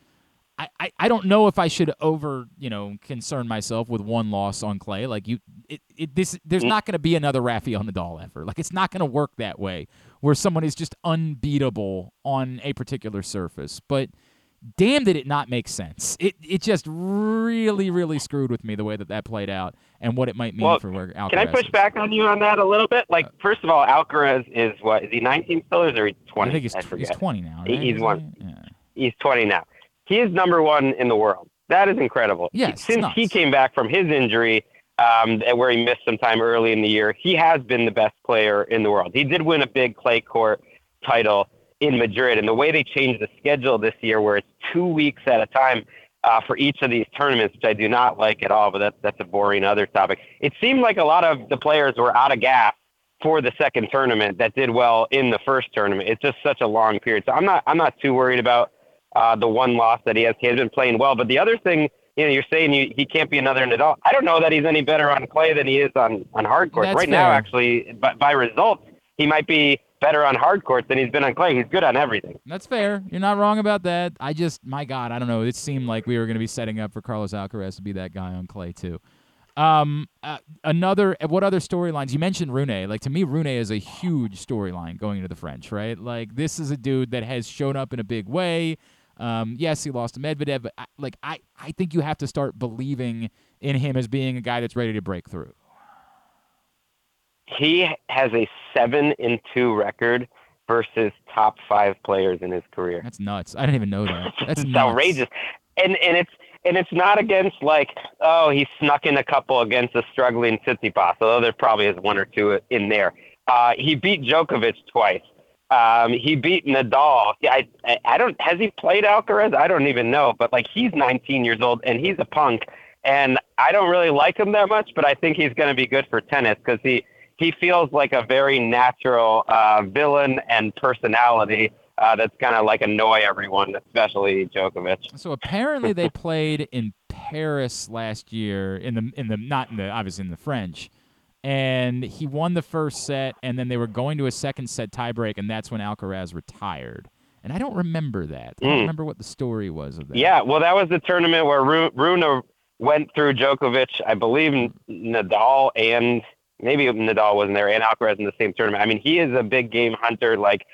I, I, I don't know if I should over you know concern myself with one loss on clay. Like you, it, it this there's mm. not going to be another Rafael Nadal ever. Like it's not going to work that way where someone is just unbeatable on a particular surface. But damn, did it not make sense? It it just really really screwed with me the way that that played out and what it might mean Well, for where Alcaraz. Can I push is. back on you on that a little bit? Like, uh, first of all, Alcaraz is what? Is he 19 still, or is he 20? I think he's, I he's 20 now. Right? He's one. he? Yeah. He's 20 now. He is number one in the world. That is incredible. Yes, Since he came back from his injury, um, where he missed some time early in the year, he has been the best player in the world. He did win a big clay court title in Madrid, and the way they changed the schedule this year, where it's two weeks at a time uh, for each of these tournaments, which I do not like at all, but that's that's a boring other topic. It seemed like a lot of the players were out of gas for the second tournament that did well in the first tournament. It's just such a long period, so I'm not I'm not too worried about uh, the one loss that he has. He has been playing well, but the other thing. You know, you're saying you, he can't be another Nadal. I don't know that he's any better on clay than he is on on hard courts. That's right now, actually, by, by results, he might be better on hard courts than he's been on clay. He's good on everything. That's fair. You're not wrong about that. I just, my God, I don't know. It seemed like we were going to be setting up for Carlos Alcaraz to be that guy on clay too. Um, uh, another. What other storylines? You mentioned Rune. Like to me, Rune is a huge storyline going into the French. Right? Like this is a dude that has shown up in a big way. Um, yes, he lost to Medvedev, but I, like I, I think you have to start believing in him as being a guy that's ready to break through. He has a seven in two record versus top five players in his career. That's nuts. I didn't even know that. That's outrageous. And and it's and it's not against like oh he snuck in a couple against a struggling Tsitsipas, although there probably is one or two in there. Uh, he beat Djokovic twice. Um, he beat Nadal. I, I don't has he played Alcaraz? I don't even know, but like he's 19 years old and he's a punk, and I don't really like him that much, but I think he's going to be good for tennis because he he feels like a very natural uh, villain and personality uh, that's going to like annoy everyone, especially Djokovic. So apparently they played in Paris last year in the in the not in the obviously in the French, and he won the first set, and then they were going to a second set tiebreak, and that's when Alcaraz retired. And I don't remember that. I don't Mm. remember what the story was of that. Yeah, well, that was the tournament where Ru- Rune went through Djokovic, I believe Nadal and maybe Nadal wasn't there, and Alcaraz in the same tournament. I mean, he is a big game hunter. Like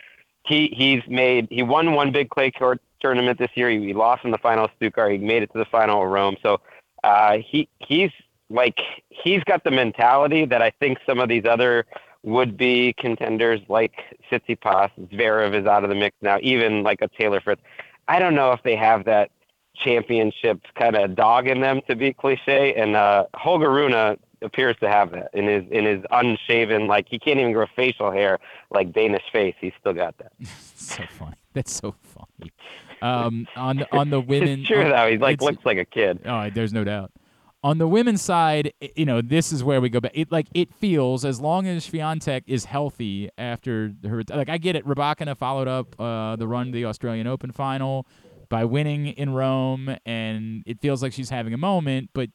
he he's made he won one big clay court tournament this year. He, he lost in the final of Stuttgart. He made it to the final of Rome. So uh, he he's like he's got the mentality that I think some of these other would-be contenders like Tsitsipas, Zverev is out of the mix now. Even like a Taylor Fritz. I don't know if they have that championship kind of dog in them to be cliche. And uh, Holger Rune appears to have that in his in his unshaven, like he can't even grow facial hair like Danish face. He's still got that. so funny. That's so funny. Um, on the, on the women, it's true though. He like looks like a kid. Oh, there's no doubt. On the women's side, you know, this is where we go back. It like it feels as long as Swiatek is healthy after her. Like I get it. Rybakina followed up uh, the run to the Australian Open final by winning in Rome, and it feels like she's having a moment. But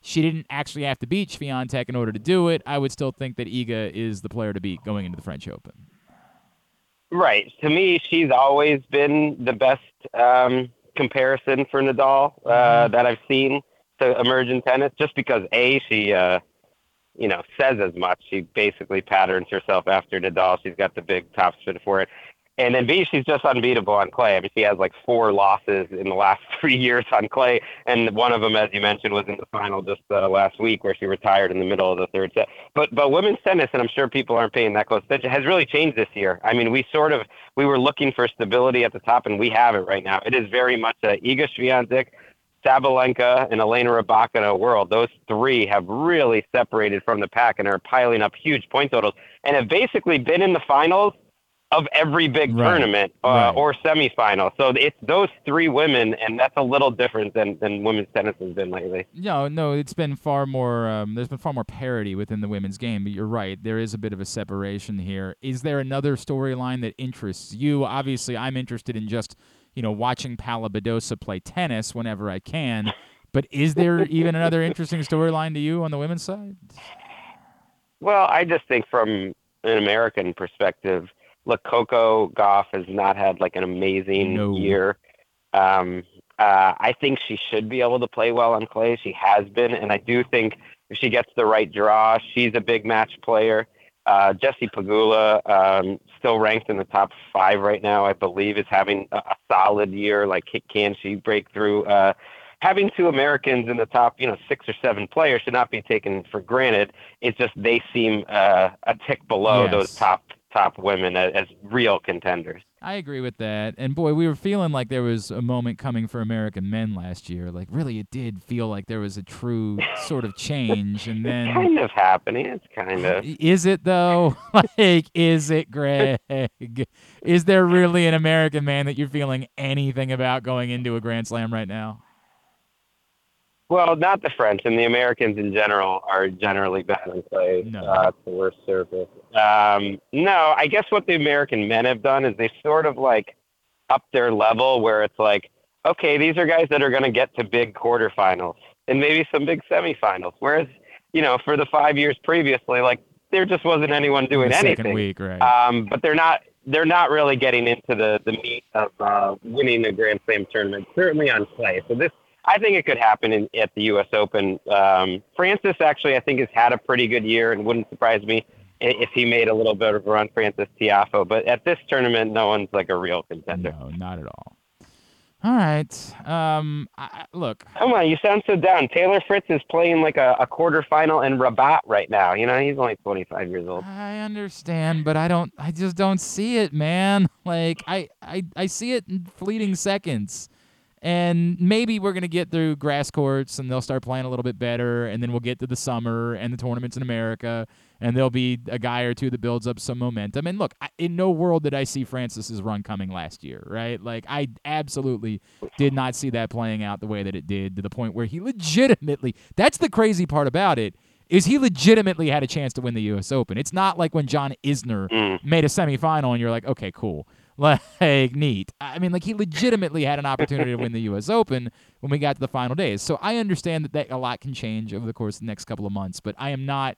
she didn't actually have to beat Swiatek in order to do it. I would still think that Iga is the player to beat going into the French Open. Right. To me, she's always been the best um, comparison for Nadal uh, that I've seen to emerge in tennis. Just because a she, uh, you know, says as much. She basically patterns herself after Nadal. She's got the big top spin for it. And then B, she's just unbeatable on clay. I mean, she has like four losses in the last three years on clay, and one of them, as you mentioned, was in the final just uh, last week, where she retired in the middle of the third set. But but women's tennis, and I'm sure people aren't paying that close attention, has really changed this year. I mean, we sort of we were looking for stability at the top, and we have it right now. It is very much a Iga Swiatek, Sabalenka, and Elena Rybakina world. Those three have really separated from the pack and are piling up huge point totals, and have basically been in the finals of every big Right. tournament uh, Right. or semifinal. So it's those three women, and that's a little different than, than women's tennis has been lately. No, no, it's been far more. Um, there's been far more parity within the women's game. But you're right, there is a bit of a separation here. Is there another storyline that interests you? Obviously, I'm interested in just you know watching Paula Badosa play tennis whenever I can. But is there even another interesting storyline to you on the women's side? Well, I just think from an American perspective, look, Coco Gauff has not had like an amazing No. year. Um, uh, I think she should be able to play well on clay. She has been, and I do think if she gets the right draw, she's a big match player. Uh, Jesse Pegula, um, still ranked in the top five right now, I believe, is having a, a solid year. Like, can she break through? Uh, having two Americans in the top, you know, six or seven players should not be taken for granted. It's just they seem uh, a tick below Yes. those top top women as, as real contenders. I agree with that. And boy, we were feeling like there was a moment coming for American men last year. Like really, it did feel like there was a true sort of change. And then kind of happening. It's kind of. Is it though? like, is it, Gregg? is there really an American man that you're feeling anything about going into a Grand Slam right now? Well, not the French and the Americans in general are generally bad in clay. No. Uh, it's the worst surface. Um, no, I guess what the American men have done is they sort of like up their level where it's like, okay, these are guys that are going to get to big quarterfinals and maybe some big semifinals. Whereas, you know, for the five years previously, like there just wasn't anyone doing anything. second week, right? Um, but they're not they're not really getting into the the meat of uh, winning a Grand Slam tournament. Certainly on clay. So this, I think it could happen in, at the U.S. Open. Um, Frances actually, I think, has had a pretty good year, and wouldn't surprise me if he made a little bit of a run. Frances Tiafoe, but at this tournament, no one's like a real contender. no, not at all. All right. Um, I, look, Come on, you sound so down. Taylor Fritz is playing like a, a quarterfinal in Rabat right now. You know, he's only 25 years old. I understand, but I don't. I just don't see it, man. Like I, I, I see it in fleeting seconds. And maybe we're gonna get through grass courts, and they'll start playing a little bit better, and then we'll get to the summer and the tournaments in America, and there'll be a guy or two that builds up some momentum. And look, I, in no world did I see Frances's run coming last year, right? Like I absolutely did not see that playing out the way that it did, to the point where he legitimately. That's the crazy part about it is he legitimately had a chance to win the U.S. Open. It's not like when John Isner Mm. made a semifinal and you're like, okay, cool. Like neat. I mean, like he legitimately had an opportunity to win the U.S. Open when we got to the final days. So I understand that, that a lot can change over the course of the next couple of months, but I am not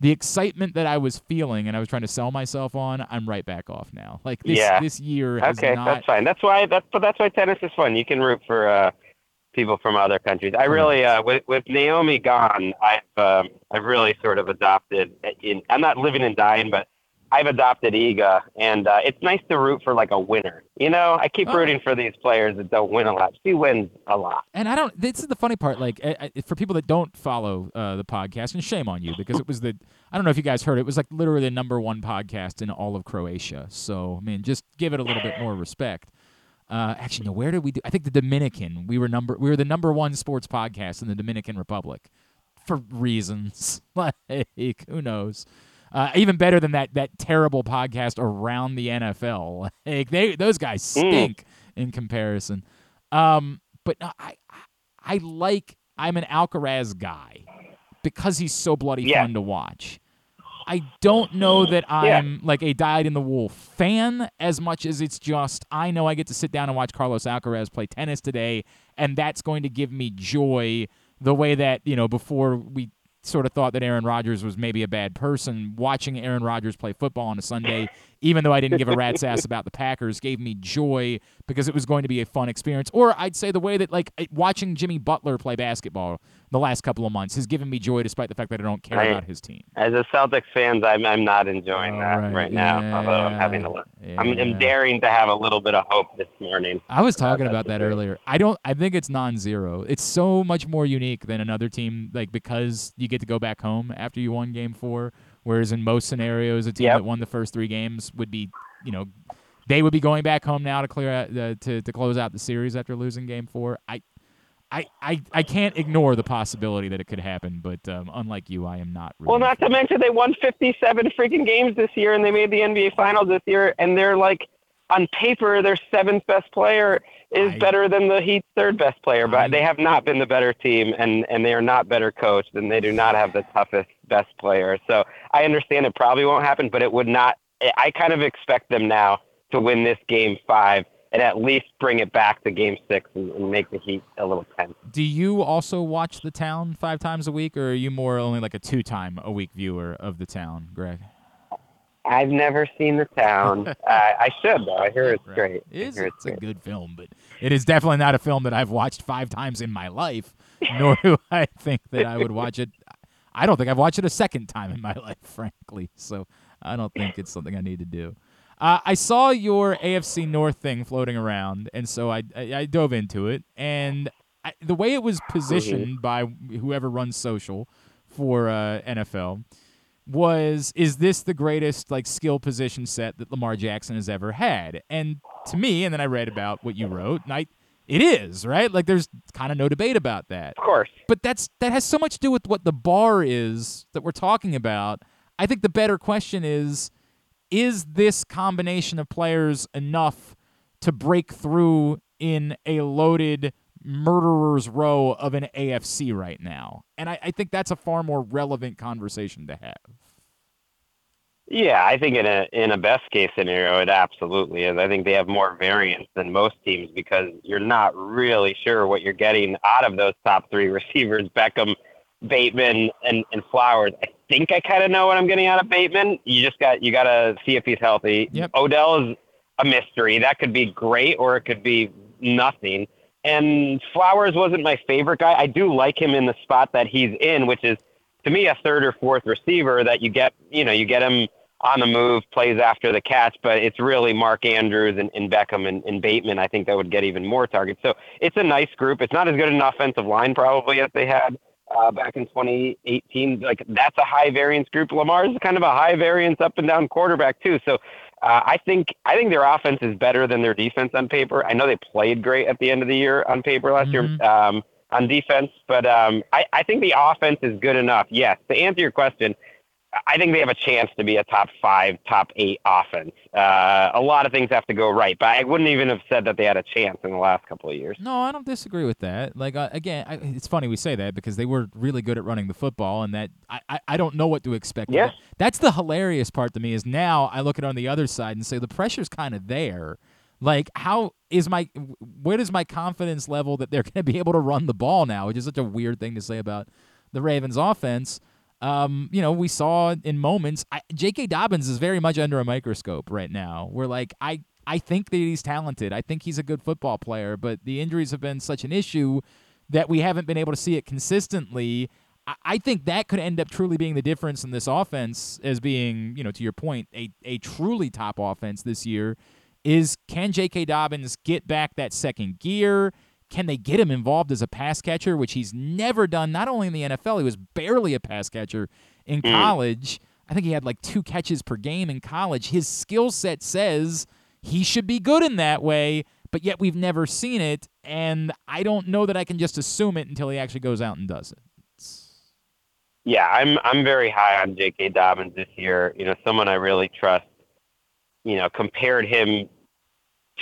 the excitement that I was feeling and I was trying to sell myself on. I'm right back off now. Like this Yeah. this year has Okay, not. that's fine. That's why that's but that's why tennis is fun. You can root for uh, people from other countries. I really uh, with with Naomi gone, I've um, I've really sort of adopted. In, I'm not living and dying, but I've adopted Iga, and uh, it's nice to root for like a winner. You know, I keep Oh. rooting for these players that don't win a lot. She wins a lot. And I don't. This is the funny part. Like I, I- for people that don't follow uh, the podcast, and shame on you because it was the. I don't know if you guys heard. It, it was like literally the number one podcast in all of Croatia. So I mean, just give it a little bit more respect. Uh, actually, no. Where did we do? I think the Dominican. We were number. We were the number one sports podcast in the Dominican Republic, for reasons like who knows. Uh, even better than that that terrible podcast around the NFL. Like they those guys stink in comparison. Um, but no, I I like I'm an Alcaraz guy because he's so bloody Yeah. fun to watch. I don't know that I'm like a dyed in the wool fan as much as it's just I know I get to sit down and watch Carlos Alcaraz play tennis today, and that's going to give me joy the way that, you know, before we sort of thought that Aaron Rodgers was maybe a bad person, watching Aaron Rodgers play football on a Sunday, even though I didn't give a rat's ass about the Packers, gave me joy because it was going to be a fun experience. Or I'd say the way that like watching Jimmy Butler play basketball the last couple of months has given me joy despite the fact that I don't care Right. about his team. As a Celtics fans, I'm I'm not enjoying Oh, that right. right, now. although I'm having a look. I'm, I'm daring to have a little bit of hope this morning. I was talking about that earlier. I don't. I think it's non-zero. It's so much more unique than another team, like because you get to go back home after you won Game Four. Whereas in most scenarios, a team Yep. that won the first three games would be, you know, they would be going back home now to clear out uh, to to close out the series after losing Game Four. I. I, I, I can't ignore the possibility that it could happen, but um, unlike you, I am not. Really well, not to mention they won 57 freaking games this year, and they made the NBA Finals this year, and they're like, on paper, their seventh best player is I- better than the Heat's third best player, but I- they have not been the better team, and and they are not better coached, and they do not have the toughest best player. So I understand it probably won't happen, but it would not. I kind of expect them now to win this game five and at least bring it back to game six and, and make the Heat a little tense. Do you also watch the town five times a week, or are you more only like a two-time a week viewer of the town, Gregg? I've never seen the town. uh, I should though. I hear it's Right. great. It is, it's a great. good film, but it is definitely not a film that I've watched five times in my life, nor do I think that I would watch it. I don't think I've watched it a second time in my life, frankly. So I don't think it's something I need to do. Uh, I saw your AFC North thing floating around, and so I I, I dove into it, and I, the way it was positioned by whoever runs social for uh, NFL was is this the greatest like skill position set that Lamar Jackson has ever had? And to me, and then I read about what you wrote, and I it is, right? Like there's kind of no debate about that. Of course. But that's that has so much to do with what the bar is that we're talking about. I think the better question is is this combination of players enough to break through in a loaded murderer's row of an AFC right now? And I, I think that's a far more relevant conversation to have. Yeah, I think in a in a best case scenario, it absolutely is. I think they have more variance than most teams because you're not really sure what you're getting out of those top three receivers: Beckham, Bateman, and and Flowers. I think I kind of know what I'm getting out of Bateman. You just got you got to see if he's healthy. Yep. Odell is a mystery. That could be great, or it could be nothing. And Flowers wasn't my favorite guy. I do like him in the spot that he's in, which is to me a third or fourth receiver that you get you know you get him on the move plays after the catch but it's really mark andrews and, and beckham and, and bateman i think that would get even more targets so it's a nice group it's not as good an offensive line probably as they had back in 2018 like that's a high variance group Lamar is kind of a high variance up and down quarterback too so uh, I think I think their offense is better than their defense on paper. I know they played great at the end of the year on paper last Mhm. year um, on defense, but um, I, I think the offense is good enough. Yes, to answer your question, I think they have a chance to be a top five, top eight offense. Uh, a lot of things have to go right, but I wouldn't even have said that they had a chance in the last couple of years. No, I don't disagree with that. Like uh, again, I, it's funny we say that because they were really good at running the football, and that I, I, I don't know what to expect. Yeah. That's the hilarious part to me is now I look at it on the other side and say the pressure's kind of there. Like, how is my where is my confidence level that they're going to be able to run the ball now? Which is such a weird thing to say about the Ravens offense. Um, you know, we saw in moments. I, J.K. Dobbins is very much under a microscope right now. We're like, I I think that he's talented. I think he's a good football player, but the injuries have been such an issue that we haven't been able to see it consistently. I, I think that could end up truly being the difference in this offense as being, you know, to your point, a, a truly top offense this year is can J.K. Dobbins get back that second gear? Can they get him involved as a pass catcher, which he's never done, not only in the NFL, he was barely a pass catcher in Mm. college. I think he had like two catches per game in college. His skill set says he should be good in that way, but yet we've never seen it. And I don't know that I can just assume it until he actually goes out and does it. Yeah, I'm I'm very high on J.K. Dobbins this year. You know, someone I really trust. You know, compared him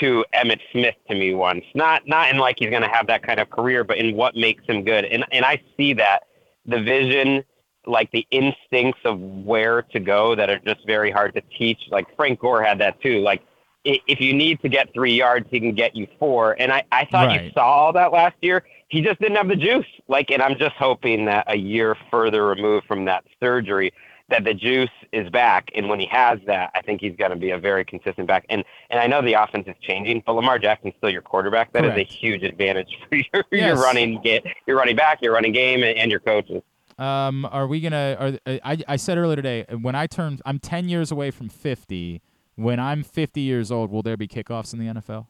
to Emmitt Smith to me once. Not not in like he's going to have that kind of career, but in what makes him good. And and I see that the vision, like the instincts of where to go that are just very hard to teach. Like Frank Gore had that too. Like if you need to get three yards, he can get you four. And I I thought you saw all that last year. He just didn't have the juice. Like, and I'm just hoping that a year further removed from that surgery, that the juice is back. And when he has that, I think he's going to be a very consistent back. And and I know the offense is changing, but Lamar Jackson's still your quarterback. That is Correct. a huge advantage for your, Yes. your running get your running back, your running game, and, and your coaches. Um, are we gonna? Are I? I said earlier today when I turn, I'm 10 years away from 50. When I'm 50 years old, will there be kickoffs in the NFL?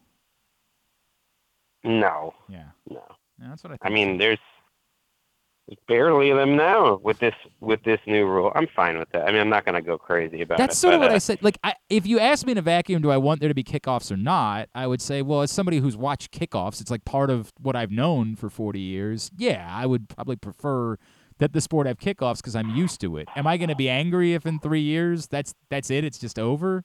No, Yeah, no. Yeah, that's what I. Think. I mean, there's barely them now with this with this new rule. I'm fine with that. I mean, I'm not going to go crazy about That's it. sort of what uh, I said. Like, I, if you ask me in a vacuum, do I want there to be kickoffs or not? I would say, well, as somebody who's watched kickoffs, it's like part of what I've known for 40 years. Yeah, I would probably prefer that the sport have kickoffs because I'm used to it. Am I going to be angry if in three years that's that's it? It's just over?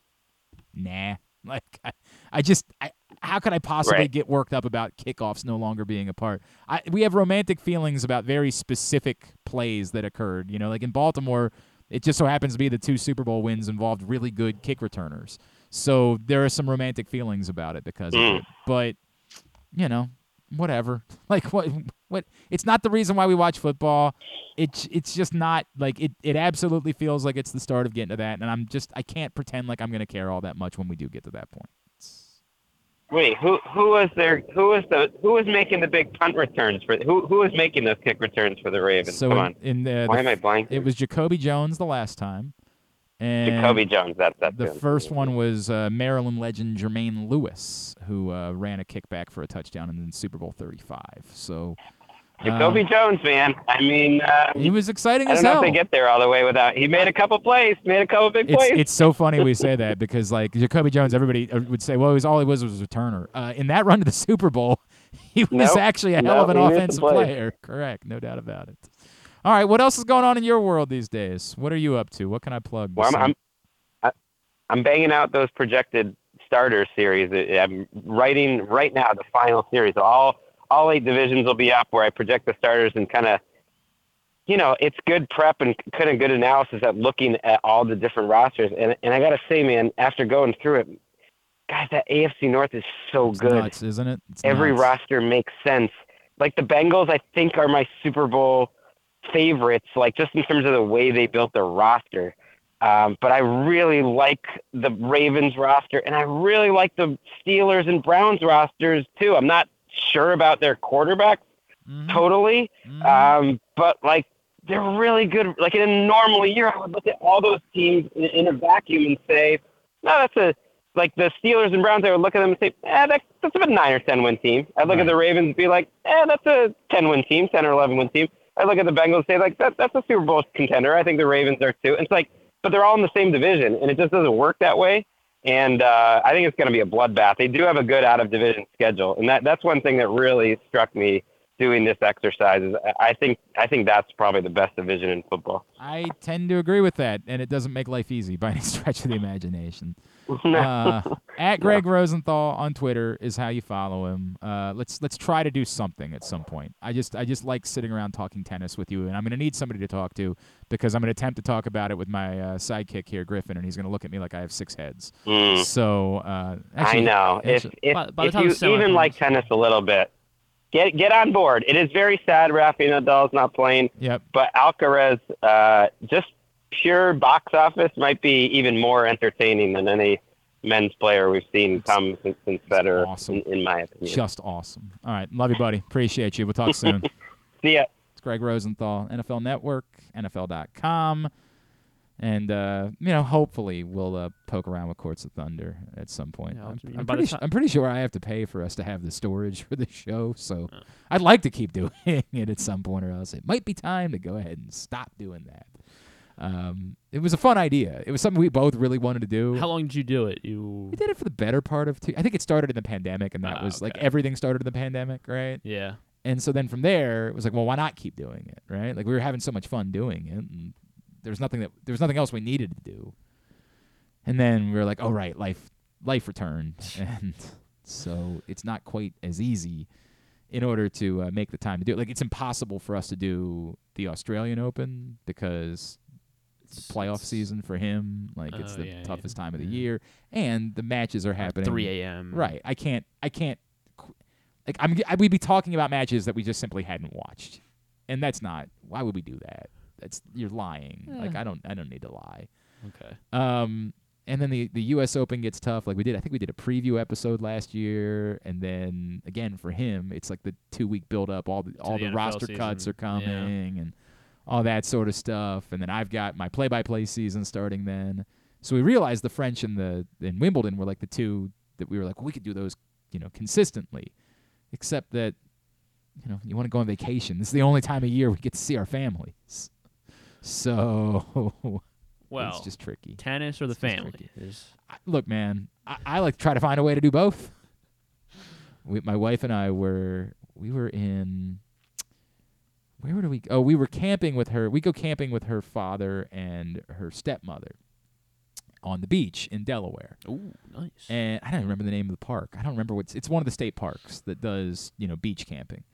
Nah. Like, I, I just, I, how could I possibly Right. get worked up about kickoffs no longer being a part? I, we have romantic feelings about very specific plays that occurred. You know, like in Baltimore, it just so happens to be the two Super Bowl wins involved really good kick returners. So there are some romantic feelings about it because of Mm. it. But you know, whatever. Like what? What? It's not the reason why we watch football. It's it's just not like it. It absolutely feels like it's the start of getting to that, and I'm just I can't pretend like I'm gonna care all that much when we do get to that point. Wait, who who was there? Who was the who was making the big punt returns for who who was making those kick returns for the Ravens? So Come on, in the, why the am I blanking? It was Jacoby Jones the last time, and Jacoby Jones. That that's the first one was uh, Maryland legend Jermaine Lewis, who uh, ran a kickback for a touchdown in Super Bowl 35. So Jacoby um, Jones, man. I mean, uh, he was exciting I as don't know hell. if they get there all the way without. He made a couple plays, made a couple big it's plays. it's so funny we say that because like Jacoby Jones, everybody uh, would say, well, he was all he was was a returner. Uh, in that run to the Super Bowl, he was Nope. actually a hell Nope, of an he missed the offensive plays. player. Correct, no doubt about it. All right, what else is going on in your world these days? What are you up to? What can I plug? well, I'm, I'm I- I'm banging out those projected starter series. I- I'm writing right now the final series. All all eight divisions will be up where I project the starters and kind of, you know, it's good prep and kind of good analysis at looking at all the different rosters. And and I gotta say, man, after going through it, guys, that AFC North is so it's good. nuts, isn't it? It's Every nuts. roster makes sense. Like the Bengals, I think are my Super Bowl favorites. Like just in terms of the way they built their roster. Um, but I really like the Ravens roster, and I really like the Steelers and Browns rosters too. I'm not sure about their quarterback Mm-hmm. totally, um, but like they're really good. Like in a normal year, I would look at all those teams in, in a vacuum and say, no, that's a like the Steelers and Browns. I would look at them and say, eh, that, that's a nine or ten win team. I'd look at the Ravens and be like, eh, that's a ten win team, ten or eleven win team. I look at the Bengals and say like that that's a Super Bowl contender. I think the Ravens are too. And it's like, but they're all in the same division, and it just doesn't work that way. And uh, I think it's going to be a bloodbath. They do have a good out of division schedule, and that that's one thing that really struck me doing this exercise. Is, I think I think that's probably the best division in football. I tend to agree with that, and it doesn't make life easy by any stretch of the imagination. Uh, at Gregg Rosenthal on Twitter is how you follow him. Uh, let's let's try to do something at some point. I just I just like sitting around talking tennis with you, and I'm going to need somebody to talk to because I'm going to attempt to talk about it with my uh, sidekick here, Griffin, and he's going to look at me like I have six heads. Mm. So uh, actually, I know. actually- if if, by- by if you even like tennis a little bit, get get on board. It is very sad Rafael Nadal's not playing, yep. but Alcaraz, uh, just pure box office, might be even more entertaining than any men's player we've seen come since, since Federer, awesome. in, in my opinion. Just awesome. All right, love you, buddy. Appreciate you. We'll talk soon. See ya. It's Gregg Rosenthal, NFL Network, NFL.com. And, uh, you know, hopefully we'll uh, poke around with Courts of Thunder at some point. Yeah, I'm. I'm pretty, su- I'm pretty sure I have to pay for us to have the storage for the show. So I'd like to keep doing it at some point, or else it might be time to go ahead and stop doing that. Um, it was a fun idea. It was something we both really wanted to do. How long did you do it? You we did it for the better part of two. I think it started in the pandemic, and that Ah, was like everything started in the pandemic, right? yeah. And so then from there, it was like, well, why not keep doing it, right? Like we were having so much fun doing it, and there was nothing that there was nothing else we needed to do. And then we were like, oh right, life life returned, and so it's not quite as easy in order to uh, make the time to do it. Like it's impossible for us to do the Australian Open because it's the playoff season for him. Like it's Oh, the yeah, yeah, toughest time of the yeah. year, and the matches are happening 3 a.m. Right. I can't. I can't. Like I'm. I, we'd be talking about matches that we just simply hadn't watched, and that's not. Why would we do that? That's you're lying. Like. I don't. I don't need to lie. Okay. Um. And then the the U.S. Open gets tough. Like we did. I think we did a preview episode last year, and then again for him, it's like the two week build up. All the all the the, NFL roster cuts are coming, and all that sort of stuff. And then I've got my play by play season starting then. So we realized the French and the and Wimbledon were like the two that we were like, well, we could do those, you know, consistently. Except that, you know, you want to go on vacation. This is the only time of year we get to see our families. So Well, it's just tricky. tennis or the It's family? I- Look, man, I, I like to try to find a way to do both. We, my wife and I were we were in where were we? Oh, we were camping with her. We go camping with her father and her stepmother on the beach in Delaware. Ooh, nice. And I don't remember the name of the park. I don't remember what's. It's one of the state parks that does you know beach camping.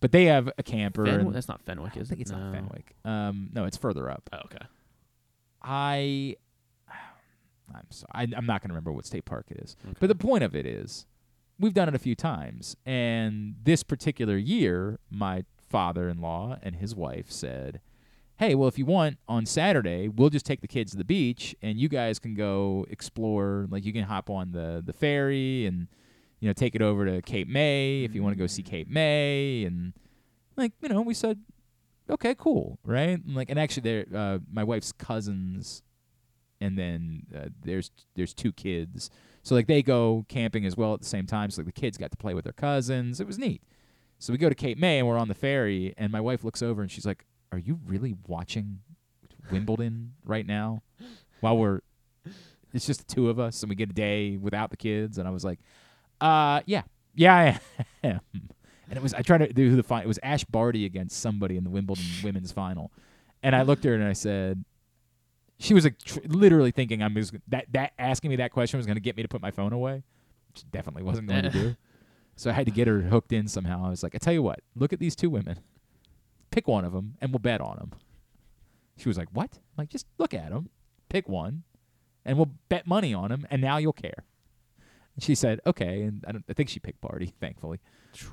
But they have a camper. And- That's not Fenwick, I is think it? it's No. not Fenwick. Um, no, it's further up. Oh, okay. I, I'm sorry, I, I'm not going to remember what state park it is. But the point of it is, we've done it a few times, and this particular year, my father-in-law and his wife said, "Hey, well, if you want on Saturday, we'll just take the kids to the beach, and you guys can go explore. Like you can hop on the the ferry and." You know, take it over to Cape May if you want to go see Cape May, and like you know, we said, okay, cool, right? And like, and actually, there, uh, my wife's cousins, and then uh, there's there's two kids, so like they go camping as well at the same time. So like the kids got to play with their cousins. It was neat. So we go to Cape May and we're on the ferry, and my wife looks over and she's like, "Are you really watching Wimbledon right now?" While we're it's just the two of us, and we get a day without the kids. And I was like, "Uh, yeah, yeah, I am." And it was I tried to do the final. It was Ash Barty against somebody in the Wimbledon women's final, and I looked at her and I said, she was like tr- literally thinking I'm just, that that asking me that question was going to get me to put my phone away, which definitely wasn't going to do. So I had to get her hooked in somehow. I was like, I tell you what, look at these two women, pick one of them, and we'll bet on them. She was like, what? I'm like, just look at them, pick one, and we'll bet money on them, and now you'll care. And she said, okay, and I, don't, I think she picked Barty, thankfully.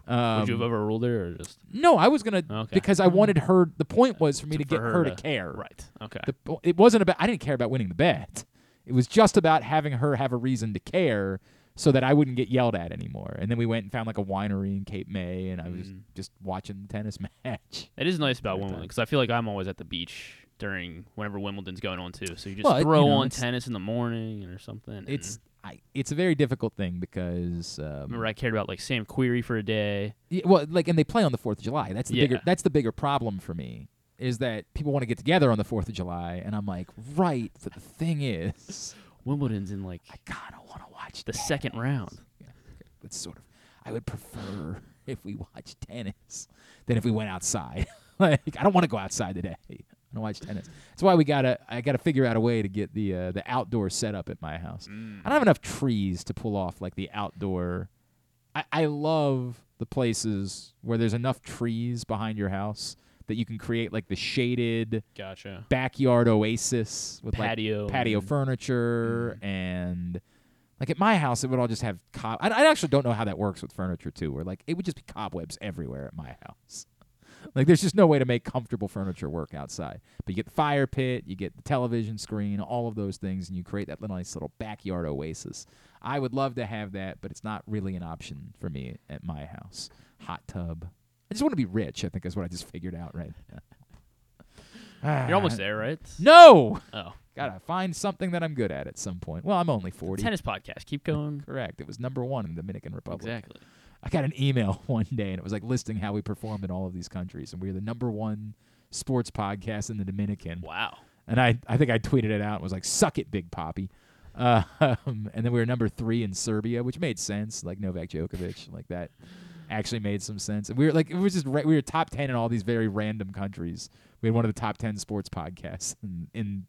Um, Would you have overruled it or just? no, I was gonna Okay. because I wanted her. The point was for me to, For get her her, to, to- care. right, okay. The, it wasn't about. I didn't care about winning the bet. It was just about having her have a reason to care, so that I wouldn't get yelled at anymore. And then we went and found like a winery in Cape May, and I was Mm. just watching the tennis match. It is nice about Wimbledon because I feel like I'm always at the beach during whenever Wimbledon's going on too. So you just Well, it- you throw know, on tennis in the morning or something. and- It's I. It's a very difficult thing because. Um, remember I cared about like Sam Querrey for a day. Yeah, well, like, and they play on the Fourth of July. That's the bigger. That's the bigger problem for me. Is that people want to get together on the Fourth of July, and I'm like, right. But the thing is, Wimbledon's in like I kind of want to watch the second round. Yeah, that's sort of. I would prefer if we watch tennis than if we went outside. like I don't want to go outside today. To watch tennis. That's why we gotta. I gotta figure out a way to get the uh, the outdoor setup at my house. I don't have enough trees to pull off like the outdoor. I, I love the places where there's enough trees behind your house that you can create like the shaded Gotcha. backyard oasis with Patio like patio and- furniture and like at my house it would all just have cob I, I actually don't know how that works with furniture too where like it would just be cobwebs everywhere at my house like there's just no way to make comfortable furniture work outside but you get the fire pit you get the television screen all of those things and you create that little nice little backyard oasis i would love to have that but it's not really an option for me at my house hot tub i just want to be rich i think is what i just figured out right now You're ah. almost there, right? no. Oh. Gotta find something that I'm good at at some point. Well, I'm only 40. Tennis podcast. Keep going. Correct. It was number one in the Dominican Republic. Exactly. I got an email one day and it was like listing how we performed in all of these countries. And we were the number one sports podcast in the Dominican. Wow. And I, I think I tweeted it out and was like, suck it, Big Poppy. Uh, and then we were number three in Serbia, which made sense, like Novak Djokovic, like that actually made some sense. And we were like, it was just, ra- we were top 10 in all these very random countries. We had one of the top 10 sports podcasts in, in,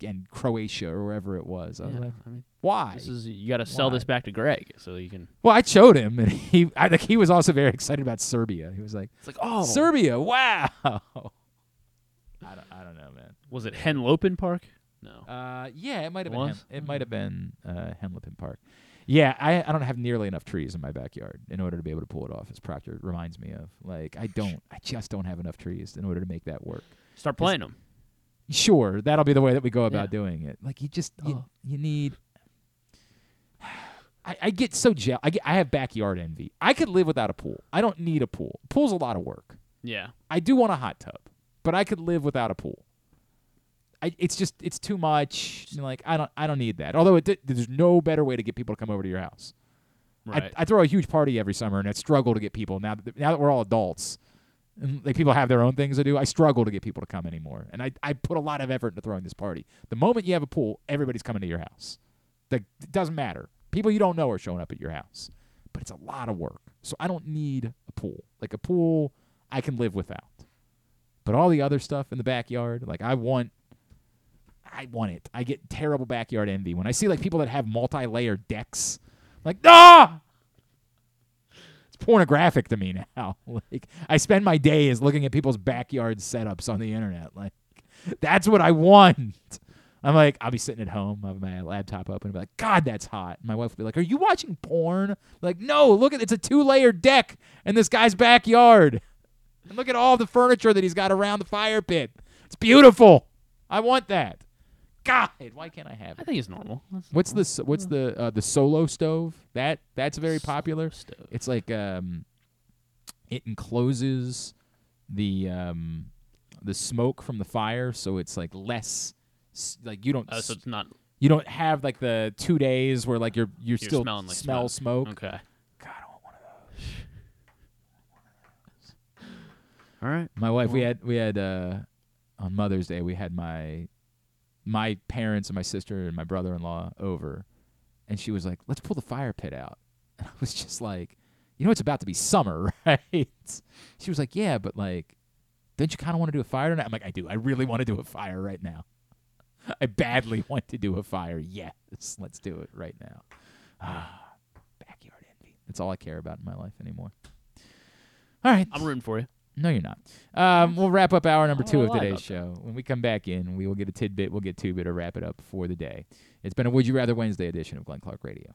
in Croatia or wherever it was. I was Yeah, like, I mean, why? This is you got to sell Why? this back to Gregg so you can. Well, I showed him, and he, I think he was also very excited about Serbia. He was like, It's like, oh. Serbia, wow." I don't, I don't know, man. Was it Henlopen Park? No. Uh, yeah, it might have been. was? Hen- it might have been uh, Henlopen Park. Yeah, I, I don't have nearly enough trees in my backyard in order to be able to pull it off. As Proctor reminds me of, like, I don't, I just don't have enough trees in order to make that work. Start planting them. Sure, that'll be the way that we go about Yeah. doing it. Like, you just, you, Oh. you need. I, I get so jealous. I, get, I have backyard envy. I could live without a pool. I don't need a pool. Pool's a lot of work. Yeah. I do want a hot tub, but I could live without a pool. I, it's just it's too much. You know, Like I don't I don't need that. Although it, there's no better way to get people to come over to your house. Right. I, I throw a huge party every summer, and I struggle to get people now. That, now that we're all adults, and like people have their own things to do, I struggle to get people to come anymore. And I I put a lot of effort into throwing this party. The moment you have a pool, everybody's coming to your house. Like it doesn't matter. People you don't know are showing up at your house, but it's a lot of work. So I don't need a pool. Like a pool, I can live without. But all the other stuff in the backyard, like I want I want it. I get terrible backyard envy when I see like people that have multi-layer decks. Like, ah, pornographic to me now. Like, I spend my days looking at people's backyard setups on the internet. Like, that's what I want. I'm like, I'll be sitting at home, I have my laptop open, and be like, God, that's hot. My wife will be like, Are you watching porn? Like, no, look at it's a two-layer deck in this guy's backyard. And look at all the furniture that he's got around the fire pit. It's beautiful. I want that. God, why can't I have it? I it? think it's normal. That's What's normal. the what's the uh, the solo stove? That that's very popular. stove. It's like um, it encloses the um, the smoke from the fire, so it's like less s- like you don't Oh, so it's not. you don't have like the two days where like you're you're, You're still smelling like smell smoke. Okay. God, I want one of those. All right. My wife, we had we had uh, on Mother's Day, we had my my parents and my sister and my brother-in-law over, and she was like, "Let's pull the fire pit out." And I was just like, "You know, it's about to be summer, right?" She was like, "Yeah, but like, don't you kind of want to do a fire tonight?" I'm like, "I do. I really want to do a fire right now. I badly want to do a fire. Yes, let's do it right now." Ah, backyard envy. That's all I care about in my life anymore. All right. I'm rooting for you. No, you're not. Um, we'll wrap up hour number two of today's about show. When we come back in, we will get a tidbit. We'll get two bit to wrap it up for the day. It's been a Would You Rather Wednesday edition of Glenn Clark Radio.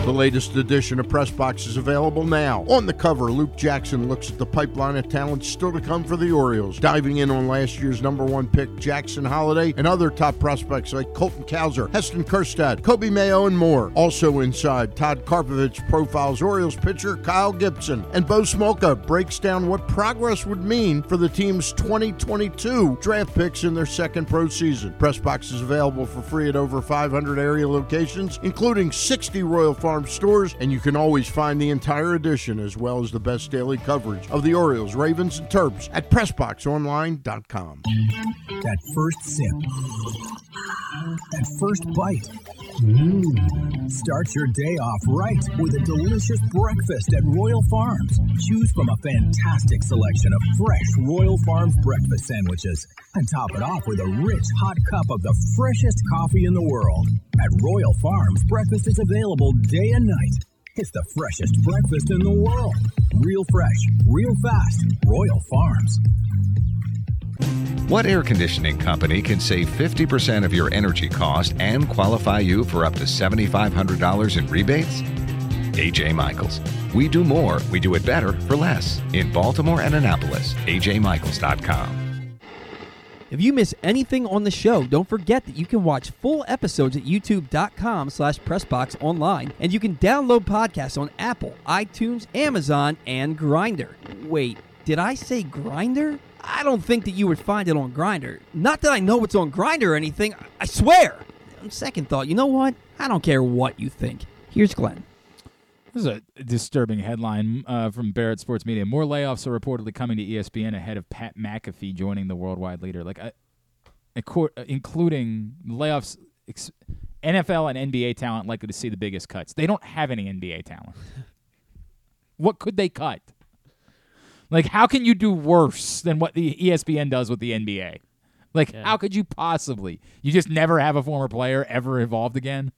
The latest edition of Press Box is available now. On the cover, Luke Jackson looks at the pipeline of talent still to come for the Orioles, diving in on last year's number one pick, Jackson Holliday, and other top prospects like Colton Cowser, Heston Kjerstad, Coby Mayo, and more. Also inside, Todd Karpovich profiles Orioles pitcher Kyle Gibson, and Bo Smolka breaks down what progress would mean for the team's 2022 draft picks in their second pro season. Press Box is available for free at over 500 area locations, including 60 Royal Farm stores, and you can always find the entire edition as well as the best daily coverage of the Orioles, Ravens, and Terps at PressBoxOnline.com. That first sip. That first bite. Mmm. Start your day off right with a delicious breakfast at Royal Farms. Choose from a fantastic selection of fresh Royal Farms breakfast sandwiches and top it off with a rich hot cup of the freshest coffee in the world. At Royal Farms, breakfast is available day and night. It's the freshest breakfast in the world. Real fresh, real fast. Royal Farms. What air conditioning company can save 50% of your energy cost and qualify you for up to $7,500 in rebates? AJ Michaels. We do more, we do it better for less. In Baltimore and Annapolis, ajmichaels.com. If you miss anything on the show, don't forget that you can watch full episodes at youtube.com slash pressboxonline, and you can download podcasts on Apple, iTunes, Amazon, and Grindr. Wait, did I say Grindr? I don't think that you would find it on Grindr. Not that I know it's on Grindr or anything, I swear. On second thought, you know what? I don't care what you think. Here's Glenn. This is a disturbing headline uh, from Barrett Sports Media. More layoffs are reportedly coming to ESPN ahead of Pat McAfee joining the worldwide leader. Like, uh, uh, including layoffs, ex- NFL and NBA talent likely to see the biggest cuts. They don't have any NBA talent. what could they cut? Like, how can you do worse than what the ESPN does with the NBA? Like, how could you possibly? You just never have a former player ever involved again.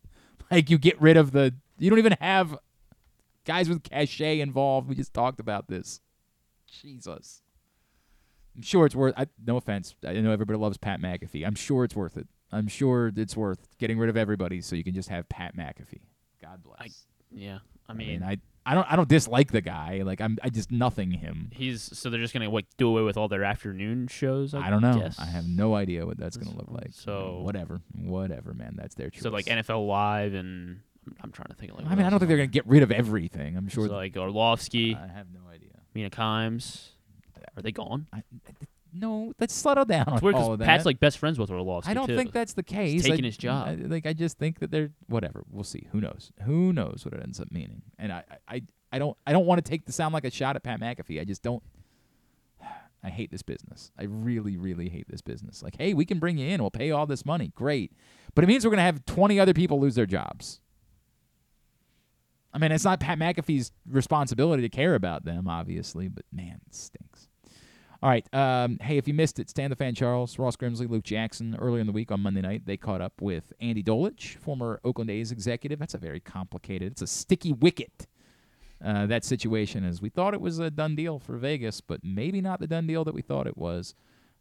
Like, you get rid of the. You don't even have guys with cachet involved. We just talked about this. Jesus. I'm sure it's worth. I, no offense. I know everybody loves Pat McAfee. I'm sure it's worth it. I'm sure it's worth getting rid of everybody so you can just have Pat McAfee. God bless. Yeah, I I mean, mean, I I don't I don't dislike the guy. Like I'm I just nothing him. he's so they're just gonna like do away with all their afternoon shows. I, I don't know. Guess. I have no idea what that's gonna look like. So- whatever, whatever, man. That's their choice. So like NFL Live and I'm trying to think of like. I mean, I don't think they're gonna get rid of everything. I'm sure. So like Orlovsky. I have no idea. Mina Kimes. Are they gone? no, let's settle down It's weird 'cause all of Pat's like best friends with Orlovsky. I don't too. think that's the case. He's taking I- his job. I, like I just think that they're whatever. We'll see. Who knows? Who knows what it ends up meaning? And I, I, I don't, I don't want to take the sound like a shot at Pat McAfee. I just don't. I hate this business. I really, really hate this business. Like, hey, we can bring you in. We'll pay you all this money. Great, but it means we're gonna have twenty other people lose their jobs. I mean, it's not Pat McAfee's responsibility to care about them, obviously, but man, it stinks. All right. Um, hey, if you missed it, Stan the Fan Charles, Ross Grimsley, Luke Jackson, earlier in the week on Monday night, they caught up with Andy Dolich, former Oakland A's executive. That's a very complicated, it's a sticky wicket. Uh, that situation is we thought it was a done deal for Vegas, but maybe not the done deal that we thought it was.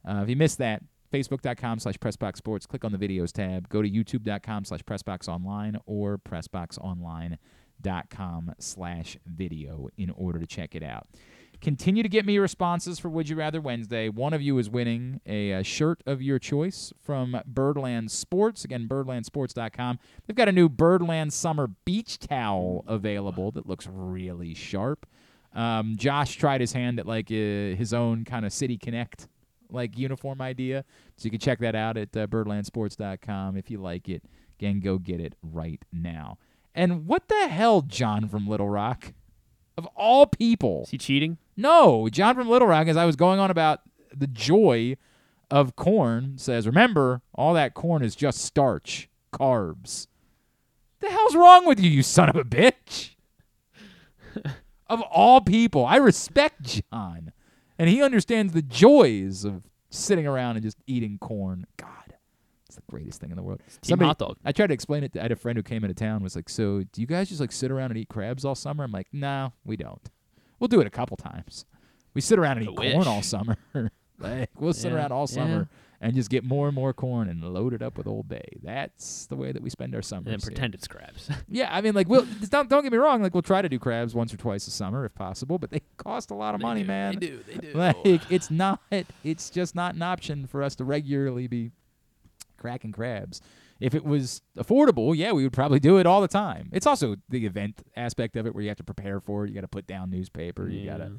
Uh, if you missed that, facebook.com slash pressboxsports, click on the videos tab, go to youtube.com slash pressboxonline or pressboxonline.com slash video in order to check it out. Continue to get me responses for Would You Rather Wednesday. One of you is winning a, uh shirt of your choice from Birdland Sports. Again, birdlandsports.com. They've got a new Birdland Summer Beach Towel available that looks really sharp. Um, Josh tried his hand at like uh, his own kind of City Connect like uniform idea. So you can check that out at uh, birdlandsports.com if you like it. Again, go get it right now. And what the hell, John from Little Rock? Of all people. Is he cheating? No. John from Little Rock, as I was going on about the joy of corn, says, remember, all that corn is just starch, carbs. The hell's wrong with you, you son of a bitch? of all people, I respect John. And he understands the joys of sitting around and just eating corn. God, greatest thing in the world. Team hot dog. I tried to explain it. To, I had a friend who came into town. Was like, "So, do you guys just like sit around and eat crabs all summer?" I'm like, "No, we don't. We'll do it a couple times. We sit around and I eat corn all summer. like, we'll sit Yeah, around all yeah. summer and just get more and more corn and load it up with Old Bay. That's the way that we spend our summer. And pretend it's crabs. Yeah, I mean, like, we'll don't don't get me wrong. Like, we'll try to do crabs once or twice a summer if possible, but they cost a lot of money, man. They do. They do. Like, it's not. It's just not an option for us to regularly be cracking crabs. If it was affordable, yeah, we would probably do it all the time. It's also the event aspect of it where you have to prepare for it. You got to put down newspaper. You got to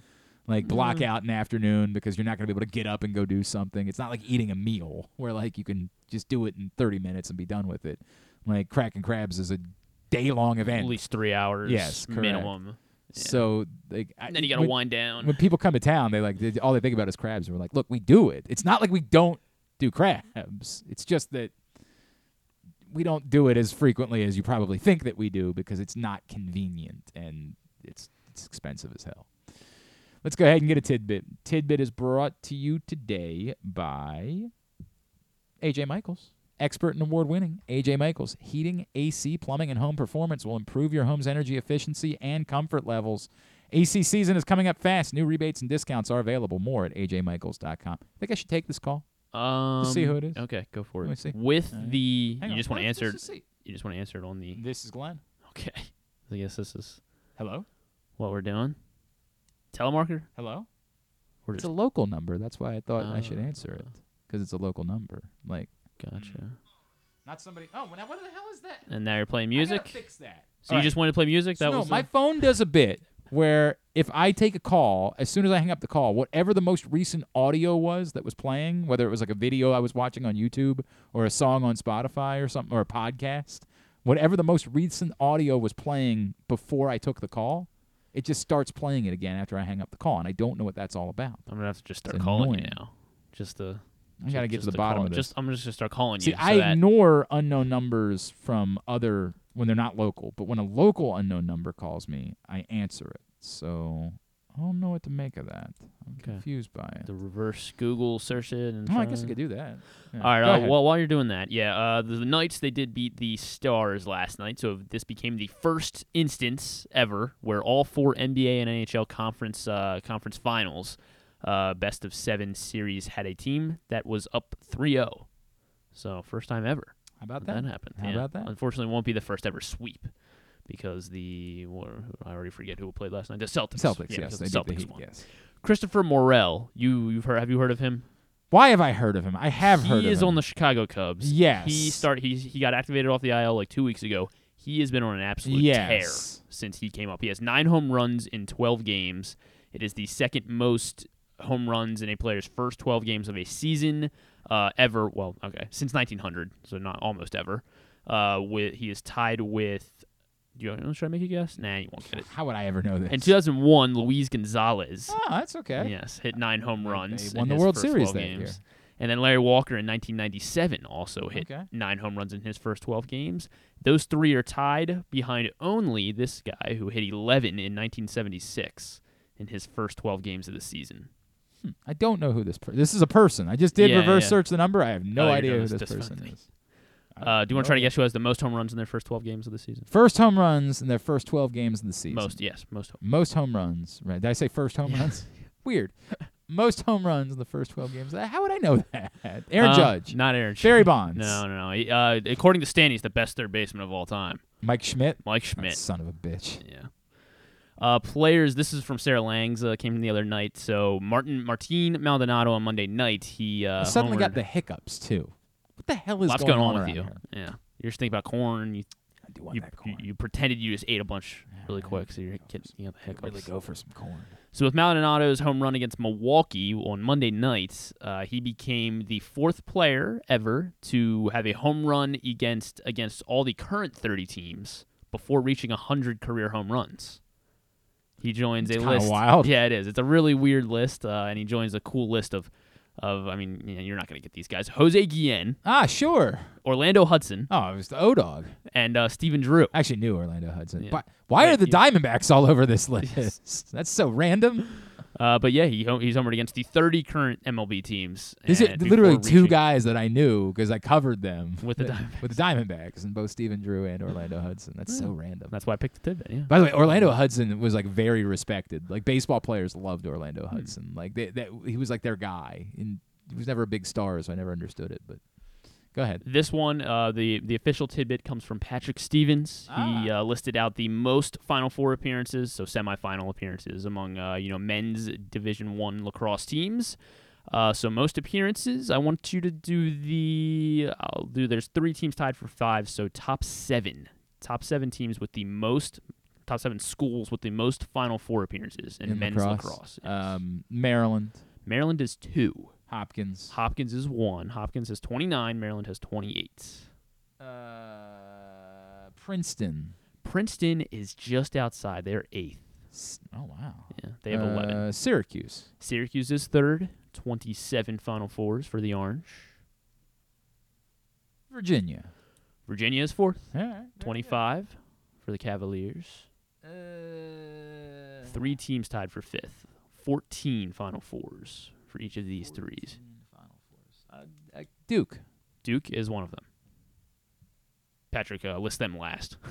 like block Mm. out an afternoon because you're not going to be able to get up and go do something. It's not like eating a meal where like you can just do it in 30 minutes and be done with it. Like cracking crabs is a day long event. At least three hours. Yes, correct. minimum. So like, I- then you gotta when- wind down. When people come to town, they like they, all they think about is crabs. And we're like, look, we do it. It's not like we don't do crabs. It's just that we don't do it as frequently as you probably think that we do because it's not convenient and it's it's expensive as hell. Let's go ahead and get a tidbit. Tidbit is brought to you today by AJ Michaels. Expert and award winning AJ Michaels. Heating, AC, plumbing, and home performance will improve your home's energy efficiency and comfort levels. AC season is coming up fast. New rebates and discounts are available. More at ajmichaels.com. I Think I should take this call? Um, see who it is. Okay, go for Let me it. see. With All right. the, Hang you on. just want to Let's- answer. let's just it. see. You just want to answer it on the. This is Glenn. Okay. I guess this is Hello? what we're doing. Telemarketer. Hello? We're It's just a local number. That's why I thought I should Uh, answer it because it's a local number. Like, gotcha. not somebody. Oh, now what the hell is that? And now you're playing I gotta music. fix that. So you just wanted to play music? That no, was my the- phone does a bit where if I take a call, as soon as I hang up the call, whatever the most recent audio was that was playing, whether it was like a video I was watching on YouTube or a song on Spotify or something or a podcast, whatever the most recent audio was playing before I took the call, it just starts playing it again after I hang up the call, and I don't know what that's all about. I'm gonna have to just start It's calling you now. Just to. I gotta get to the bottom of this. Just I'm just gonna start calling See, you. so I that- ignore unknown numbers from other when they're not local, but when a local unknown number calls me, I answer it. So I don't know what to make of that. I'm Okay. confused by it. the reverse Google search it. And Oh, I try guess I could do that. Yeah. All right. Go Uh, ahead. well, while you're doing that, yeah, uh, the, the Knights they did beat the Stars last night, so this became the first instance ever where all four NBA and NHL conference uh, conference finals, uh, best of seven series had a team that was up 3-0. So first time ever. How about that that? happened. How yeah. about that? Unfortunately, it won't be the first ever sweep because the I already forget who played last night. The Celtics. Celtics, Yeah, yes, the the Celtics Heat, won. yes. Christopher Morel, you you've heard? Have you heard of him? Why have I heard of him? I have he heard of him. He is on the Chicago Cubs. Yes. He start he he got activated off the IL like two weeks ago. He has been on an absolute Yes. tear since he came up. He has nine home runs in twelve games. It is the second most home runs in a player's first twelve games of a season uh, ever. Well, okay, since 1900, so not almost ever. Uh, with he is tied with. Do you want to try to make a guess? Nah, you won't get it. How would I ever know this? In 2001, Luis Gonzalez. Oh, that's okay. Yes, hit nine home runs. They won in the World Series that games. year. And then Larry Walker in 1997 also hit Okay. nine home runs in his first 12 games. Those three are tied behind only this guy who hit 11 in 1976 in his first 12 games of the season. I don't know who this person. This is a person. I just did Yeah, reverse yeah. search the number. I have no Oh, you're idea doing who this this person is. Uh, do you want to try to guess who has the most home runs in their first 12 games of the season? First home runs in their first 12 games of the season. Most, yes, most. Home. Most home runs. Right? Did I say first home runs? Weird. Most home runs in the first 12 games. How would I know that? Aaron Uh, Judge. Not Aaron. Barry Bonds. No, no, no. He, Uh, according to Stan, he's the best third baseman of all time. Mike Schmidt. Mike That Schmidt. son of a bitch. Yeah. Uh, players. This is from Sarah Langs. Uh, came from the other night. So Martin Martin Maldonado on Monday night. He uh, I suddenly got the hiccups too. What the hell is Lots going, going on with you. here? Yeah, you're just thinking about corn. You I do want you, that corn. you pretended you just ate a bunch really quick, so you're getting you know, the hiccups. really go for some corn. So with Maldonado's home run against Milwaukee on Monday night, uh, he became the fourth player ever to have a home run against against all the current 30 teams before reaching 100 career home runs. He joins It's a list. wild. Yeah, it is. It's a really weird list, uh, and he joins a cool list of, of I mean, you know, you're not going to get these guys: Jose Guillen, Ah, sure. Orlando Hudson, Oh, it was the O Dog. and uh, Stephen Drew. I actually knew Orlando Hudson. Yeah. But why Wait, are the Diamondbacks all over this list? That's so random. Uh, but yeah, he he's homered against the 30 current MLB teams. Are and literally two guys that I knew because I covered them With the Th- Diamondbacks. with the Diamondbacks and both Stephen Drew and Orlando Hudson. That's so random. That's why I picked the tidbit. Yeah. By the way, Orlando Hudson was like very respected. Like baseball players loved Hmm. Orlando Hudson. Like they, that he was like their guy. And he was never a big star, so I never understood it. But go ahead. This one, uh, the the official tidbit comes from Patrick Stevens. He uh, listed out the most Final Four appearances, so semifinal appearances among uh, you know men's Division One lacrosse teams. Uh, so most appearances. I want you to do the. I'll do. There's three teams tied for five. So top seven, top seven teams with the most. Top seven schools with the most Final Four appearances in, In men's lacrosse. Um, Maryland, Maryland is two. Hopkins. Hopkins is one. Hopkins has 29. Maryland has 28. Uh, Princeton. Princeton is just outside. They're eighth. S- Oh wow. Yeah, they have 11. Uh, Syracuse. Syracuse is third. 27 Final Fours for the Orange. Virginia. Virginia is fourth. All right. 25 for the Cavaliers. Uh, Three teams tied for fifth. 14 Final Fours for each of these threes. Uh, uh, Duke. Duke is one of them. Patrick uh, lists them last.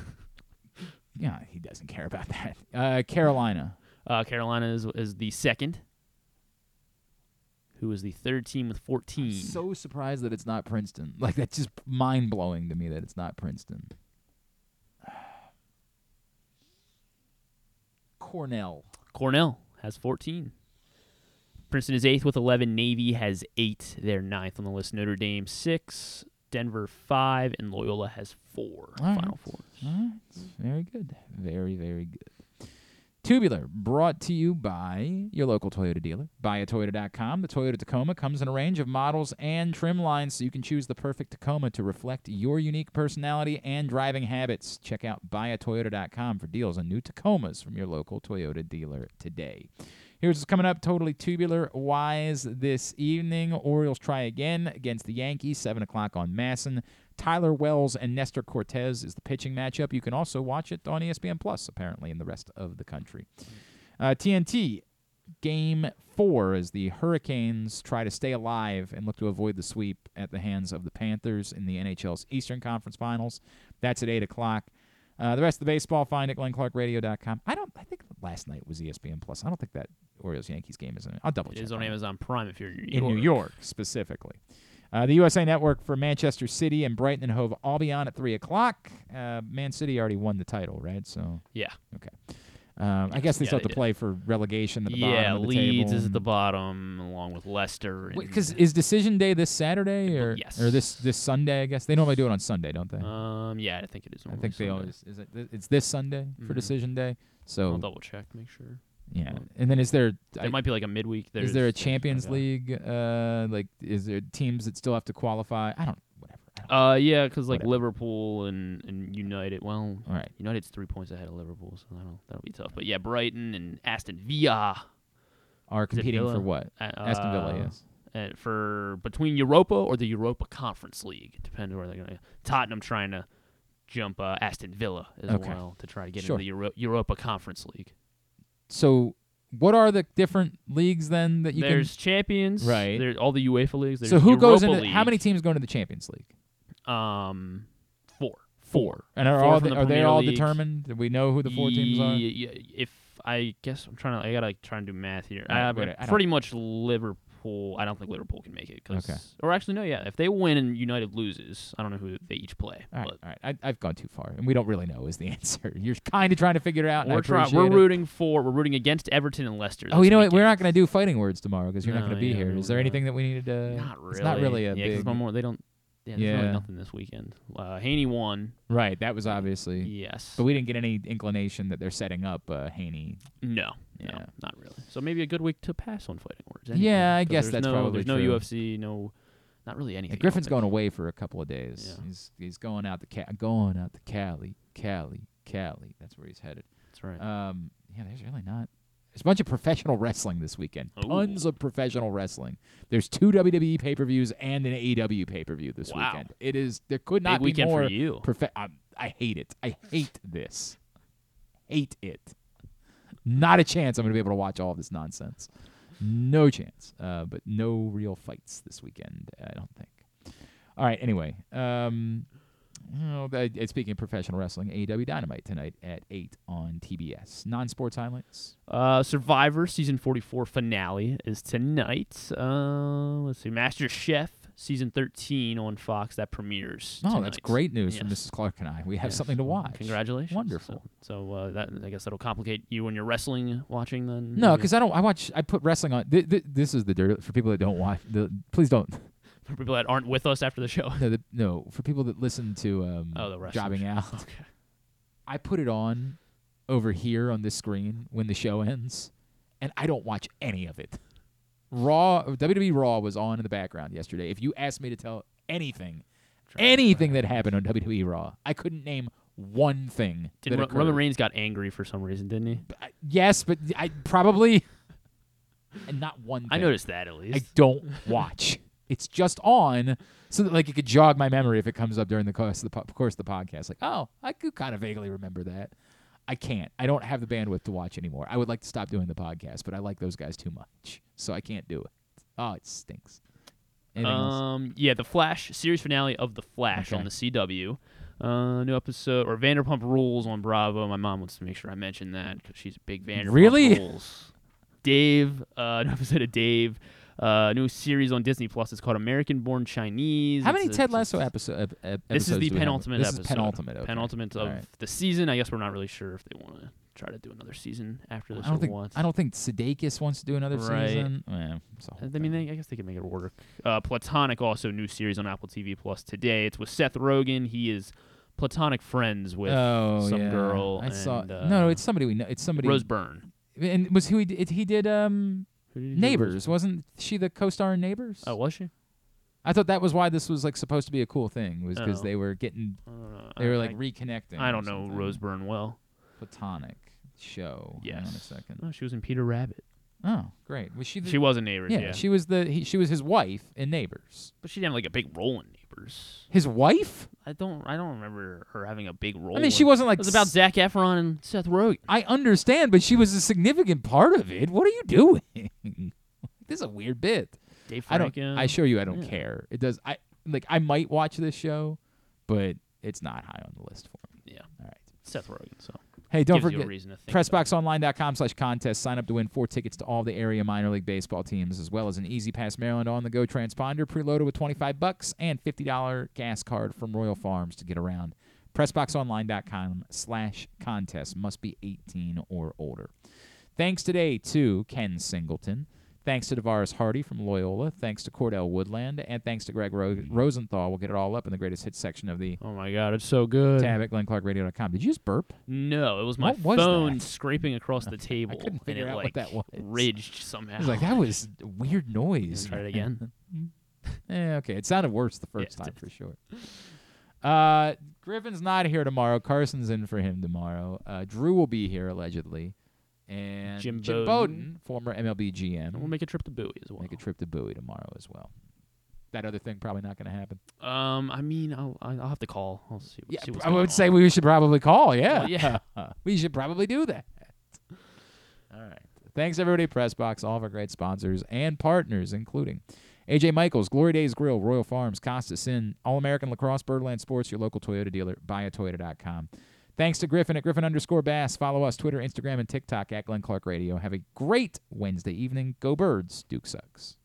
Yeah, he doesn't care about that. Uh, Carolina. Uh, Carolina is, is the second. Who is the third team with 14? So surprised that it's not Princeton. Like that's just mind blowing to me that it's not Princeton. Cornell. Cornell has 14. Princeton is eighth with 11. Navy has eight. They're ninth on the list. Notre Dame six. Denver five, and Loyola has four All right. Final Fours. All right. Very good. Very, very good. Tubular, brought to you by your local Toyota dealer. BuyAToyota.com. The Toyota Tacoma comes in a range of models and trim lines, so you can choose the perfect Tacoma to reflect your unique personality and driving habits. Check out BuyAToyota.com for deals on new Tacomas from your local Toyota dealer today. Here's what's coming up totally tubular wise this evening. Orioles try again against the Yankees, 7 o'clock on MASN. Tyler Wells and Nestor Cortes is the pitching matchup. You can also watch it on ESPN Plus, apparently, in the rest of the country. Uh, TNT, game four, as the Hurricanes try to stay alive and look to avoid the sweep at the hands of the Panthers in the NHL's Eastern Conference Finals. That's at 8 o'clock. Uh, the rest of the baseball, find at glennclarkradio.com. I don't. I think last night was ESPN Plus. I don't think that Orioles Yankees game is. In, I'll double check. is on that. Amazon Prime if you're in New in York. New York specifically. Uh, the USA Network for Manchester City and Brighton and Hove Albion at three o'clock. Uh, Man City already won the title, right? So Yeah. okay. Um, I guess they Yeah, still have they to did. play for relegation at the yeah, bottom of the Leeds table. is at the bottom along with Leicester. Because is decision day this Saturday or yes. or this this Sunday? I guess they normally do it on Sunday, don't they? um, yeah, I think it is. I think they Sunday. always is it. It's this Sunday for Mhm. decision day. So I'll double check, make sure. yeah, and then is there? There I- might be like a midweek. There's, is there a Champions. League? Uh, like is there teams that still have to qualify? I don't. Whatever. I don't Uh, yeah, because like Whatever. Liverpool and, and United. Well, All right. United's three points ahead of Liverpool, so that'll that'll be tough. But yeah, Brighton and Aston Villa Are competing for what? Uh, Aston Villa, uh, yes. uh, for between Europa or the Europa Conference League, depending where they're going to. Tottenham trying to jump uh, Aston Villa as Okay. well to try to get Sure. into the Euro- Europa Conference League. So, what are the different leagues then that you There's champions, Right. There's all the UEFA leagues. There's So who goes Europa into? How many teams go into the Champions League? Um, four. Four. And are Four all the, the are they all League. determined? Do we know who the four teams are? Yeah, If I guess I'm trying to, I gotta try and do math here. Right, Uh, I pretty much Liverpool. I don't think Liverpool can make it. 'cause- Okay. Or actually, no. Yeah, if they win and United loses, I don't know who they each play. All right, but all right. I, I've gone too far, and we don't really know is the answer. You're kind of trying to figure it out. we're appreciate We're rooting for. We're rooting against Everton and Leicester. Oh, you know what? We're not going to do fighting words tomorrow because you're not going to be yeah, here. we're there not. anything that we needed to? Not really. It's not really a yeah, big. one more. They don't. Yeah, there's Yeah. really nothing this weekend. Uh, Haney won. Right. That was obviously. Yes. But we didn't get any inclination that they're setting up uh, Haney. No, Yeah. no, not really. So maybe a good week to pass on fighting words. Yeah, I guess that's no, probably There's no. UFC, no, not really anything. I Griffin's going away for a couple of days. Yeah. He's he's going out to Ca- going out to Cali, Cali, Cali. That's where he's headed. That's right. Um, yeah, there's really not. There's a bunch of professional wrestling this weekend. Tons of professional wrestling. There's two WWE pay-per-views and an AEW pay-per-view this Wow. weekend. It is there could Big not be weekend for more you. profe- um, I hate it. I hate this. Hate it. Not a chance I'm going to be able to watch all of this nonsense. No chance. Uh, but no real fights this weekend, I don't think. All right, anyway. Um, Oh, speaking of professional wrestling, AEW Dynamite tonight at 8 on TBS. Non sports highlights. Uh, Survivor season 44 finale is tonight. Uh, let's see, Master Chef season 13 on Fox that premieres. Oh, tonight. that's great news from Yes. Mrs. Clark and I. We have Yes. something to watch. Congratulations. Wonderful. So, so uh, that I guess that'll complicate you when you're wrestling watching then. No, because I don't. I watch. I put wrestling on. Th- th- this is the dirt for people that don't watch. The, please don't. For people that aren't with us after the show. No, the, no, for people that listen to um, Oh, the wrestling jobbing out. Okay. I put it on over here on this screen when the show ends, and I don't watch any of it. Raw, WWE Raw was on in the background yesterday. If you asked me to tell anything, anything that happened on WWE Raw, I couldn't name one thing. Did Ro- Roman. Reigns got angry for some reason, didn't he? Yes, but I probably, and not one. I noticed that at least. I don't watch. It's just on so that like it could jog my memory if it comes up during the course of the po- course of the podcast. Like, oh, I could kind of vaguely remember that. I can't. I don't have the bandwidth to watch anymore. I would like to stop doing the podcast, but I like those guys too much, so I can't do it. Oh, it stinks. Anything else? Um, yeah, the Flash series finale of the Flash Okay. on the CW. Uh, new episode or Vanderpump Rules on Bravo. My mom wants to make sure I mention that because she's a big Vanderpump Really? Rules. Dave, uh, new episode of Dave. Uh, new series on Disney Plus. It's called American Born Chinese. How It's many a- Ted Lasso episode? ep- ep- This is the do we have? penultimate This episode. is penultimate. Okay. Penultimate of right. the season. I guess we're not really sure if they want to try to do another season after this I don't think. I don't think Sudeikis wants to do another Right. season. It's I mean, they, I guess they can make it work. Uh, Platonic also new series on Apple TV Plus today. It's with Seth Rogen. He is platonic friends with oh, some yeah. girl. I saw. uh, no, no, it's somebody we know. It's somebody. Rose Byrne. And was who he did? He did um Who did he Neighbors. Wasn't she the co-star in Neighbors? Oh, was she? I thought that was why this was like supposed to be a cool thing. Was because Oh. they were getting, Uh, they were like I- reconnecting. I or don't know something. Rose Byrne well. Platonic show. Yes. Hang on a second. Oh, she was in Peter Rabbit. Oh, great. Was she? The, She was in Neighbors. Yeah, Yeah, she was the. He, she was his wife in Neighbors. but she didn't have like a big role in Neighbors. His wife? I don't. I don't remember her having a big role. I mean, she in- wasn't like It was about s- Zac Efron and Seth Rogen. I understand, but she was a significant part of it. What are you doing? this is a weird bit. Dave I don't. I assure you, I don't Yeah. care. It does. I like. I might watch this show, but it's not high on the list for me. Yeah. All right. Seth Rogen. So. Hey, don't Gives you a forget reason to think about it. PressBoxOnline.com slash contest. Sign up to win four tickets to all the area minor league baseball teams, as well as an E-ZPass Maryland on the go transponder preloaded with 25 bucks and $50 gas card from Royal Farms to get around. PressBoxOnline.com slash contest. Must be 18 or older. Thanks today to Ken Singleton. Thanks to Tavaras Hardy from Loyola. Thanks to Cordell Woodland. And thanks to Gregg Ro- Rosenthal. We'll get it all up in the greatest hits section of the Oh my God, it's so good. tab at glennclarkradio.com. Did you just burp? No, it was my What was phone that? scraping across the table, couldn't and figure it out what like that was. ridged somehow. I was like, that was a weird noise. Try it again. Eh, okay, it sounded worse the first Yeah, time for sure. Uh, Griffin's not here tomorrow. Carson's in for him tomorrow. Uh, Drew will be here allegedly, and Jim Bowden, Bowden. former MLB GM, we'll make a trip to Bowie as well. make a trip to Bowie tomorrow as well. That other thing probably not going to happen. Um, I mean, I'll I'll have to call. I'll see. Yeah, see what's I going would on. say we should probably call. Yeah, Well, yeah. we should probably do that. All right. Thanks everybody, at Pressbox, all of our great sponsors and partners, including AJ Michaels, Glory Days Grill, Royal Farms, Costas Inn, All American Lacrosse, Birdland Sports, your local Toyota dealer, buyatoyota.com. Thanks to Griffin at Griffin underscore Bass. Follow us Twitter, Instagram, and TikTok at Glenn Clark Radio. Have a great Wednesday evening. Go Birds. Duke sucks.